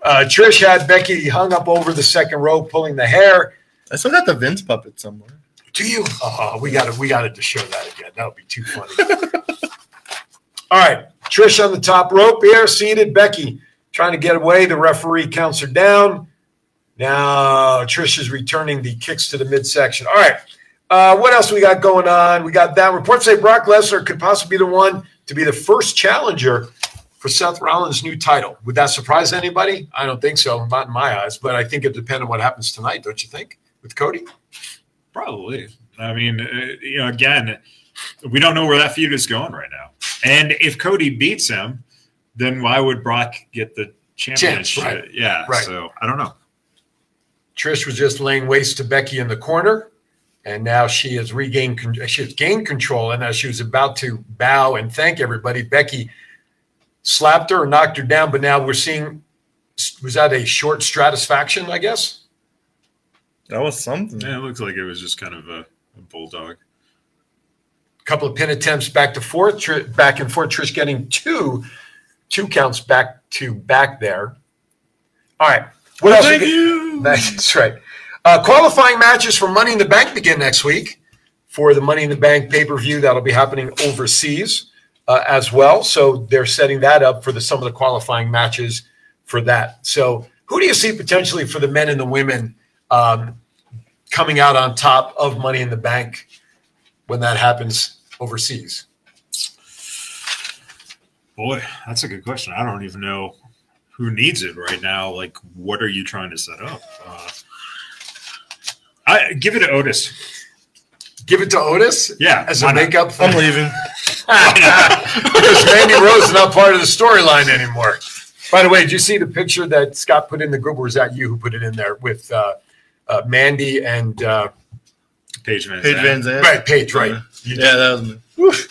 [SPEAKER 3] uh, Trish had Becky hung up over the second row, pulling the hair.
[SPEAKER 21] I still got the Vince puppet somewhere.
[SPEAKER 3] Do you? Oh, [laughs] we got to we got it to show that again. That would be too funny. [laughs] All right, Trish on the top rope here, seated. Becky trying to get away. The referee counts her down. Now Trish is returning the kicks to the midsection. All right, uh, what else we got going on? We got that. Reports say Brock Lesnar could possibly be the one to be the first challenger for Seth Rollins' new title. Would that surprise anybody? I don't think so, not in my eyes. But I think it depends on what happens tonight. Don't you think? With Cody.
[SPEAKER 12] Probably. I mean, uh, you know, again, we don't know where that feud is going right now. And if Cody beats him, then why would Brock get the championship?
[SPEAKER 3] right.
[SPEAKER 12] Yeah.
[SPEAKER 3] Right.
[SPEAKER 12] So I don't know.
[SPEAKER 3] Trish was just laying waste to Becky in the corner, and now she has regained she has gained control. And as she was about to bow and thank everybody, Becky slapped her or knocked her down. But now we're seeing was that a short stratisfaction? I guess.
[SPEAKER 21] That was something.
[SPEAKER 12] Yeah, it looks like it was just kind of a, a bulldog.
[SPEAKER 3] couple of pin attempts back to forth, Tr- back and forth. Trish getting two, two counts back to back there. All right. What else?
[SPEAKER 21] Thank you. [laughs]
[SPEAKER 3] That's right. Uh, qualifying matches for Money in the Bank begin next week for the Money in the Bank pay per view that'll be happening overseas uh, as well. So they're setting that up for the some of the qualifying matches for that. So who do you see potentially for the men and the women um, coming out on top of Money in the Bank when that happens overseas?
[SPEAKER 12] Boy, that's a good question. I don't even know who needs it right now. Like, what are you trying to set up? Uh, I give it to Otis.
[SPEAKER 3] Give it to Otis?
[SPEAKER 12] Yeah,
[SPEAKER 3] As a
[SPEAKER 12] why not?
[SPEAKER 3] makeup
[SPEAKER 21] I'm leaving. [laughs]
[SPEAKER 3] because Mandy Rose is not part of the storyline anymore. By the way, did you see the picture that Scott put in the group, or was that you who put it in there with uh, uh, Mandy and uh,
[SPEAKER 12] Paige Van
[SPEAKER 21] Paige
[SPEAKER 12] Zandt.
[SPEAKER 21] Van Zandt.
[SPEAKER 3] right Paige? Right, You-
[SPEAKER 21] Yeah, that was me.
[SPEAKER 3] Oof.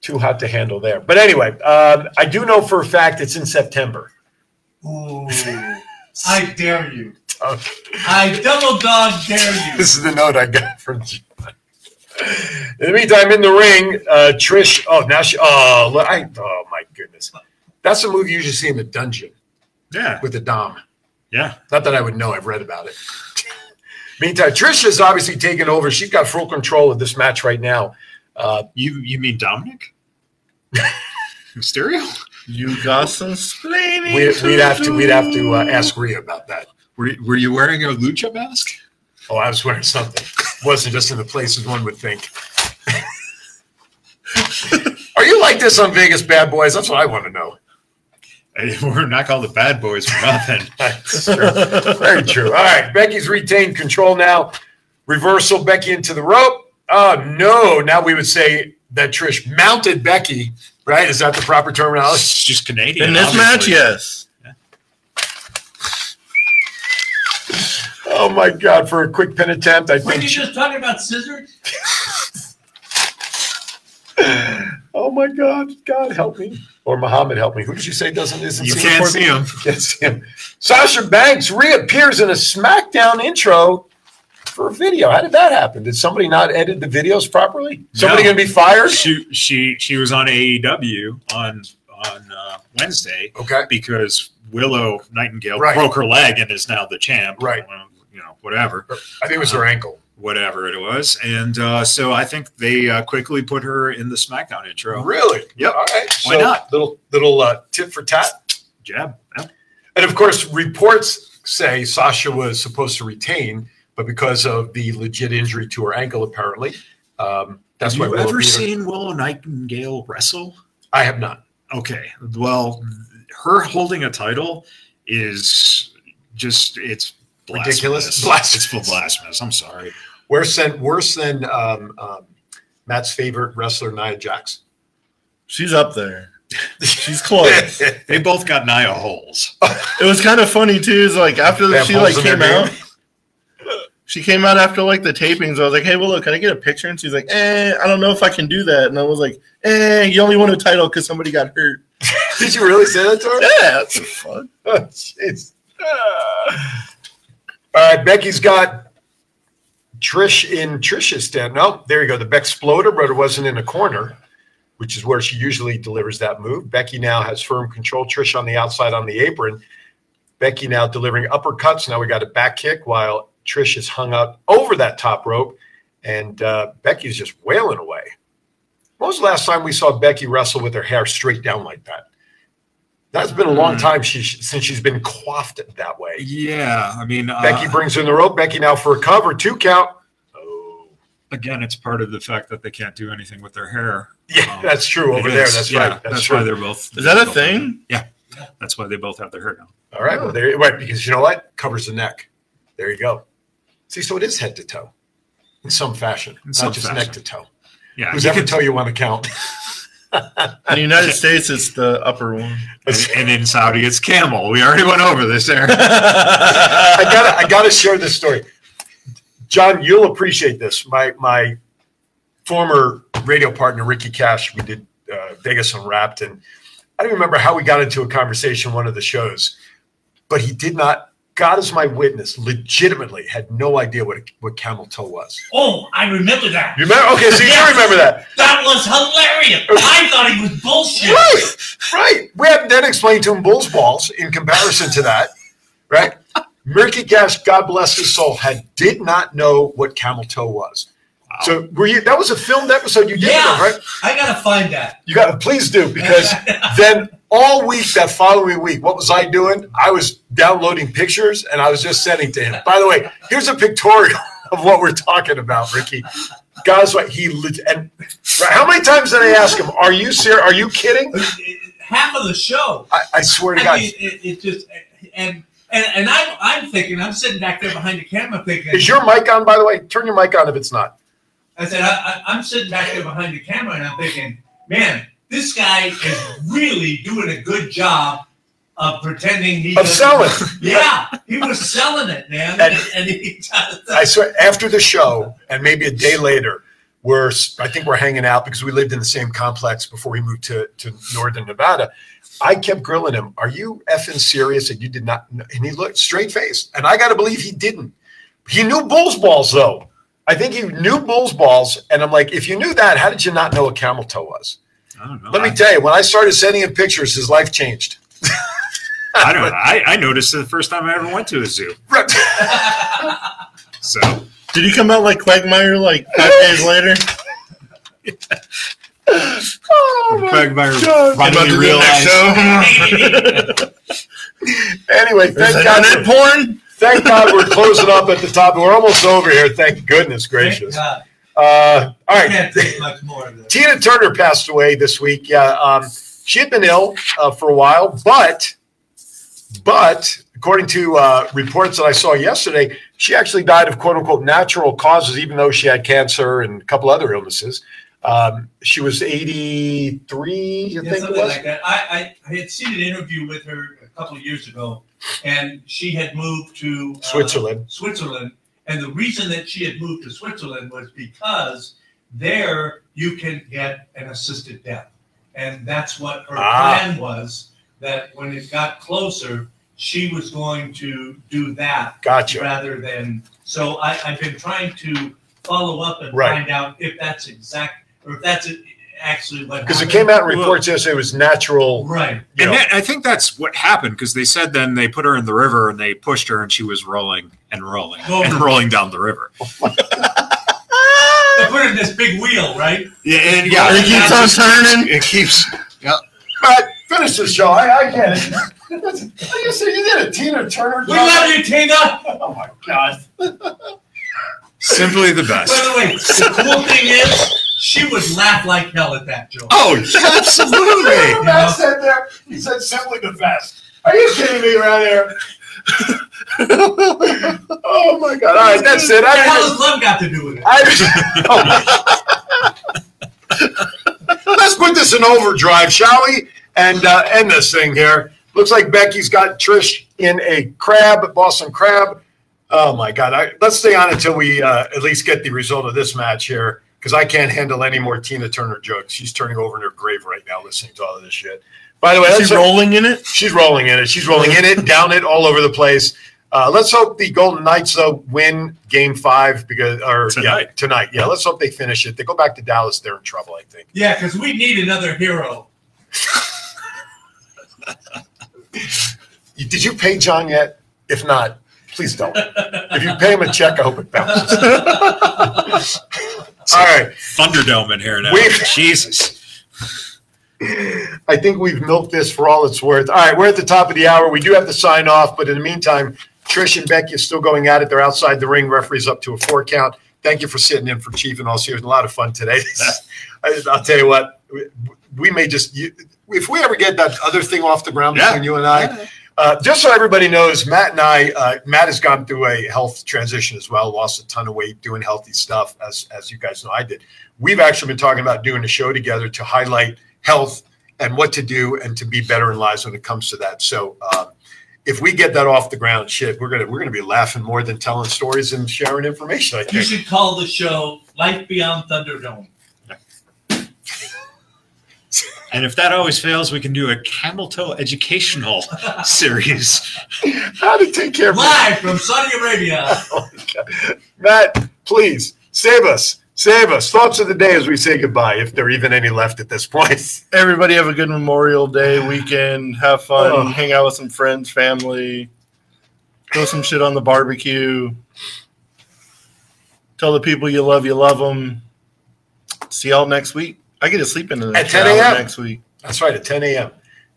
[SPEAKER 3] too hot to handle there. But anyway, um, I do know for a fact it's in September.
[SPEAKER 15] Ooh, I dare you.
[SPEAKER 3] Okay.
[SPEAKER 15] I double dog dare you.
[SPEAKER 3] This is the note I got from John. In the meantime, in the ring, uh, Trish. Oh, now she. Oh, look, I. Oh my goodness, that's a move you usually see in the dungeon
[SPEAKER 12] Yeah.
[SPEAKER 3] with the dom.
[SPEAKER 12] Yeah.
[SPEAKER 3] Not that I would know. I've read about it. [laughs] Meantime, Trish has obviously taken over. She's got full control of this match right now. Uh,
[SPEAKER 12] You you mean Dominic? [laughs] Mysterio?
[SPEAKER 21] You got some splaining.
[SPEAKER 3] we,
[SPEAKER 21] to
[SPEAKER 3] we'd have to. We'd have to uh, ask Rhea about that.
[SPEAKER 12] Were you, were you wearing a lucha mask?
[SPEAKER 3] Oh, I was wearing something. Wasn't just in the places one would think. [laughs] Are you like this on Vegas Bad Boys? That's what I want to know.
[SPEAKER 12] Hey, We're not called the bad boys for nothing. [laughs]
[SPEAKER 3] That's true. Very true. All right, Becky's retained control now. Reversal, Becky into the rope. Oh no! Now we would say that Trish mounted Becky. Right? Is that the proper terminology?
[SPEAKER 12] It's just Canadian.
[SPEAKER 21] In this match,
[SPEAKER 12] obviously.
[SPEAKER 21] yes.
[SPEAKER 3] Oh my God! For a quick pin attempt, I
[SPEAKER 15] Were
[SPEAKER 3] think.
[SPEAKER 15] you just talking about scissors? [laughs]
[SPEAKER 3] Oh my God! God help me, or Muhammad help me. Who did you say doesn't? Isn't
[SPEAKER 12] You can't see him.
[SPEAKER 3] Can't see him. Sasha Banks reappears in a SmackDown intro for a video. How did that happen? Did somebody not edit the videos properly? Somebody
[SPEAKER 12] No.
[SPEAKER 3] going to be fired?
[SPEAKER 12] She she she was on AEW on on uh, Wednesday
[SPEAKER 3] Okay.
[SPEAKER 12] because Willow Nightingale
[SPEAKER 3] Right.
[SPEAKER 12] broke her leg and is now the champ.
[SPEAKER 3] Right.
[SPEAKER 12] Well, You know, whatever,
[SPEAKER 3] I think it was her ankle.
[SPEAKER 12] Whatever it was, and uh, so I think they uh, quickly put her in the SmackDown intro.
[SPEAKER 3] Really?
[SPEAKER 12] Yep.
[SPEAKER 3] All right.
[SPEAKER 12] Why not?
[SPEAKER 3] Little little uh, tit for tat.
[SPEAKER 12] Jab. Yep.
[SPEAKER 3] And of course, reports say Sasha was supposed to retain, but because of the legit injury to her ankle, apparently, um, that's
[SPEAKER 12] Have
[SPEAKER 3] why
[SPEAKER 12] you
[SPEAKER 3] Willow
[SPEAKER 12] ever seen Willow Nightingale wrestle?
[SPEAKER 3] I have not.
[SPEAKER 12] Okay. Well, her holding a title is just it's
[SPEAKER 3] Ridiculous?
[SPEAKER 12] blasphemous. It's full blasphemous. I'm sorry.
[SPEAKER 3] Worse than worse than um, um, Matt's favorite wrestler, Nia Jax.
[SPEAKER 21] She's up there. She's close. [laughs]
[SPEAKER 12] They both got Nia holes.
[SPEAKER 21] it was kind of funny too. Is like after
[SPEAKER 3] have
[SPEAKER 21] she like came out.
[SPEAKER 4] She came out after like the tapings. I was like, "Hey, well, look, can I get a picture?" And she's like, "Eh, I don't know if I can do that." And I was like, "Eh, you only won a title because somebody got hurt." [laughs]
[SPEAKER 3] Did you really say that to her?
[SPEAKER 4] Yeah, that's fun. [laughs]
[SPEAKER 3] Oh, jeez. All right, Becky's got Trish in Trish's stand. No, there you go. The Beck exploder, but it wasn't in a corner, which is where she usually delivers that move. Becky now has firm control. Trish on the outside on the apron. Becky now delivering uppercuts. Now we got a back kick while Trish is hung up over that top rope, and uh, Becky's just wailing away. When was the last time we saw Becky wrestle with her hair straight down like that? That's been a long
[SPEAKER 12] Mm.
[SPEAKER 3] time she, since she's been coiffed that way.
[SPEAKER 12] Yeah, I mean, uh,
[SPEAKER 3] Becky brings in the rope. Becky now for a cover, two count.
[SPEAKER 12] again, it's part of the fact that they can't do anything with their hair.
[SPEAKER 3] Yeah, that's true over
[SPEAKER 12] It
[SPEAKER 3] there.
[SPEAKER 12] is.
[SPEAKER 3] That's
[SPEAKER 12] Yeah,
[SPEAKER 3] right. That's,
[SPEAKER 12] That's
[SPEAKER 3] true.
[SPEAKER 12] why they're both.
[SPEAKER 4] Is that a
[SPEAKER 12] both-
[SPEAKER 4] thing?
[SPEAKER 12] Yeah, that's why they both have their hair down.
[SPEAKER 3] All right. Well, there. Right, because you know what covers the neck. There you go. See, so it is head to toe, in some fashion,
[SPEAKER 12] In
[SPEAKER 3] not
[SPEAKER 12] some
[SPEAKER 3] just
[SPEAKER 12] fashion.
[SPEAKER 3] neck to toe.
[SPEAKER 12] Yeah,
[SPEAKER 3] Whose
[SPEAKER 12] you
[SPEAKER 3] ever toe you want to count?
[SPEAKER 4] In the United States, it's the upper one.
[SPEAKER 12] And, and in Saudi, it's camel. We already went over this there. [laughs]
[SPEAKER 3] I gotta, I gotta share this story. John, you'll appreciate this. My my former radio partner Ricky Cash, we did uh, Vegas Unwrapped, and I don't remember how we got into a conversation one of the shows, but he did not. God is my witness. Legitimately, had no idea what what camel toe was.
[SPEAKER 15] Oh, I remember that.
[SPEAKER 3] You remember? Okay, so you
[SPEAKER 15] Yes.
[SPEAKER 3] remember that.
[SPEAKER 15] That was hilarious. I thought he was bullshit.
[SPEAKER 3] Right, right. We have then explained to him bull's balls in comparison to that, right? Murky Cash, God bless his soul, had did not know what camel toe was. So were you? That was a filmed episode you did,
[SPEAKER 15] Yeah.
[SPEAKER 3] right?
[SPEAKER 15] I gotta find that.
[SPEAKER 3] You got to please do because [laughs] then all week that following week, what was I doing? I was downloading pictures and I was just sending to him. By the way, here's a pictorial [laughs] of what we're talking about, Ricky. Guys, what he and how many times did I ask him? Are you serious? Are you kidding?
[SPEAKER 15] Half of the show.
[SPEAKER 3] I, I swear to
[SPEAKER 15] I
[SPEAKER 3] God.
[SPEAKER 15] mean, it, it just and and and I'm I'm thinking I'm sitting back there behind the camera thinking.
[SPEAKER 3] Is your mic on, by the way? Turn your mic on if it's not.
[SPEAKER 15] I said I, I, I'm sitting back there behind the camera and I'm thinking, man, this guy is really doing a good job of pretending he
[SPEAKER 3] Of selling.
[SPEAKER 15] Yeah, he was selling it, man,
[SPEAKER 3] And-
[SPEAKER 15] and, he
[SPEAKER 3] I swear, after the show, and maybe a day later, we're I think we're hanging out because we lived in the same complex before we moved to, to northern Nevada. I kept grilling him. Are you effing serious? And you did not. kn-" And he looked straight faced, and I got to believe he didn't. He knew Bulls balls though. I think he knew Bulls balls, and I'm like, if you knew that, how did you not know what camel toe was?
[SPEAKER 12] I don't know.
[SPEAKER 3] Let me tell you, when I started sending him pictures, his life changed.
[SPEAKER 12] I don't know. I, I noticed it the first time I ever went to a zoo. [laughs] So
[SPEAKER 4] Did he come out like Quagmire like five days later?
[SPEAKER 3] Oh my
[SPEAKER 12] Quagmire
[SPEAKER 3] God.
[SPEAKER 12] finally realized.
[SPEAKER 3] Anyway, thank
[SPEAKER 4] that
[SPEAKER 3] God,
[SPEAKER 4] internet
[SPEAKER 3] we're,
[SPEAKER 4] porn?
[SPEAKER 3] thank God we're closing up at the top. We're almost over here. Thank goodness gracious.
[SPEAKER 15] God.
[SPEAKER 3] Uh, all right.
[SPEAKER 15] can't take much more of this.
[SPEAKER 3] Tina Turner passed away this week. Yeah, um, she had been ill uh, for a while, but but according to uh, reports that I saw yesterday, she actually died of quote unquote natural causes, even though she had cancer and a couple other illnesses. Um, she was 83, I
[SPEAKER 15] Yeah,
[SPEAKER 3] think it
[SPEAKER 15] something
[SPEAKER 3] was.
[SPEAKER 15] like that. I, I, I had seen an interview with her a couple of years ago, and she had moved to uh,
[SPEAKER 3] Switzerland.
[SPEAKER 15] Switzerland, and the reason that she had moved to Switzerland was because there you can get an assisted death, and that's what her
[SPEAKER 3] Ah.
[SPEAKER 15] plan was. That when it got closer, she was going to do that
[SPEAKER 3] Gotcha.
[SPEAKER 15] rather than. So I, I've been trying to follow up and
[SPEAKER 3] Right.
[SPEAKER 15] find out if that's exact or if that's actually what
[SPEAKER 3] Because it
[SPEAKER 15] happened.
[SPEAKER 3] came out in reports yesterday it was natural.
[SPEAKER 15] Right.
[SPEAKER 3] You
[SPEAKER 12] and
[SPEAKER 3] know,
[SPEAKER 12] that, I think that's what happened because they said then they put her in the river and they pushed her and she was rolling and rolling
[SPEAKER 15] Oh.
[SPEAKER 12] and rolling down the river. [laughs]
[SPEAKER 15] Oh they put it in this big wheel, right?
[SPEAKER 12] Yeah, and yeah,
[SPEAKER 4] It keeps on turning. [laughs]
[SPEAKER 12] It keeps. Yeah.
[SPEAKER 3] But finish the show. I, I get it. [laughs] What you say? You did a Tina Turner.
[SPEAKER 15] We love you, Tina.
[SPEAKER 3] Oh my God.
[SPEAKER 12] Simply the best.
[SPEAKER 15] By the way, the cool thing is, she would laugh like hell at that joke.
[SPEAKER 12] Oh, absolutely.
[SPEAKER 3] You know? said there. He said simply the best. Are you kidding me right [laughs] here? oh my God! All right, that's it.
[SPEAKER 15] What the hell has love got to do with it?
[SPEAKER 3] I, [laughs] Let's put this in overdrive, shall we? And uh, end this thing here. Looks like Becky's got Trish in a crab, Boston crab. Oh my God! I, let's stay on until we uh, at least get the result of this match here, because I can't handle any more Tina Turner jokes. She's turning over in her grave right now, listening to all of this shit. By the way,
[SPEAKER 21] she's rolling in it?
[SPEAKER 3] She's rolling in it. She's rolling in it, [laughs] down it, all over the place. Uh, let's hope the Golden Knights though win Game Five because or
[SPEAKER 21] Tonight.
[SPEAKER 3] yeah tonight. Yeah, let's hope they finish it. They go back to Dallas, they're in trouble. I think.
[SPEAKER 15] Yeah, because we need another hero. [laughs]
[SPEAKER 3] Did you pay John yet? If not, please don't. if you pay him a check, I hope it bounces. [laughs] All right.
[SPEAKER 12] Thunderdome in here now.
[SPEAKER 3] We've-
[SPEAKER 12] Jesus.
[SPEAKER 3] I think we've milked this for all it's worth. All right, we're at the top of the hour. We do have to sign off, but in the meantime, Trish and Becky are still going at it. They're outside the ring. Referee's up to a four count. Thank you for sitting in for Chief and all serious. A lot of fun today. [laughs] I, I'll tell you what, we, we may just you, if we ever get that other thing off the ground between you and I. Uh, just so everybody knows, Matt and I, uh, Matt has gone through a health transition as well, lost a ton of weight, doing healthy stuff, as as you guys know I did. We've actually been talking about doing a show together to highlight health and what to do and to be better in lives when it comes to that. So um, if we get that off the ground, shit, we're gonna we're gonna be laughing more than telling stories and sharing information. I
[SPEAKER 15] You should call the show Life Beyond Thunderdome.
[SPEAKER 12] And if that always fails, we can do a camel toe educational [laughs] series.
[SPEAKER 3] How to take care of
[SPEAKER 15] Live from Saudi Arabia. [laughs]
[SPEAKER 3] Oh Matt, please save us. Save us. Thoughts of the day as we say goodbye, if there are even any left at this point. [laughs]
[SPEAKER 21] Everybody have a good Memorial Day weekend. Have fun.
[SPEAKER 3] Oh.
[SPEAKER 21] Hang out with some friends, family. Throw some shit on the barbecue. Tell the people you love you love them. See y'all next week. I get to sleep into the
[SPEAKER 3] At 10 a.m.
[SPEAKER 21] next week.
[SPEAKER 3] That's right, at 10 a.m.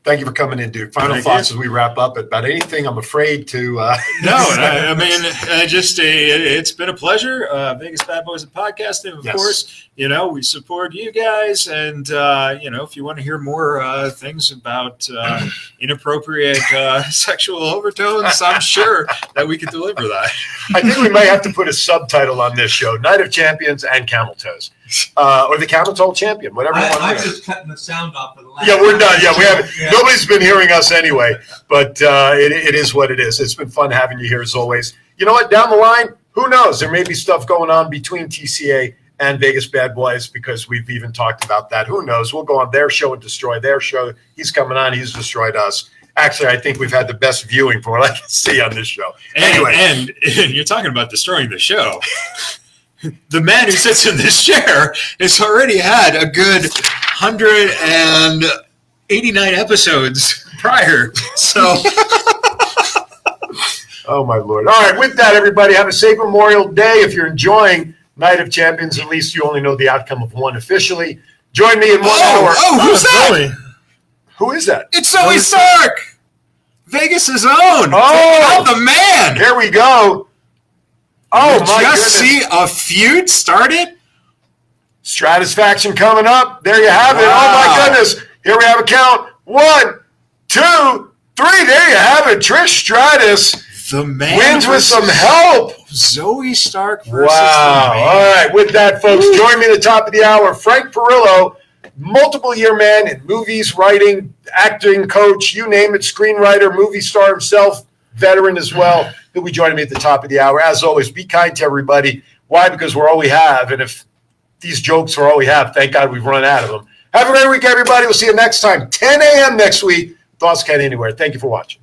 [SPEAKER 3] Thank you for coming in, Duke. Final
[SPEAKER 12] Thank
[SPEAKER 3] thoughts
[SPEAKER 12] you.
[SPEAKER 3] as we wrap up about anything I'm afraid to. Uh, [laughs]
[SPEAKER 12] No, I, I mean, uh, just a, it's been a pleasure. Uh, Vegas Bad Boyz of Podcasting, of
[SPEAKER 3] Yes.
[SPEAKER 12] course. You know, we support you guys, and uh, you know, if you want to hear more uh, things about uh, [clears throat] inappropriate uh, [laughs] sexual overtones, I'm sure that we could deliver that.
[SPEAKER 3] I think we [laughs] might have to put a subtitle on this show Night of Champions and Camel Toes. Uh, or the Camel Toe Champion, whatever
[SPEAKER 15] I, I'm just cutting the sound off for the last.
[SPEAKER 3] Yeah, we're done. Yeah, we haven't.
[SPEAKER 15] Yeah.
[SPEAKER 3] Nobody's been hearing us anyway, but uh, it, it is what it is. It's been fun having you here as always. You know what? Down the line, who knows? There may be stuff going on between TCA and Vegas Bad Boyz because we've even talked about that. Who knows? We'll go on their show and destroy their show. He's coming on. He's destroyed us. Actually, I think we've had the best viewing for what I can [laughs] see on this show.
[SPEAKER 12] And,
[SPEAKER 3] Anyway,
[SPEAKER 12] and [laughs] you're talking about destroying the show. [laughs] The man who sits in this chair has already had a good 189 episodes prior. So,
[SPEAKER 3] Oh my lord! All right, with that, everybody have a safe Memorial Day. If you're enjoying Night of Champions, at least you only know the outcome of one officially. Join me in one
[SPEAKER 12] Oh,
[SPEAKER 3] hour.
[SPEAKER 12] oh, who's that?
[SPEAKER 3] Who is that?
[SPEAKER 12] it's Zoey Stark, Vegas' own.
[SPEAKER 3] Oh!
[SPEAKER 12] the man.
[SPEAKER 3] Here we go. Oh
[SPEAKER 12] Did
[SPEAKER 3] my
[SPEAKER 12] you
[SPEAKER 3] goodness!
[SPEAKER 12] see a feud started?
[SPEAKER 3] Stratusfaction coming up. There you have it. Oh my goodness! Here we have a count. One, two, three. There you have it. Trish Stratus
[SPEAKER 12] The man
[SPEAKER 3] wins with some help.
[SPEAKER 12] Zoey Stark versus
[SPEAKER 3] Wow. All right. With that, folks, join me at the top of the hour. Frank Perillo, multiple year man in movies, writing, acting, coach, you name it, screenwriter, movie star himself, veteran as well. He'll be joining me at the top of the hour. As always, be kind to everybody. Why? Because we're all we have. And if these jokes are all we have, thank God we've run out of them. Have a great week, everybody. We'll see you next time, 10 a.m. next week. Thoughts Count Anywhere. Thank you for watching.